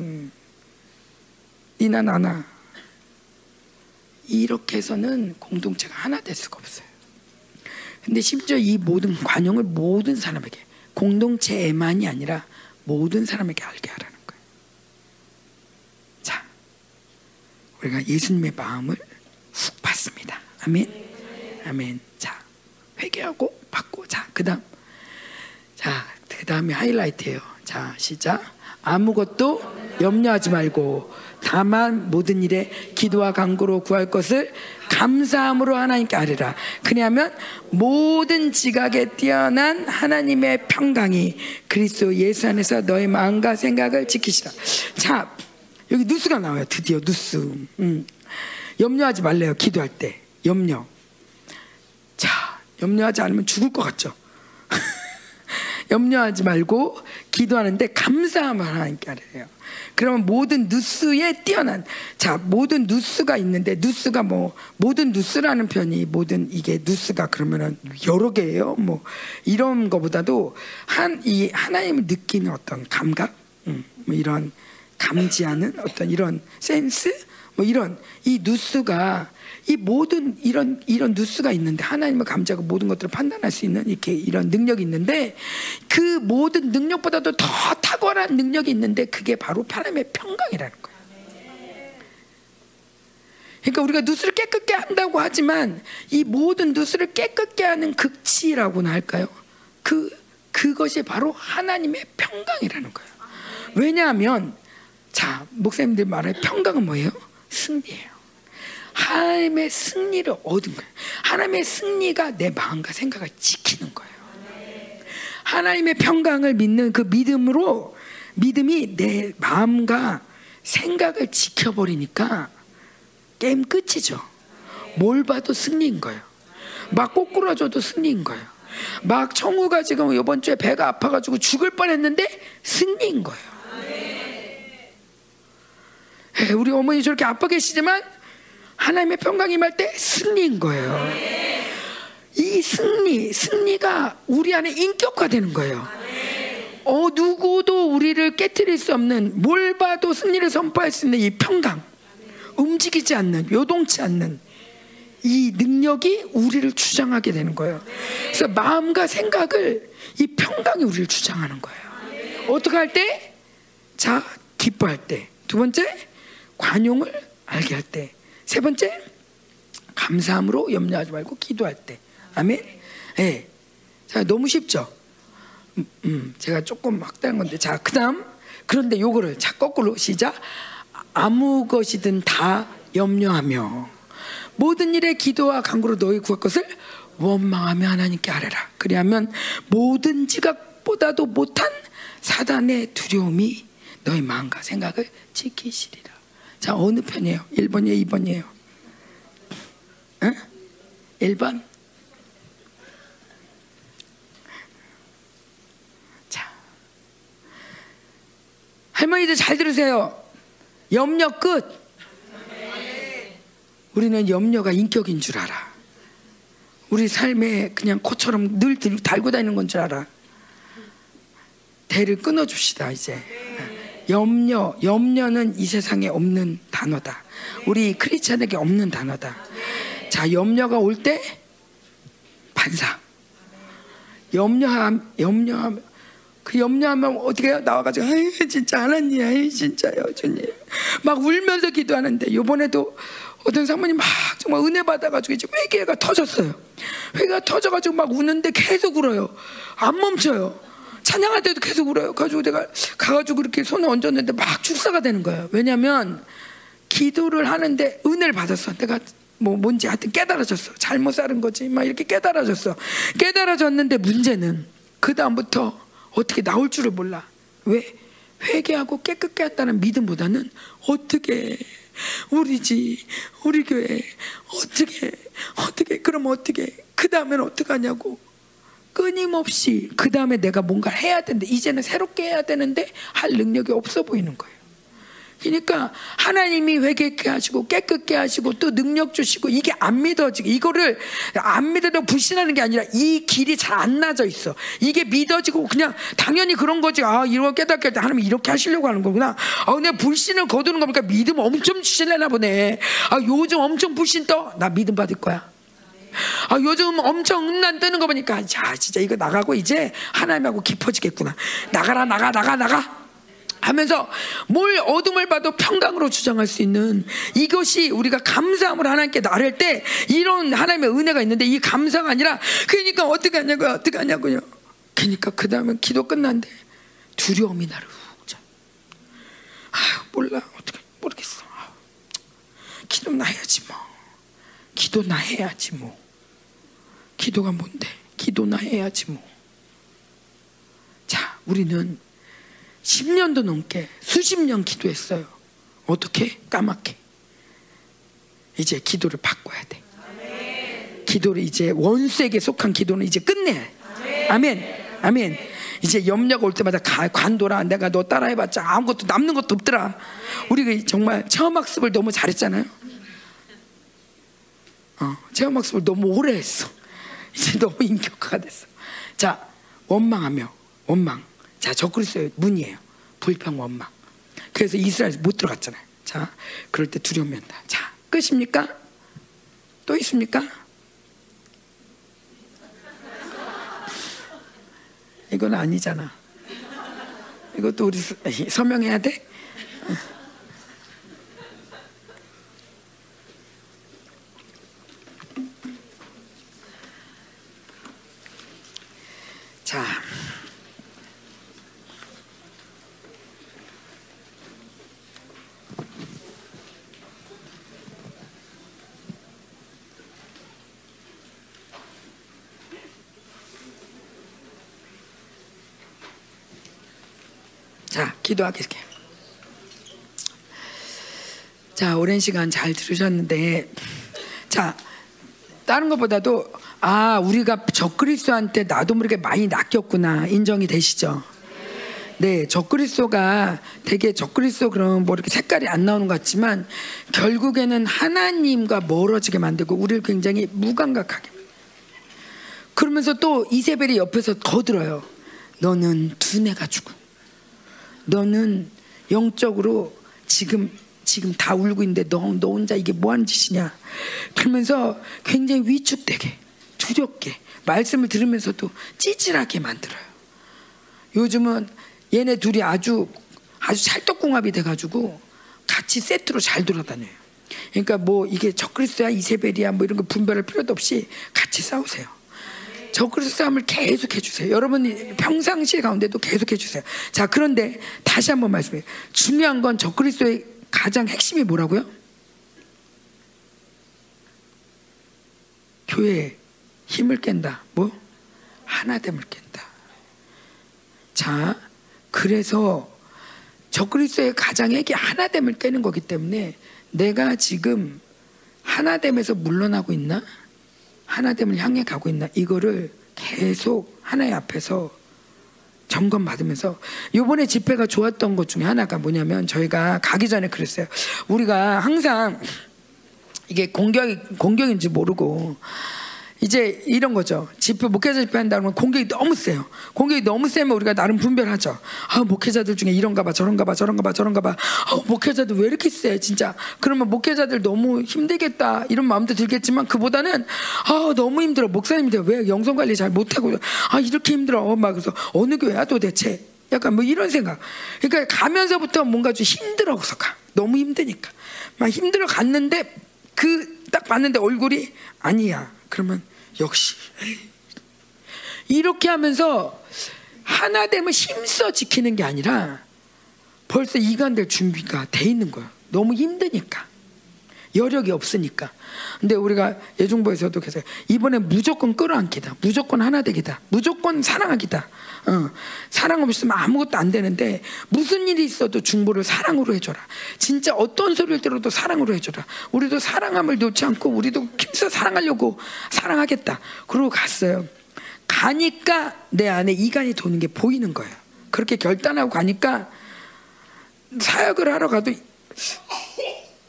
니나 나나 이렇게 해서는 공동체가 하나 될 수가 없어요. 근데 심지어 이 모든 관용을 모든 사람에게 공동체에만이 아니라 모든 사람에게 알게 하라는 거예요. 자, 우리가 예수님의 마음을 훅 받습니다. 아멘. 아멘. 자, 회개하고 받고 자, 그다음 자, 그다음에 하이라이트예요. 자, 시작. 아무것도 염려하지 말고 다만 모든 일에 기도와 간구로 구할 것을 감사함으로 하나님께 아뢰라. 그냐면 모든 지각에 뛰어난 하나님의 평강이 그리스도 예수 안에서 너의 마음과 생각을 지키시라. 자, 여기 누스가 나와요. 드디어 누스. 음. 염려하지 말래요. 기도할 때. 염려. 자, 염려하지 않으면 죽을 것 같죠? 염려하지 말고 기도하는데 감사함을 하나님께 하래요. 그러면 모든 누스에 뛰어난 자 모든 누스가 있는데 누스가 뭐 모든 누스라는 편이 모든 이게 누스가 그러면은 여러 개예요. 뭐 이런 거보다도 한 이 하나님을 느끼는 어떤 감각, 음, 뭐 이런 감지하는 어떤 이런 센스, 뭐 이런 이 누스가 이 모든 이런 이런 뉴스가 있는데 하나님을 감지하고 모든 것들을 판단할 수 있는 이렇게 이런 능력이 있는데 그 모든 능력보다도 더 탁월한 능력이 있는데 그게 바로 하나님의 평강이라는 거예요. 그러니까 우리가 누수를 깨끗게 한다고 하지만 이 모든 누수를 깨끗게 하는 극치라고나 할까요? 그 그것이 바로 하나님의 평강이라는 거예요. 왜냐하면 자 목사님들 말할 평강은 뭐예요? 승리예요. 하나님의 승리를 얻은 거예요. 하나님의 승리가 내 마음과 생각을 지키는 거예요. 하나님의 평강을 믿는 그 믿음으로 믿음이 내 마음과 생각을 지켜버리니까 게임 끝이죠. 뭘 봐도 승리인 거예요. 막 꼬꾸라져도 승리인 거예요. 막 청우가 지금 이번 주에 배가 아파가지고 죽을 뻔했는데 승리인 거예요. 우리 어머니 저렇게 아파 계시지만 하나님의 평강이 임할 때 승리인 거예요. 이 승리, 승리가 우리 안에 인격화되는 거예요. 어 누구도 우리를 깨뜨릴 수 없는 뭘 봐도 승리를 선포할 수 있는 이 평강, 움직이지 않는 요동치 않는 이 능력이 우리를 주장하게 되는 거예요. 그래서 마음과 생각을 이 평강이 우리를 주장하는 거예요. 어떻게 할 때? 자, 기뻐할 때. 두 번째, 관용을 알게 할 때. 세 번째, 감사함으로 염려하지 말고 기도할 때. 아멘. 예. 네. 자, 너무 쉽죠? 음, 음, 제가 조금 확대한 건데. 자, 그 다음. 그런데 요거를, 자, 거꾸로 시작. 아무 것이든 다 염려하며 모든 일에 기도와 간구로 너희 구할 것을 원망하며 하나님께 아뢰라. 그리하면 모든 지각보다도 못한 사단의 두려움이 너희 마음과 생각을 지키시리라. 자, 어느 편이에요? 1번이에요? 2번이에요? 응? 1번? 자. 할머니들 잘 들으세요. 염려 끝. 우리는 염려가 인격인 줄 알아. 우리 삶에 그냥 코처럼 늘 달고 다니는 건 줄 알아. 대를 끊어줍시다 이제. 염려, 염려는 이 세상에 없는 단어다. 우리 크리스찬에게 없는 단어다. 자, 염려가 올 때 반사. 염려함, 염려함. 그 염려하면 어떻게 해요? 나와가지고, 아이, 진짜 하나님, 아이, 진짜요, 주님. 막 울면서 기도하는데, 요번에도 어떤 사모님 막 정말 은혜 받아가지고 이제 회개가 터졌어요. 회개가 터져가지고 막 우는데 계속 울어요. 안 멈춰요. 찬양할 때도 계속 울어요. 가지고 내가 가가지고 이렇게 손을 얹었는데 막 축사가 되는 거예요. 왜냐하면 기도를 하는데 은혜를 받았어. 내가 뭐 뭔지 하여튼 깨달아졌어. 잘못 살은 거지. 막 이렇게 깨달아졌어. 깨달아졌는데 문제는 그 다음부터 어떻게 나올 줄을 몰라. 왜? 회개하고 깨끗게 했다는 믿음보다는 어떻게 우리 집, 우리 교회 어떻게 어떻게 그럼 어떻게 그 다음엔 어떻게 하냐고 끊임없이 그 다음에 내가 뭔가 해야 되는데 이제는 새롭게 해야 되는데 할 능력이 없어 보이는 거예요. 그러니까 하나님이 회개케 하시고 깨끗게 하시고 또 능력 주시고 이게 안 믿어지고 이거를 안 믿어도 불신하는 게 아니라 이 길이 잘 안 나져 있어. 이게 믿어지고 그냥 당연히 그런 거지. 아 이런 깨닫게 때 하나님 이렇게 하시려고 하는 거구나. 아 근데 불신을 거두는 거니까 믿음 엄청 주실래나 보네. 아 요즘 엄청 불신 떠. 나 믿음 받을 거야. 아, 요즘 엄청 음란 뜨는 거 보니까, 자, 진짜 이거 나가고 이제 하나님하고 깊어지겠구나. 나가라, 나가, 나가, 나가. 하면서 뭘 어둠을 봐도 평강으로 주장할 수 있는 이것이 우리가 감사함으로 하나님께 나를 때 이런 하나님의 은혜가 있는데 이 감사가 아니라 그러니까 어떻게 하냐고요 어떻게 하냐고요. 그러니까 그 다음에 기도 끝난데 두려움이 나를 훅자 아유 몰라. 어떻게 모르겠어. 기도나 해야지 뭐 기도나 해야지 뭐 기도가 뭔데 기도나 해야지 뭐 자 우리는 10년도 넘게 수십 년 기도했어요. 어떻게? 까맣게. 이제 기도를 바꿔야 돼. 기도를 이제 원수에게 속한 기도는 이제 끝내. 아멘. 아멘. 이제 염려가 올 때마다 가, 관둬라. 내가 너 따라해봤자 아무것도 남는 것도 없더라. 우리가 정말 체험학습을 너무 잘했잖아요. 어, 체험학습을 너무 오래 했어. 이제 너무 인격화가 됐어. 자, 원망하며, 원망. 자, 적그리스도의 문이에요. 불평 원망. 그래서 이스라엘 못 들어갔잖아요. 자, 그럴 때 두려움이 온다. 자, 끝입니까? 또 있습니까? 이건 아니잖아. 이것도 우리 서명해야 돼? 자. 자, 기도하겠습니다. 자, 오랜 시간 잘 들으셨는데, 자, 다른 것보다도, 아, 우리가 적그리스도한테 나도 모르게 많이 낚였구나. 인정이 되시죠? 네, 적그리스도가 되게 적그리스도 그러면 뭐 이렇게 색깔이 안 나오는 것 같지만, 결국에는 하나님과 멀어지게 만들고, 우리를 굉장히 무감각하게 그러면서 또 이세벨이 옆에서 더 들어요. 너는 두뇌 가지고, 너는 영적으로 지금 지금 다 울고 있는데 너, 너 혼자 이게 뭐 하는 짓이냐. 그러면서 굉장히 위축되게, 두렵게, 말씀을 들으면서도 찌질하게 만들어요. 요즘은 얘네 둘이 아주, 아주 찰떡궁합이 돼가지고 같이 세트로 잘 돌아다녀요. 그러니까 뭐 이게 적그리스야 이세벨이야 뭐 이런 거 분별할 필요도 없이 같이 싸우세요. 적그리스 싸움을 계속 해주세요. 여러분 평상시 가운데도 계속 해주세요. 자 그런데 다시 한번 말씀해요. 중요한 건 적그리스도의 가장 핵심이 뭐라고요? 교회 힘을 깬다. 뭐? 하나됨을 깬다. 자, 그래서 적그리스도의 가장 핵이 하나됨을 깨는 거기 때문에 내가 지금 하나됨에서 물러나고 있나? 하나됨을 향해 가고 있나? 이거를 계속 하나의 앞에서 점검 받으면서 요번에 집회가 좋았던 것 중에 하나가 뭐냐면 저희가 가기 전에 그랬어요. 우리가 항상 이게 공격 공격인지 모르고 이제 이런 거죠. 집회 목회자 집회 한다 면 공격이 너무 세요. 공격이 너무 세면 우리가 나름 분별하죠. 아 목회자들 중에 이런가 봐 저런가 봐 저런가 봐 저런가 봐. 아, 목회자들 왜 이렇게 세 진짜. 그러면 목회자들 너무 힘들겠다 이런 마음도 들겠지만 그보다는 아 너무 힘들어 목사님들 왜 영성 관리 잘 못하고 아 이렇게 힘들어 막 그래서 어느 교회야 도대체. 약간 뭐 이런 생각. 그러니까 가면서부터 뭔가 좀 힘들어서 가. 너무 힘드니까. 막 힘들어 갔는데 그 딱 봤는데 얼굴이 아니야. 그러면 역시 이렇게 하면서 하나됨을 힘써 지키는 게 아니라 벌써 이간될 준비가 돼 있는 거야. 너무 힘드니까. 여력이 없으니까. 근데 우리가 예중보에서도 계속 이번에 무조건 끌어안기다. 무조건 하나 되기다. 무조건 사랑하기다. 어, 사랑 없으면 아무것도 안 되는데 무슨 일이 있어도 중보를 사랑으로 해줘라. 진짜 어떤 소리를 들어도 사랑으로 해줘라. 우리도 사랑함을 놓지 않고 우리도 힘써 사랑하려고 사랑하겠다. 그러고 갔어요. 가니까 내 안에 이간이 도는 게 보이는 거예요. 그렇게 결단하고 가니까 사역을 하러 가도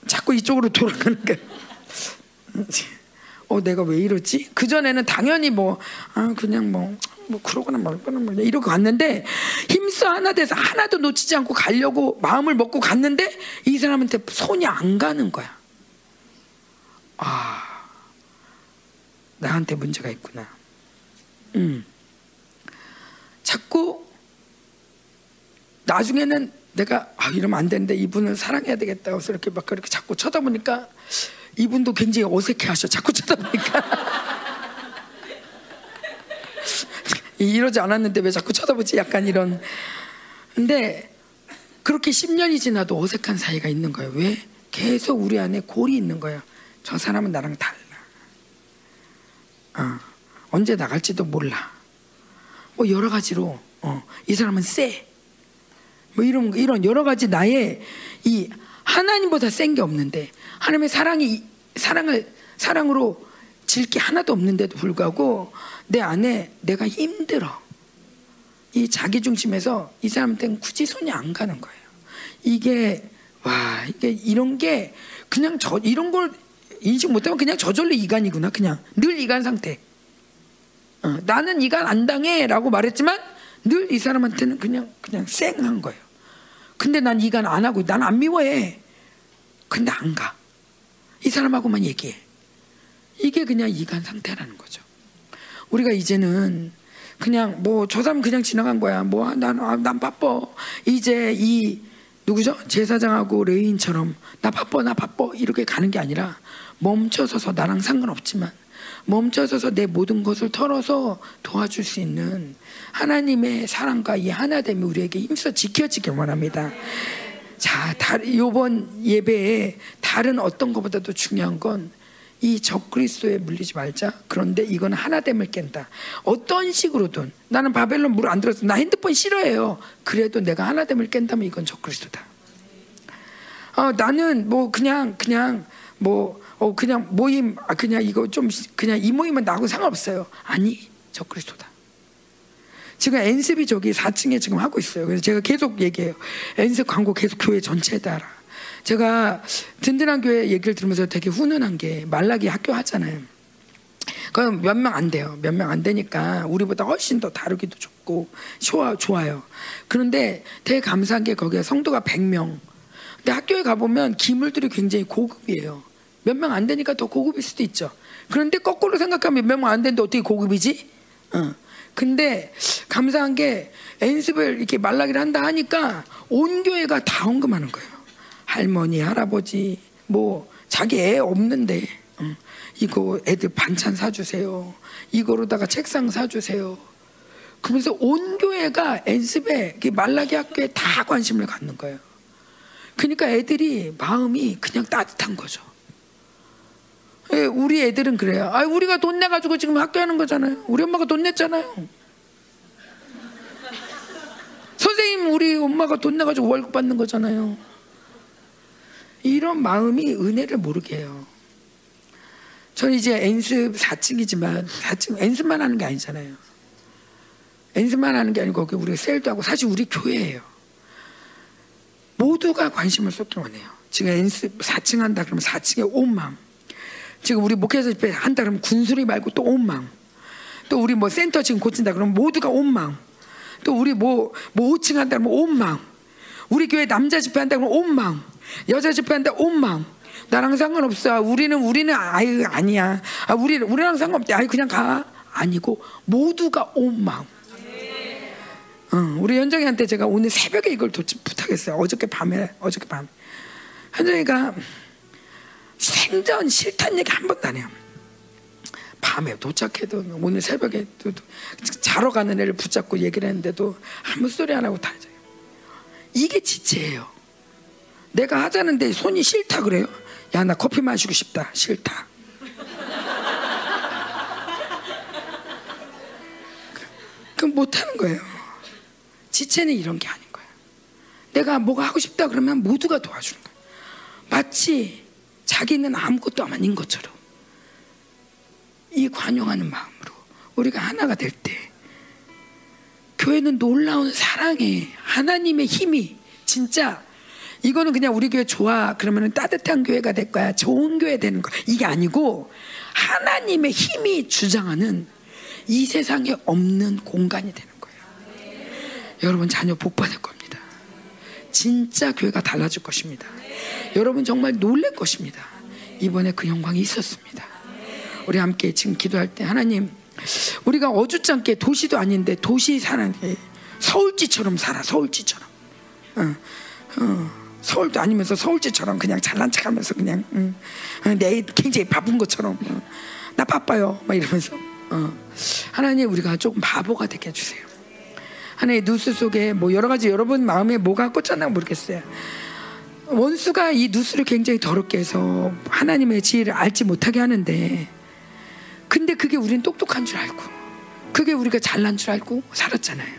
자꾸 이쪽으로 돌아가는 거예요. 어, 내가 왜 이러지? 그전에는 당연히 뭐, 아, 그냥 뭐, 뭐, 그러거나 말거나 뭐, 이러고 갔는데, 힘써 하나 돼서 하나도 놓치지 않고 가려고 마음을 먹고 갔는데, 이 사람한테 손이 안 가는 거야. 아, 나한테 문제가 있구나. 음. 자꾸, 나중에는 내가 아, 이러면 안 되는데 이분을 사랑해야 되겠다. 그래서 이렇게 막 그렇게 자꾸 쳐다보니까 이분도 굉장히 어색해하셔. 자꾸 쳐다보니까 이러지 않았는데 왜 자꾸 쳐다보지? 약간 이런. 근데 그렇게 10년이 지나도 어색한 사이가 있는 거예요. 왜? 계속 우리 안에 골이 있는 거예요. 저 사람은 나랑 달라. 어, 언제 나갈지도 몰라. 뭐 여러 가지로 어, 이 사람은 쎄. 뭐 이런 이런 여러 가지 나의 이 하나님보다 센 게 없는데 하나님의 사랑이 사랑을 사랑으로 질 게 하나도 없는데도 불구하고 내 안에 내가 힘들어. 이 자기 중심에서 이 사람한테는 굳이 손이 안 가는 거예요. 이게 와 이게 이런 게 그냥 저 이런 걸 인식 못하면 그냥 저절로 이간이구나. 그냥 늘 이간 상태. 어, 나는 이간 안 당해라고 말했지만 늘 이 사람한테는 그냥 그냥 쌩한 거예요. 근데 난 이간 안 하고 난 안 미워해. 근데 안 가. 이 사람하고만 얘기해. 이게 그냥 이간 상태라는 거죠. 우리가 이제는 그냥 뭐 저 사람 그냥 지나간 거야. 뭐난 아, 난 바빠. 이제 이 누구죠? 제사장하고 레인처럼 나 바빠 나 바빠 이렇게 가는 게 아니라 멈춰서서 나랑 상관없지만 멈춰서서 내 모든 것을 털어서 도와줄 수 있는 하나님의 사랑과 이 하나됨이 우리에게 힘써 지켜지길 원합니다. 자, 이번 예배에 다른 어떤 것보다도 중요한 건 이 적그리스도에 물리지 말자. 그런데 이건 하나됨을 깬다. 어떤 식으로든 나는 바벨론 물 안 들었어. 나 핸드폰 싫어해요. 그래도 내가 하나됨을 깬다면 이건 적그리스도다. 어, 나는 뭐 그냥 그냥 뭐 어, 그냥 모임, 아, 그냥 이거 좀, 그냥 이 모임은 나하고 상관없어요. 아니, 저 그리스도다. 지금 엔습이 저기 4층에 지금 하고 있어요. 그래서 제가 계속 얘기해요. 엔습 광고 계속 교회 전체에다 라 제가 든든한 교회 얘기를 들으면서 되게 훈훈한 게 말라기 학교 하잖아요. 그건 몇명 안 돼요. 몇 명 안 되니까 우리보다 훨씬 더 다루기도 좋고 좋아 좋아요. 그런데 되게 감사한 게 거기에 성도가 100명. 근데 학교에 가 보면 기물들이 굉장히 고급이에요. 몇 명 안 되니까 더 고급일 수도 있죠. 그런데 거꾸로 생각하면 몇 명 안 되는데 어떻게 고급이지? 어. 근데 감사한 게 연습을 이렇게 말라기를 한다 하니까 온 교회가 다 헌금하는 거예요. 할머니, 할아버지, 뭐 자기 애 없는데 어, 이거 애들 반찬 사주세요. 이거로다가 책상 사주세요. 그러면서 온 교회가 연습에 말라기 학교에 다 관심을 갖는 거예요. 그러니까 애들이 마음이 그냥 따뜻한 거죠. 예, 우리 애들은 그래요. 아, 우리가 돈 내가지고 지금 학교 하는 거잖아요. 우리 엄마가 돈 냈잖아요. 선생님, 우리 엄마가 돈 내가지고 월급 받는 거잖아요. 이런 마음이 은혜를 모르게 해요. 저는 이제 엔습 4층이지만 4층 엔습만 하는 게 아니잖아요. 엔습만 하는 게 아니고 우리 셀도 하고 사실 우리 교회예요. 모두가 관심을 쏟기 원해요. 지금 엔습 4층 한다 그러면 4층에 온 마음. 지금 우리 목회자 집회 한다 그러면 군수리 말고 또온 마음. 또 우리 뭐 센터 지금 고친다 그러면 모두가 온 마음. 또 우리 뭐, 뭐 5층 한다 그러면 온 마음. 우리 교회 남자 집회 한다 그러면 온 마음. 여자 한다 온 마음. 나랑 상관없어. 우리는 우리는 아유 아니야. 아 우리 우리랑 상관없대. 아유 그냥 가. 아니고 모두가 온 마음. 응, 우리 현정이한테 제가 오늘 새벽에 이걸 도, 부탁했어요. 어저께 밤에 어저께 밤. 현정이가 생전 싫다는 얘기 한 번도 안 해요. 밤에 도착해도 오늘 새벽에 또, 또 자러 가는 애를 붙잡고 얘기를 했는데도 아무 소리 안 하고 다 자요. 이게 지체예요. 내가 하자는데 손이 싫다 그래요. 야 나 커피 마시고 싶다. 싫다. 그럼 못하는 거예요. 지체는 이런 게 아닌 거예요. 내가 뭐가 하고 싶다 그러면 모두가 도와주는 거예요. 마치 자기는 아무것도 아닌 것처럼 이 관용하는 마음으로 우리가 하나가 될 때 교회는 놀라운 사랑에 하나님의 힘이 진짜 이거는 그냥 우리 교회 좋아 그러면 따뜻한 교회가 될 거야 좋은 교회 되는 거 이게 아니고 하나님의 힘이 주장하는 이 세상에 없는 공간이 되는 거예요. 여러분 자녀 복 받을 겁니다. 진짜 교회가 달라질 것입니다. 여러분 정말 놀랄 것입니다. 이번에 그 영광이 있었습니다. 우리 함께 지금 기도할 때 하나님 우리가 어주짱게 도시도 아닌데 도시 사는 서울지처럼 살아 서울지처럼 어, 어, 서울도 아니면서 서울지처럼 그냥 잘난 척하면서 그냥 응. 어, 내 굉장히 바쁜 것처럼 어, 나 바빠요 막 이러면서 어. 하나님 우리가 조금 바보가 되게 해주세요 하나님 누스 속에 뭐 여러 가지 여러분 마음에 뭐가 꽂혔나 모르겠어요 원수가 이 누스를 굉장히 더럽게 해서 하나님의 지혜를 알지 못하게 하는데 근데 그게 우리는 똑똑한 줄 알고 그게 우리가 잘난 줄 알고 살았잖아요.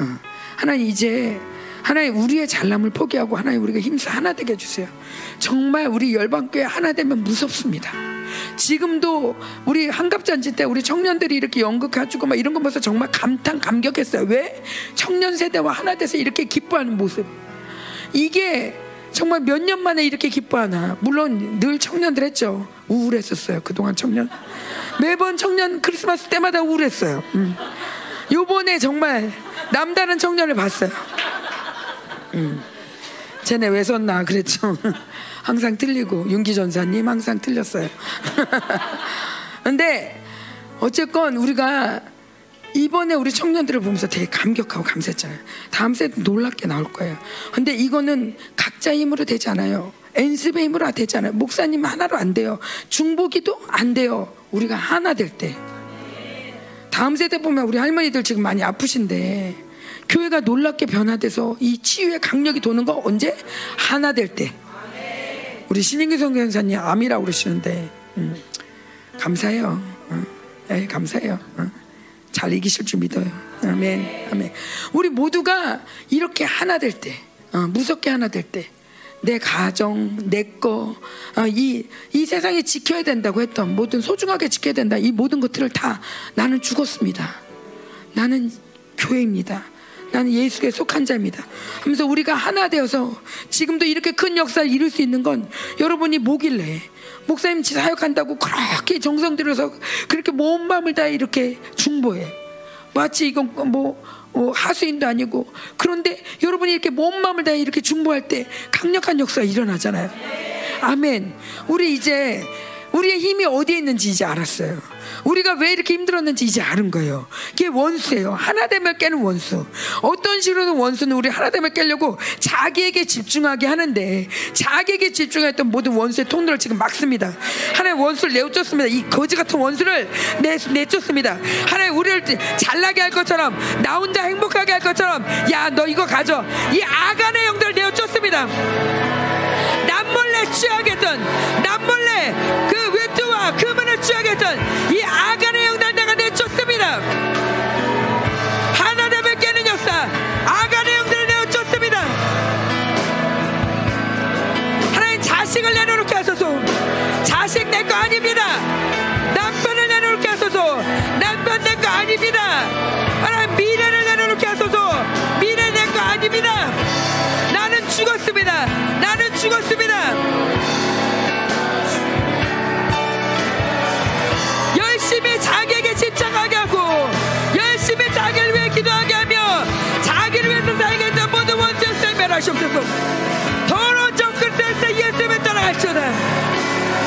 어. 하나님 이제 하나님 우리의 잘남을 포기하고 하나님 우리가 힘써 하나 되게 해주세요. 정말 우리 열방교회 하나 되면 무섭습니다. 지금도 우리 한갑잔치 때 우리 청년들이 이렇게 연극해주고 막 이런 거 보면서 정말 감탄 감격했어요. 왜 청년 세대와 하나 돼서 이렇게 기뻐하는 모습. 이게 정말 몇 년 만에 이렇게 기뻐하나. 물론 늘 청년들 했죠. 우울했었어요. 그동안 청년. 매번 청년 크리스마스 때마다 우울했어요. 음. 요번에 정말 남다른 청년을 봤어요. 음. 쟤네 왜 썼나 그랬죠. 항상 틀리고 윤기 전사님 항상 틀렸어요. 근데 어쨌건 우리가 이번에 우리 청년들을 보면서 되게 감격하고 감사했잖아요. 다음 세대 놀랍게 나올 거예요. 근데 이거는 각자 힘으로 되지 않아요. 엔습의 힘으로 되지 않아요. 목사님 하나로 안 돼요. 중보기도 안 돼요. 우리가 하나 될 때. 다음 세대 보면 우리 할머니들 지금 많이 아프신데 교회가 놀랍게 변화돼서 이 치유의 강력이 도는 거 언제? 하나 될 때. 우리 신인기 성교사님 암이라고 그러시는데 음, 감사해요. 어, 네, 감사해요. 어. 잘 이기실 줄 믿어요. 아멘. 아멘. 우리 모두가 이렇게 하나 될 때, 어, 무섭게 하나 될 때, 내 가정, 내 거, 어, 이, 이 세상에 지켜야 된다고 했던 모든 소중하게 지켜야 된다. 이 모든 것들을 다 나는 죽었습니다. 나는 교회입니다. 나는 예수께 속한 자입니다. 하면서 우리가 하나 되어서 지금도 이렇게 큰 역사를 이룰 수 있는 건 여러분이 뭐길래 목사님 사역한다고 그렇게 정성 들여서 그렇게 온 마음을 다 이렇게 중보해. 마치 이건 뭐 어, 하수인도 아니고 그런데 여러분이 이렇게 온 마음을 다 이렇게 중보할 때 강력한 역사가 일어나잖아요. 아멘. 우리 이제 우리의 힘이 어디에 있는지 이제 알았어요. 우리가 왜 이렇게 힘들었는지 이제 아는 거예요. 그게 원수예요. 하나 되면 깨는 원수. 어떤 식으로든 원수는 우리 하나 되면 깨려고 자기에게 집중하게 하는데 자기에게 집중했던 모든 원수의 통로를 지금 막습니다. 하나님 원수를 내쫓습니다. 이 거지 같은 원수를 내, 내쫓습니다. 하나님 우리를 잘나게 할 것처럼 나 혼자 행복하게 할 것처럼 야 너 이거 가져. 이 아간의 영들 내쫓습니다. 남몰래 취하겠던 남몰래 그 외투와 금은을 취하겠던 이 아간의 영들 내가 내쫓습니다. 하나 되면 깨는 역사 아간의 영들을 내쫓습니다. 하나님 자식을 내놓게 하소서. 자식 내 거 아닙니다. 남편을 내놓게 하소서. 남편 내 거 아닙니다. 하나님 미래를 내놓게 하소서. 미래 내 거 아닙니다. 나는 죽었습니다. 나는 죽었습니다 하시옵소서 더러운 정 끝에서 예수님을 따라갈지어다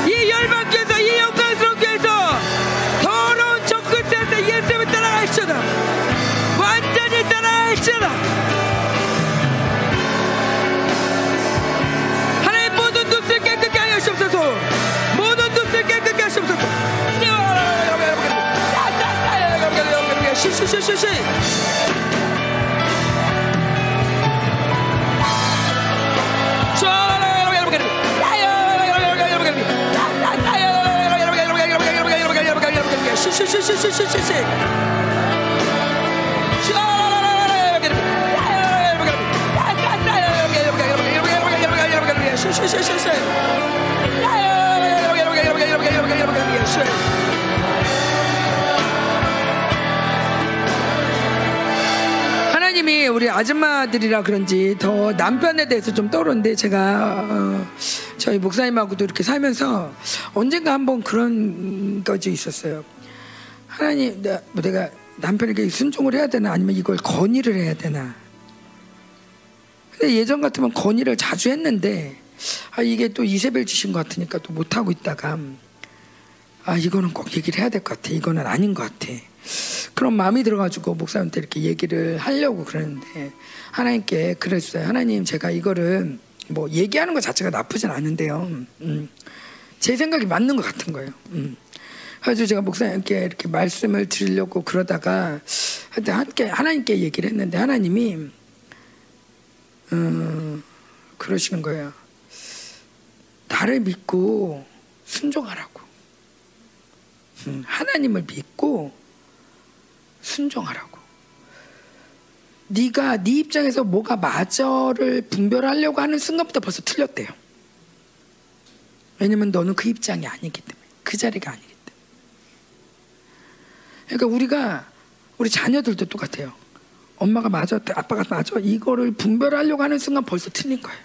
이 열방교에서 이 영광스러운 교회에서 더러운 정 끝에서 예수님을 따라갈지어다 완전히 따라갈지어다 하나님 모든 눈을 깨끗게 하여 주옵소서 모든 눈을 깨끗게 하시옵소서 시시시시시 하나님이 우리 아줌마들이라 그런지 더 남편에 대해서 좀 떠오르는데 제가 어, 저희 목사님하고도 이렇게 살면서 언젠가 한번 그런 것이 있었어요. 하나님, 내- 뭐 내가 남편에게 순종을 해야 되나 아니면 이걸 건의를 해야 되나. 근데 예전 같으면 건의를 자주 했는데 아 이게 또 이세벨 짓인 것 같으니까 또 못 하고 있다가 아 이거는 꼭 얘기를 해야 될 것 같아. 이거는 아닌 것 같아. 그런 마음이 들어가지고 목사님한테 이렇게 얘기를 하려고 그러는데 하나님께 그랬어요. 하나님 제가 이거를 뭐 얘기하는 것 자체가 나쁘진 않은데요. 음, 제 생각이 맞는 것 같은 거예요. 음. 그래서 제가 목사님께 이렇게 말씀을 드리려고 그러다가 함께 하나님께 얘기를 했는데 하나님이 음, 그러시는 거예요. 나를 믿고 순종하라고. 음, 하나님을 믿고 순종하라고. 네가 네 입장에서 뭐가 맞아를 분별하려고 하는 순간부터 벌써 틀렸대요. 왜냐면 너는 그 입장이 아니기 때문에 그 자리가 아니기. 그러니까 우리가 우리 자녀들도 똑같아요. 엄마가 맞아, 아빠가 맞아 이거를 분별하려고 하는 순간 벌써 틀린 거예요.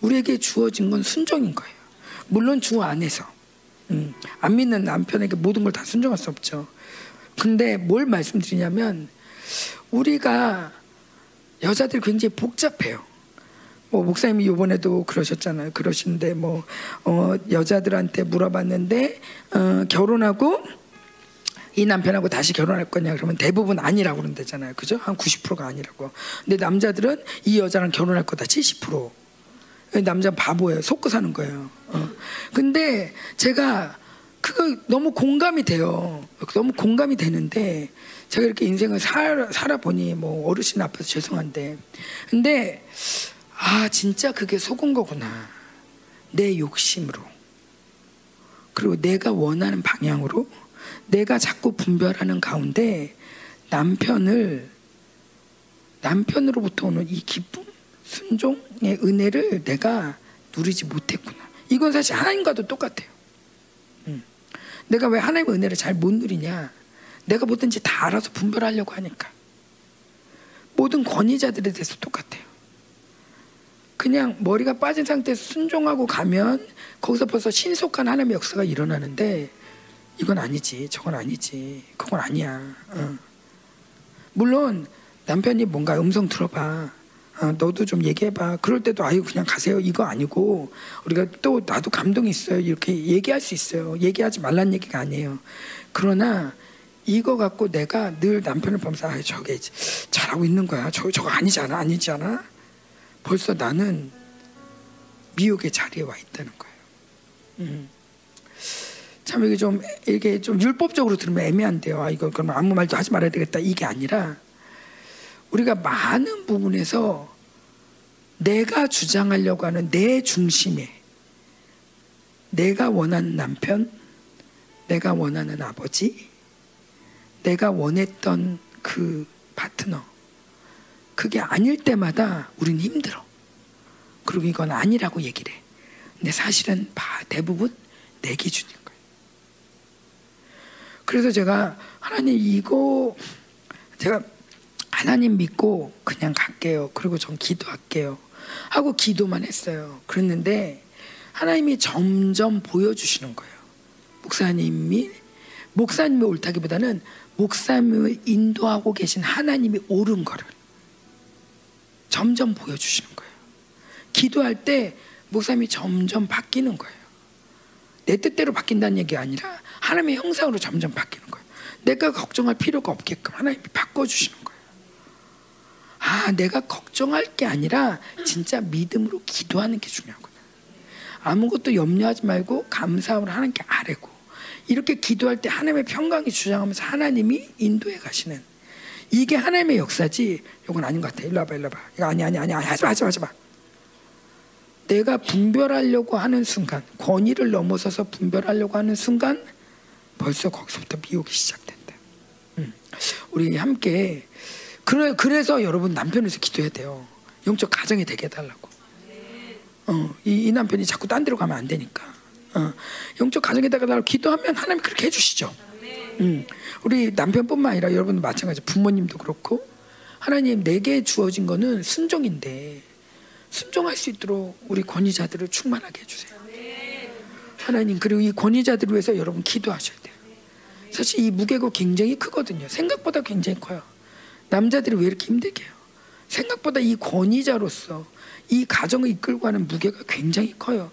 우리에게 주어진 건 순종인 거예요. 물론 주 안에서 음, 안 믿는 남편에게 모든 걸 다 순종할 수 없죠. 근데 뭘 말씀드리냐면 우리가 여자들이 굉장히 복잡해요. 뭐 목사님이 요번에도 그러셨잖아요. 그러시는데 뭐 어, 여자들한테 물어봤는데 어, 결혼하고 이 남편하고 다시 결혼할 거냐 그러면 대부분 아니라고 그런다잖아요. 그죠? 한 90%가 아니라고. 근데 남자들은 이 여자랑 결혼할 거다 70%. 남자 바보예요. 속고 사는 거예요. 어. 근데 제가 그거 너무 공감이 돼요. 너무 공감이 되는데 제가 이렇게 인생을 살아, 살아보니 뭐 어르신 앞에서 죄송한데 근데 아 진짜 그게 속은 거구나. 내 욕심으로 그리고 내가 원하는 방향으로 내가 자꾸 분별하는 가운데 남편을 남편으로부터 오는 이 기쁨, 순종의 은혜를 내가 누리지 못했구나. 이건 사실 하나님과도 똑같아요. 음. 내가 왜 하나님의 은혜를 잘 못 누리냐? 내가 뭐든지 다 알아서 분별하려고 하니까. 모든 권위자들에 대해서 똑같아요. 그냥 머리가 빠진 상태에서 순종하고 가면 거기서 벌써 신속한 하나님의 역사가 일어나는데 이건 아니지, 저건 아니지, 그건 아니야. 어. 물론 남편이 뭔가 음성 들어봐. 어, 너도 좀 얘기해봐. 그럴 때도 아유 그냥 가세요. 이거 아니고 우리가 또 나도 감동이 있어요. 이렇게 얘기할 수 있어요. 얘기하지 말란 얘기가 아니에요. 그러나 이거 갖고 내가 늘 남편을 보면서 아 저게 잘하고 있는 거야. 저 저거 아니잖아, 아니잖아. 벌써 나는 미혹의 자리에 와 있다는 거예요. 음. 참 이게 좀 이게 좀 율법적으로 들으면 애매한데요. 아 이거 그러면 아무 말도 하지 말아야 되겠다 이게 아니라 우리가 많은 부분에서 내가 주장하려고 하는 내 중심에 내가 원하는 남편, 내가 원하는 아버지, 내가 원했던 그 파트너, 그게 아닐 때마다 우리는 힘들어. 그리고 이건 아니라고 얘기를 해. 근데 사실은 대부분 내 거예요. 그래서 제가 하나님 이거 제가 하나님 믿고 그냥 갈게요. 그리고 전 기도할게요. 하고 기도만 했어요. 그랬는데 하나님이 점점 보여주시는 거예요. 목사님이 목사님이 옳다기보다는 목사님을 인도하고 계신 하나님이 옳은 거를 점점 보여주시는 거예요. 기도할 때 목사님이 점점 바뀌는 거예요. 내 뜻대로 바뀐다는 얘기가 아니라 하나님의 형상으로 점점 바뀌는 거예요. 내가 걱정할 필요가 없게끔 하나님이 바꿔주시는 거예요. 아, 내가 걱정할 게 아니라 진짜 믿음으로 기도하는 게 중요하구나. 아무것도 염려하지 말고 감사함으로 하는 게 아래고 이렇게 기도할 때 하나님의 평강이 주장하면서 하나님이 인도해 가시는 이게 하나님의 역사지 이건 아닌 것 같아. 일로 와봐, 일로 와봐. 이거 아니, 아니, 아니, 하지 마, 하지 마, 하지 마. 내가 분별하려고 하는 순간, 권위를 넘어서서 분별하려고 하는 순간, 벌써 거기서부터 미혹이 시작된다. 음. 우리 함께 그래, 그래서 여러분 남편에서 기도해야 돼요. 영적 가정이 되게 해달라고. 어, 이, 이, 남편이 자꾸 딴 데로 가면 안 되니까. 어, 영적 가정에다가 기도하면 하나님 그렇게 해주시죠. 음, 우리 남편뿐만 아니라 여러분도 마찬가지. 부모님도 그렇고 하나님 내게 주어진 거는 순종인데 순종할 수 있도록 우리 권위자들을 충만하게 해주세요. 하나님 그리고 이 권위자들을 위해서 여러분 기도하셔야. 사실 이 무게가 굉장히 크거든요. 생각보다 굉장히 커요. 남자들이 왜 이렇게 힘들게 해요? 생각보다 이 권위자로서 이 가정을 이끌고 가는 무게가 굉장히 커요.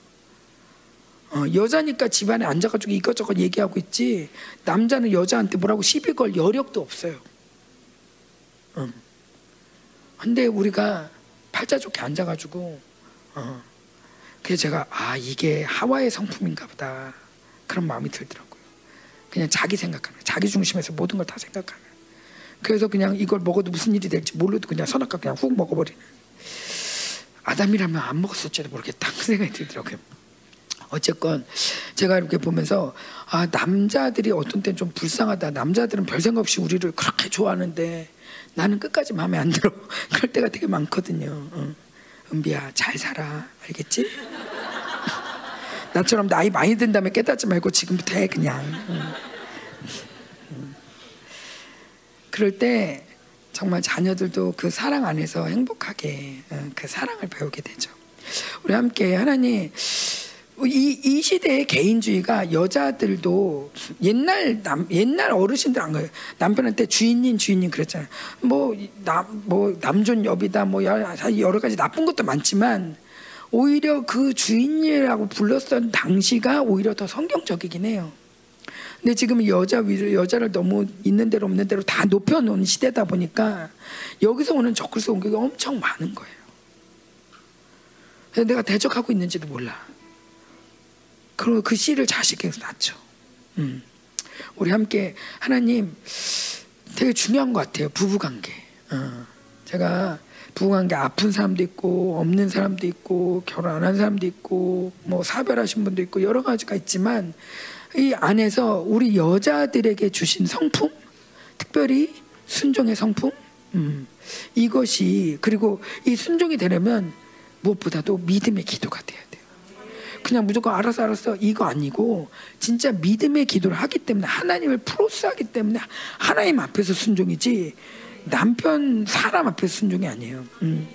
어, 여자니까 집안에 앉아가지고 이것저것 얘기하고 있지 남자는 여자한테 뭐라고 시비 걸 여력도 없어요. 어. 근데 우리가 팔자 좋게 앉아가지고 어. 그래서 제가 아 이게 하와의 성품인가 보다 그런 마음이 들더라고요. 그냥 자기 생각하는 자기 중심에서 모든 걸 다 생각하는 그래서 그냥 이걸 먹어도 무슨 일이 될지 몰라도 그냥 선악과 그냥 훅 먹어버리는 아담이라면 안 먹었을지도 모르겠다 그 생각이 들더라고요. 어쨌건 제가 이렇게 보면서 아 남자들이 어떤 때는 좀 불쌍하다. 남자들은 별 생각 없이 우리를 그렇게 좋아하는데 나는 끝까지 마음에 안 들어. 그럴 때가 되게 많거든요. 어. 은비야 잘 살아 알겠지? 나처럼 나이 많이 든 다음에 깨닫지 말고 지금부터 해 그냥. 어. 그럴 때 정말 자녀들도 그 사랑 안에서 행복하게 어, 그 사랑을 배우게 되죠. 우리 함께 하나님 이, 이 시대의 개인주의가 여자들도 옛날 남 옛날 어르신들 안 가요. 남편한테 주인님 주인님 그랬잖아요. 뭐남뭐 남존 여비다 뭐 여러 가지 나쁜 것도 많지만 오히려 그 주인이라고 불렀던 당시가 오히려 더 성경적이긴 해요. 근데 지금 여자 위로 여자를 너무 있는 대로 없는 대로 다 높여놓은 시대다 보니까 여기서 오는 적글스 공격이 엄청 많은 거예요. 내가 대적하고 있는지도 몰라. 그리고 그 씨를 자식에게 낳죠. 음. 우리 함께 하나님 되게 중요한 것 같아요. 부부 관계. 어. 제가 부부관계 아픈 사람도 있고 없는 사람도 있고 결혼 안 한 사람도 있고 뭐 사별하신 분도 있고 여러 가지가 있지만 이 안에서 우리 여자들에게 주신 성품, 특별히 순종의 성품, 음, 이것이 그리고 이 순종이 되려면 무엇보다도 믿음의 기도가 돼야 돼요. 그냥 무조건 알아서 알아서 이거 아니고 진짜 믿음의 기도를 하기 때문에 하나님을 프로스하기 때문에 하나님 앞에서 순종이지 남편 사람 앞에 순종이 아니에요. 음.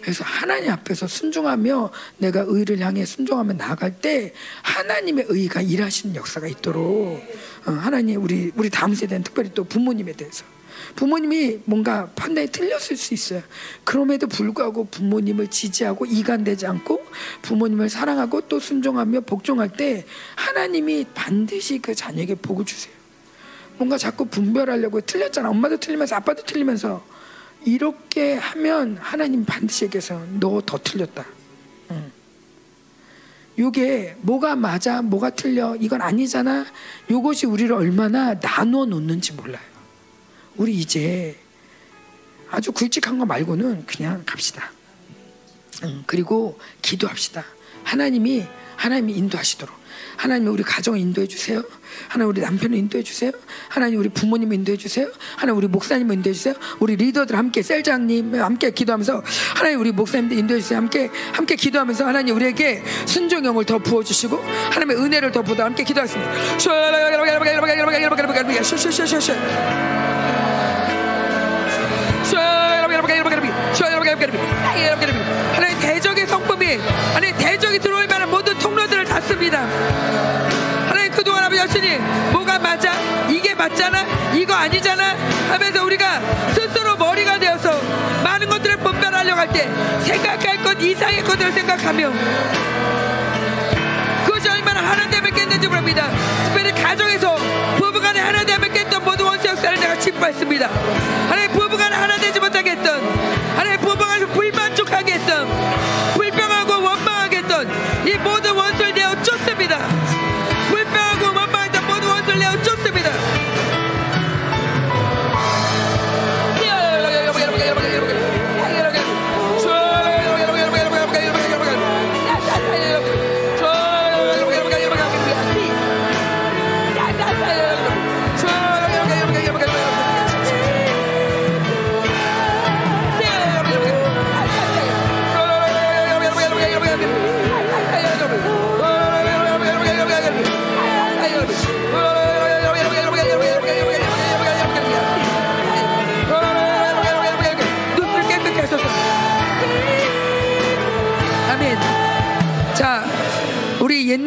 그래서 하나님 앞에서 순종하며 내가 의를 향해 순종하며 나아갈 때 하나님의 의가 일하시는 역사가 있도록 어, 하나님 우리 우리 다음 세대는 특별히 또 부모님에 대해서 부모님이 뭔가 판단이 틀렸을 수 있어요. 그럼에도 불구하고 부모님을 지지하고 이간되지 않고 부모님을 사랑하고 또 순종하며 복종할 때 하나님이 반드시 그 자녀에게 복을 주세요. 뭔가 자꾸 분별하려고 틀렸잖아. 엄마도 틀리면서 아빠도 틀리면서 이렇게 하면 하나님 반드시 얘기해서 너 더 틀렸다. 응. 요게 뭐가 맞아, 뭐가 틀려, 이건 아니잖아. 요것이 우리를 얼마나 나누어 놓는지 몰라요. 우리 이제 아주 굵직한 거 말고는 그냥 갑시다. 응, 그리고 기도합시다. 하나님이 하나님이 인도하시도록. 하나님 우리 가정 인도해 주세요. 하나님 우리 남편을 인도해 주세요. 하나님 우리 부모님 인도해 주세요. 하나님 우리 목사님 인도해 주세요. 우리 리더들 함께 셀장님 함께 기도하면서 하나님 우리 목사님들 인도해 주세요. 함께 함께 기도하면서 하나님 우리에게 순종형을 더 부어 주시고 하나님의 은혜를 더 부어 함께 기도하겠습니다. 하나님 대적의 성품이 하나님 대적이 들어올 만한 모든 통로들을 닫습니다. 하나님 그동안 아버지 여신이 뭐가 맞아? 이게 맞잖아? 이거 아니잖아? 하면서 우리가 스스로 머리가 되어서 많은 것들을 분별하려고 할 때 생각할 것 이상의 것들을 생각하며 그것이 얼마나 하나님을 깼는지 모릅니다. 특별히 가정에서 부부간에 하나님을 깼던 모든 원수 역사를 내가 짚어했습니다. 하나님 부부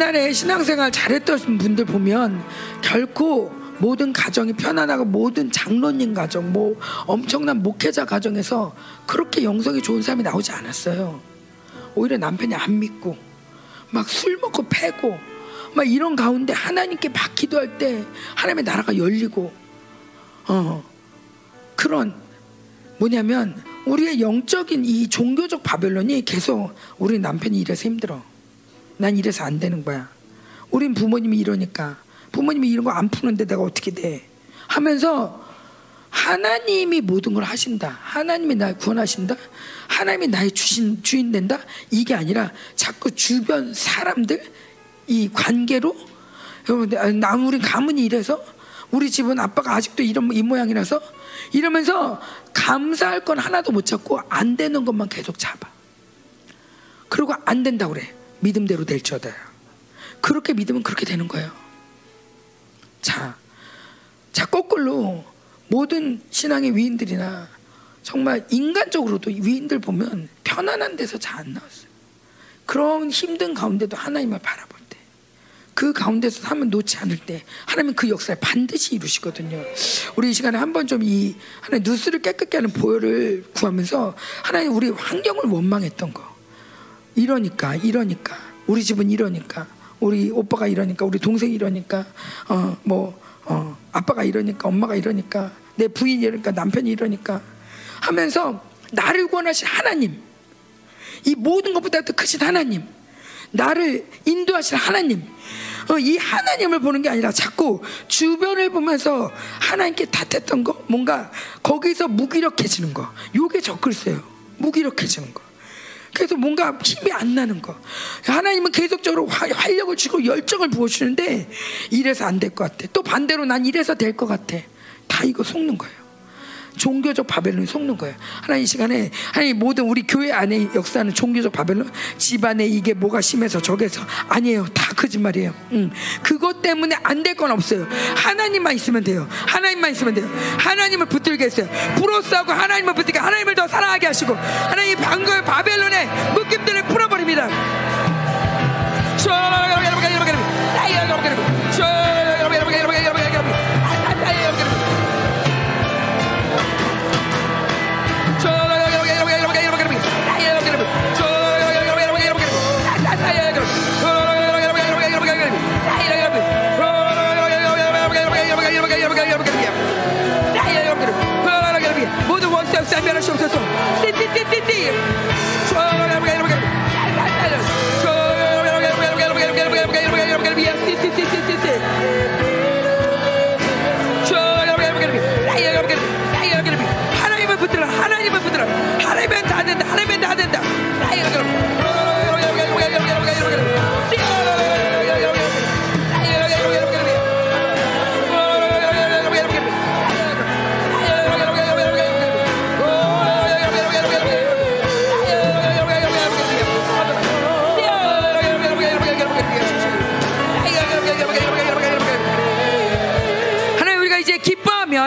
옛날에 신앙생활 잘했던 분들 보면 결코 모든 가정이 편안하고 모든 장로님 가정, 뭐 엄청난 목회자 가정에서 그렇게 영성이 좋은 사람이 나오지 않았어요. 오히려 남편이 안 믿고 막 술 먹고 패고 막 이런 가운데 하나님께 막 기도할 때 하나님의 나라가 열리고 어 그런 뭐냐면 우리의 영적인 이 종교적 바벨론이 계속 우리 남편이 이래서 힘들어. 난 이래서 안 되는 거야. 우린 부모님이 이러니까 부모님이 이런 거 안 푸는데 내가 어떻게 돼? 하면서 하나님이 모든 걸 하신다. 하나님이 날 구원하신다. 하나님이 나의 주신 주인 된다. 이게 아니라 자꾸 주변 사람들 이 관계로 여러분 나 우리 가문이 이래서 우리 집은 아빠가 아직도 이런 이 모양이라서 이러면서 감사할 건 하나도 못 찾고 안 되는 것만 계속 잡아. 그리고 안 된다 그래. 믿음대로 될지어다. 그렇게 믿으면 그렇게 되는 거예요. 자, 자 거꾸로 모든 신앙의 위인들이나 정말 인간적으로도 위인들 보면 편안한 데서 잘 안 나왔어요. 그런 힘든 가운데도 하나님을 바라볼 때, 그 가운데서 삶을 놓지 않을 때, 하나님은 그 역사를 반드시 이루시거든요. 우리 이 시간에 한번 좀 이 하나님 뉴스를 깨끗게 하는 보혈을 구하면서 하나님 우리 환경을 원망했던 거, 이러니까, 이러니까, 우리 집은 이러니까, 우리 오빠가 이러니까, 우리 동생이 이러니까, 어, 뭐, 어, 아빠가 이러니까, 엄마가 이러니까, 내 부인이 이러니까, 남편이 이러니까. 하면서 나를 구원하신 하나님, 이 모든 것보다 더 크신 하나님, 나를 인도하실 하나님, 어, 이 하나님을 보는 게 아니라 자꾸 주변을 보면서 하나님께 탓했던 거, 뭔가 거기서 무기력해지는 거, 요게 적글쎄요. 무기력해지는 거. 그래서 뭔가 힘이 안 나는 거. 하나님은 계속적으로 화- 활력을 주고 열정을 부어주는데 이래서 안 될 것 같아. 또 반대로 난 이래서 될 것 같아. 다 이거 속는 거예요. 종교적 바벨론이 속는 거예요. 하나님 이 시간에 하나님 모든 우리 교회 안에 역사하는 종교적 바벨론 집안에 이게 뭐가 심해서 저게서 아니에요. 다 거짓말이에요. 음. 그것 때문에 안 될 건 없어요. 하나님만 있으면 돼요. 하나님만 있으면 돼요. 하나님을 했어요. 브로스하고 하나님을 붙들게 하나님을 더 사랑하게 하시고 하나님 방금 바벨론의 묶임들을 풀어버립니다. 모 원수의 쌀면을 씌옵소서 띠띠띠띠띠 하나님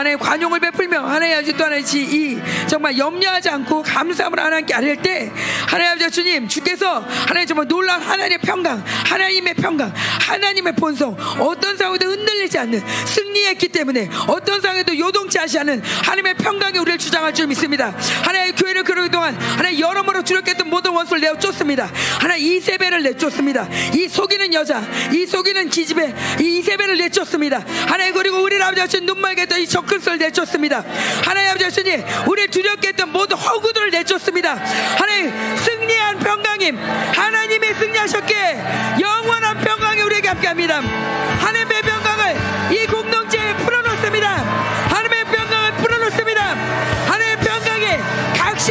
하나님 관용을 베풀며 하나님 아버지 또 하나님 이 정말 염려하지 않고 감사함을 하나님께 아뢰 때 하나님 아버지 주님 주께서 하나님 정말 놀라운 하나님의 평강 하나님의 평강 하나님의 본성 어떤 상황에도 흔들리지 않는 승리했기 때문에 어떤 상황에도 요동치 않는 하나님의 평강이 우리를 주장할 줄 믿습니다. 하나님의 교회를 그러기 동안 하나님 여러모로 두렵겠던 모든 원수를 내어 쫓습니다. 하나님 이세배를 내쫓습니다. 이 속이는 여자 이 속이는 기집애 이 이세배를 내쫓습니다. 하나님 그리고 우리 아버지 하신 눈멀게 했던 이 적근수를 내쫓습니다. 하나님 아버지 하시니 우리를 두렵게 했던 모든 허구들을 내쫓습니다. 하나님 승리한 평강임 하나님이 승리하셨기에 영원한 평강이 우리에게 함께합니다. 하나님의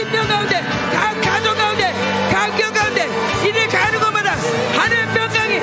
각 신명 가운데 각 가정 가운데 각 경 가운데 이를 가는 것마다 하나님의 평강이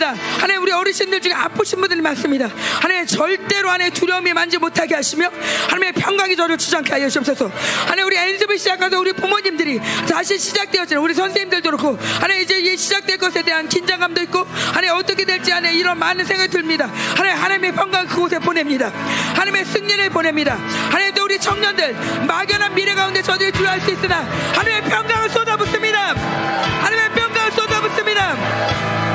기도합니다. 하나님 우리 어르신들 중에 아프신 분들이 많습니다. 하나님 절대로 하나님 두려움이 만지 못하게 하시며 하나님의 평강이 저를 주장케 하여 주옵소서. 하나님 우리 연습을 시작해서 우리 부모님들이 다시 시작되었잖아요. 우리 선생님들도 그렇고 하나님 이제 이 시작될 것에 대한 긴장감도 있고 하나님 어떻게 될지 하나님 이런 많은 생각이 듭니다. 하나님 하나님의 평강 그곳에 보냅니다. 하나님의 승리를 보냅니다. 하나님 또 우리 청년들 막연한 미래 가운데 저들이 두려워할 수 있으나 하나님의 평강을 쏟아붓습니다. 하나님의 평강을 쏟아붓습니다.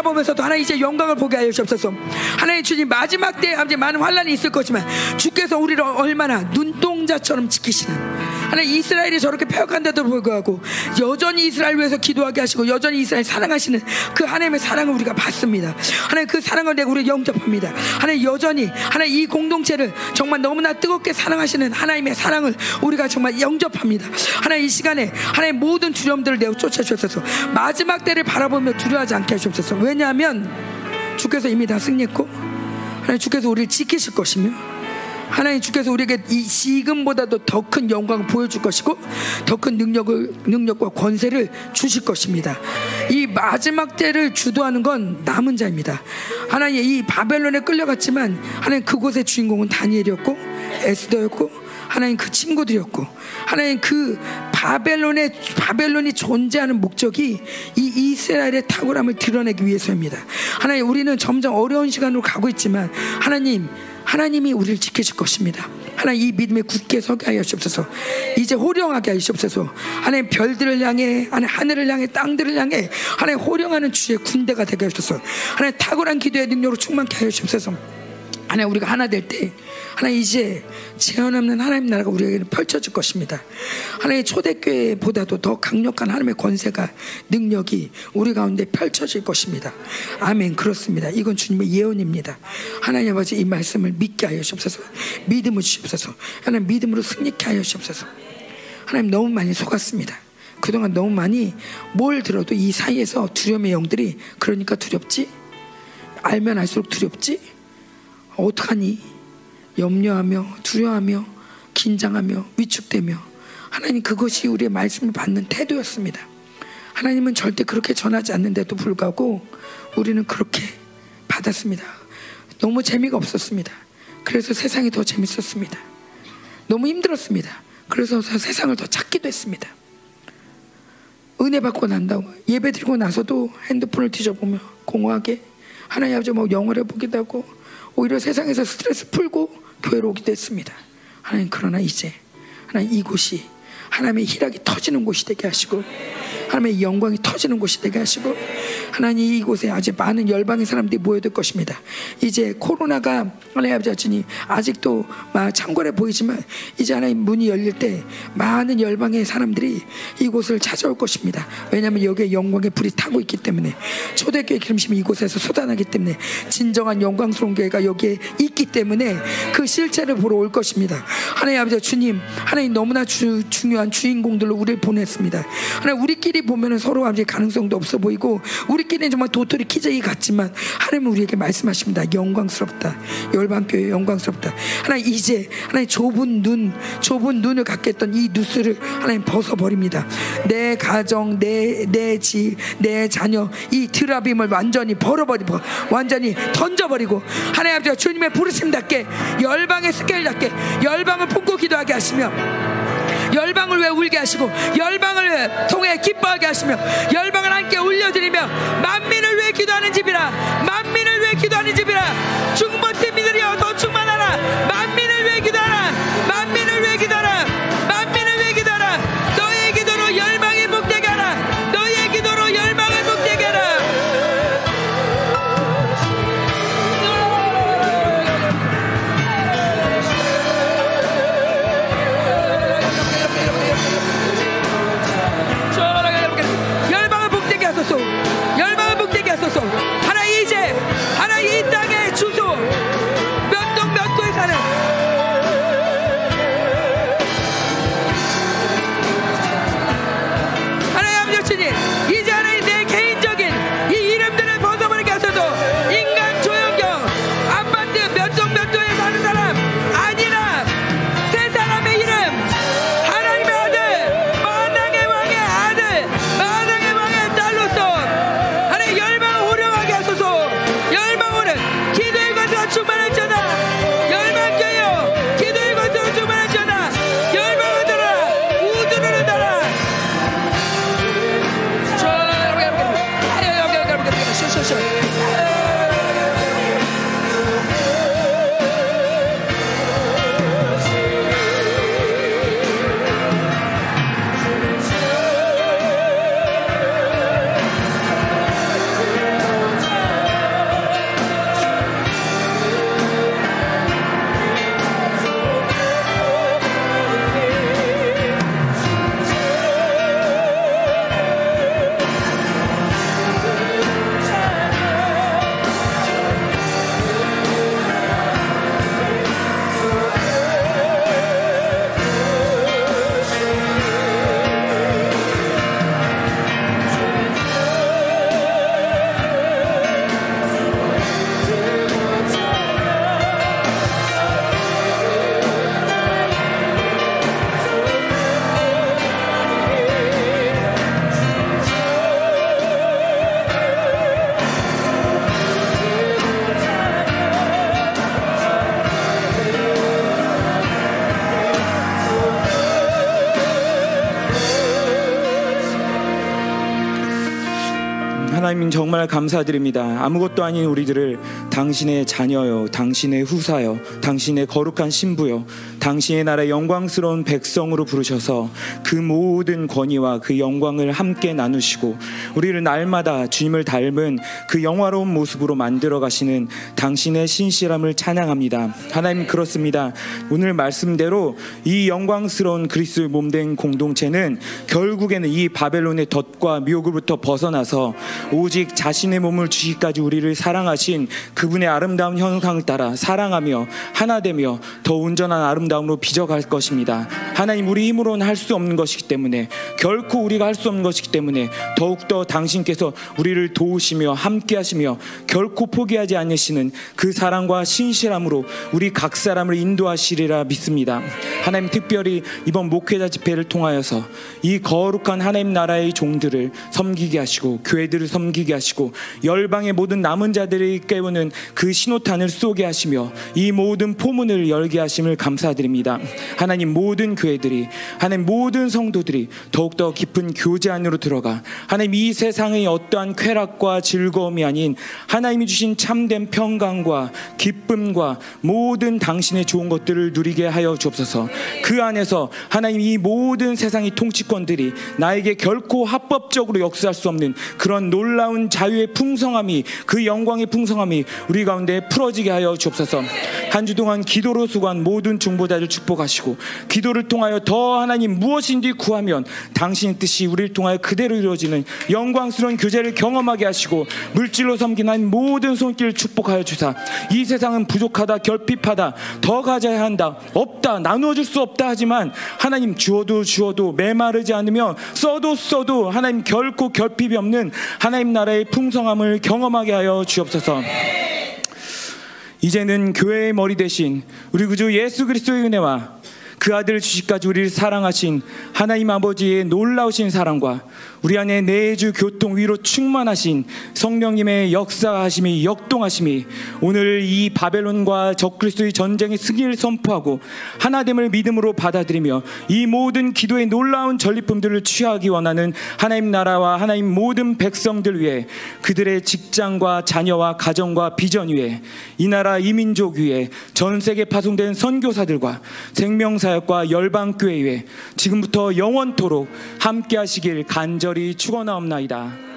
바라보면서도 하나님 이제 영광을 보게 하여 주옵소서. 하나님 주님 마지막 때에 많은 환란이 있을 거지만 주께서 우리를 얼마나 눈동자처럼 지키시는 하나님 이스라엘이 저렇게 폐역한데도 불구하고 여전히 이스라엘 위해서 기도하게 하시고 여전히 이스라엘 사랑하시는 그 하나님의 사랑을 우리가 받습니다. 하나님 그 사랑을 내가 우리 영접합니다. 하나님 여전히 하나님 이 공동체를 정말 너무나 뜨겁게 사랑하시는 하나님의 사랑을 우리가 정말 영접합니다. 하나님 이 시간에 하나님 모든 두려움들을 내어 쫓아주셔서 마지막 때를 바라보며 두려워하지 않게 하시옵소서. 왜냐하면 주께서 이미 다 승리했고 하나님 주께서 우리를 지키실 것이며 하나님 주께서 우리에게 이 지금보다도 더 큰 영광을 보여줄 것이고 더 큰 능력을 능력과 권세를 주실 것입니다. 이 마지막 때를 주도하는 건 남은 자입니다. 하나님 이 바벨론에 끌려갔지만 하나님 그곳의 주인공은 다니엘이었고 에스더였고 하나님 그 친구들이었고 하나님 그 바벨론의 바벨론이 존재하는 목적이 이 이스라엘의 탁월함을 드러내기 위해서입니다. 하나님 우리는 점점 어려운 시간으로 가고 있지만 하나님 하나님이 우리를 지키실 것입니다. 하나님 이 믿음에 굳게 서게 하여 주옵소서. 이제 호령하게 하여 주옵소서. 하나님 별들을 향해, 하나님 하늘을 향해, 땅들을 향해, 하나님 호령하는 주의 군대가 되게 하옵소서. 하나님 탁월한 기도의 능력으로 충만케 하여 주옵소서. 하나님 우리가 하나 될 때 하나님 이제 제한 없는 하나님 나라가 우리에게 펼쳐질 것입니다. 하나님 초대교회보다도 더 강력한 하나님의 권세가 능력이 우리 가운데 펼쳐질 것입니다. 아멘 그렇습니다. 이건 주님의 예언입니다. 하나님 아버지 이 말씀을 믿게 하여 주옵소서. 믿음을 주옵소서. 하나님 믿음으로 승리케 하여 주옵소서. 하나님 너무 많이 속았습니다. 그동안 너무 많이 뭘 들어도 이 사이에서 두려움의 영들이 그러니까 두렵지? 알면 알수록 두렵지? 어떡하니? 염려하며 두려워하며 긴장하며 위축되며 하나님 그것이 우리의 말씀을 받는 태도였습니다. 하나님은 절대 그렇게 전하지 않는데도 불구하고 우리는 그렇게 받았습니다. 너무 재미가 없었습니다. 그래서 세상이 더 재밌었습니다. 너무 힘들었습니다. 그래서 세상을 더 찾기도 했습니다. 은혜 받고 난다고 예배 드리고 나서도 핸드폰을 뒤져보며 공허하게 하나님 아버지 뭐 영어를 보기도 하고 오히려 세상에서 스트레스 풀고 교회로 오기도 했습니다. 하나님 그러나 이제 하나님 이곳이 하나님의 희락이 터지는 곳이 되게 하시고 하나님의 영광이 터지는 곳이 되게 하시고 하나님 이곳에 아주 많은 열방의 사람들이 모여들 것입니다. 이제 코로나가 하나님 아버지 아직도 창궐해 보이지만 이제 하나님 문이 열릴 때 많은 열방의 사람들이 이곳을 찾아올 것입니다. 왜냐하면 여기에 영광의 불이 타고 있기 때문에 초대교회 기름심이 이곳에서 쏟아나기 때문에 진정한 영광스러운 교회가 여기에 있기 때문에 그 실체를 보러 올 것입니다. 하나님 아버지 주님 하나님 너무나 주, 중요한 주인공들로 우리를 보냈습니다. 하나님 우리끼리 우리끼리 보면 서로 아버지 가능성도 없어 보이고 우리끼리는 정말 도토리 키재기 같지만 하나님은 우리에게 말씀하십니다. 영광스럽다. 열방교회 영광스럽다. 하나님 이제 하나님 좁은 눈, 좁은 눈을 갖게 했던 이 누스를 하나님 벗어버립니다. 내 가정, 내, 내 집, 내 자녀 이 드라빔을 완전히 벌어버리고 완전히 던져버리고 하나님 아버지 주님의 부르심답게 열방의 스케일답게 열방을 품고 기도하게 하시며 열방을 왜 울게 하시고 열방을 통해 기뻐 하게 하시며 열방을 함께 울려드리며 만민을 위해 기도하는 집이라 만민을 위해 기도하는 집이라 중보팀 이들이여 더 충만하라. 만민을 위해 기도하라 정말 감사드립니다. 아무것도 아닌 우리들을 당신의 자녀요, 당신의 후사요, 당신의 거룩한 신부요, 당신의 나라의 영광스러운 백성으로 부르셔서 그 모든 권위와 그 영광을 함께 나누시고 우리를 날마다 주님을 닮은 그 영화로운 모습으로 만들어 가시는 당신의 신실함을 찬양합니다. 하나님 그렇습니다. 오늘 말씀대로 이 영광스러운 그리스도의 몸된 공동체는 결국에는 이 바벨론의 덫과 미혹으로부터 벗어나서 오직 자신의 몸을 주시기까지 우리를 사랑하신 그분의 아름다운 현상을 따라 사랑하며 하나 되며 더 온전한 아름다 움으로 빚어갈 것입니다. 하나님 우리 힘으로는 할 수 없는 것이기 때문에 결코 우리가 할 수 없는 것이기 때문에 더욱더 당신께서 우리를 도우시며 함께 하시며 결코 포기하지 않으시는 그 사랑과 신실함으로 우리 각 사람을 인도하시리라 믿습니다. 하나님 특별히 이번 목회자 집회를 통하여서 이 거룩한 하나님 나라의 종들을 섬기게 하시고 교회들을 섬기게 하시고 열방의 모든 남은 자들이 깨우는 그 신호탄을 쏘게 하시며 이 모든 포문을 열게 하심을 감사드립니다. 하나님 모든 교회들이 하나님 모든 성도들이 더욱더 깊은 교제 안으로 들어가 하나님 이 세상의 어떠한 쾌락과 즐거움이 아닌 하나님이 주신 참된 평강과 기쁨과 모든 당신의 좋은 것들을 누리게 하여 주옵소서. 그 안에서 하나님 이 모든 세상의 통치권들이 나에게 결코 합법적으로 역사할 수 없는 그런 놀라운 자유의 풍성함이 그 영광의 풍성함이 우리 가운데 풀어지게 하여 주옵소서. 한 주 동안 기도로 수고한 모든 중보 자들 축복하시고 기도를 통하여 더 하나님 무엇인지 구하면 당신의 뜻이 우리를 통하여 그대로 이루어지는 영광스러운 교제를 경험하게 하시고 물질로 한 모든 손길을 축복하여 주사 이 세상은 부족하다 결핍하다 더 가져야 한다 없다 나누어 줄 수 없다 하지만 하나님 주어도 주어도 메마르지 않으며 써도 써도 하나님 결코 결핍이 없는 하나님 나라의 풍성함을 경험하게 하여 주옵소서. 이제는 교회의 머리 대신 우리 구주 예수 그리스도의 은혜와 그 아들 주시까지 우리를 사랑하신 하나님 아버지의 놀라우신 사랑과 우리 안에 내주 교통 위로 충만하신 성령님의 역사하심이 역동하심이 오늘 이 바벨론과 적그리스도의 전쟁의 승리를 선포하고 하나됨을 믿음으로 받아들이며 이 모든 기도의 놀라운 전리품들을 취하기 원하는 하나님 나라와 하나님 모든 백성들 위해 그들의 직장과 자녀와 가정과 비전 위에 이 나라 이민족 위에 전 세계 파송된 선교사들과 생명사역과 열방교회 위에 지금부터 영원토록 함께 하시길 간절히 축원하옵나이다.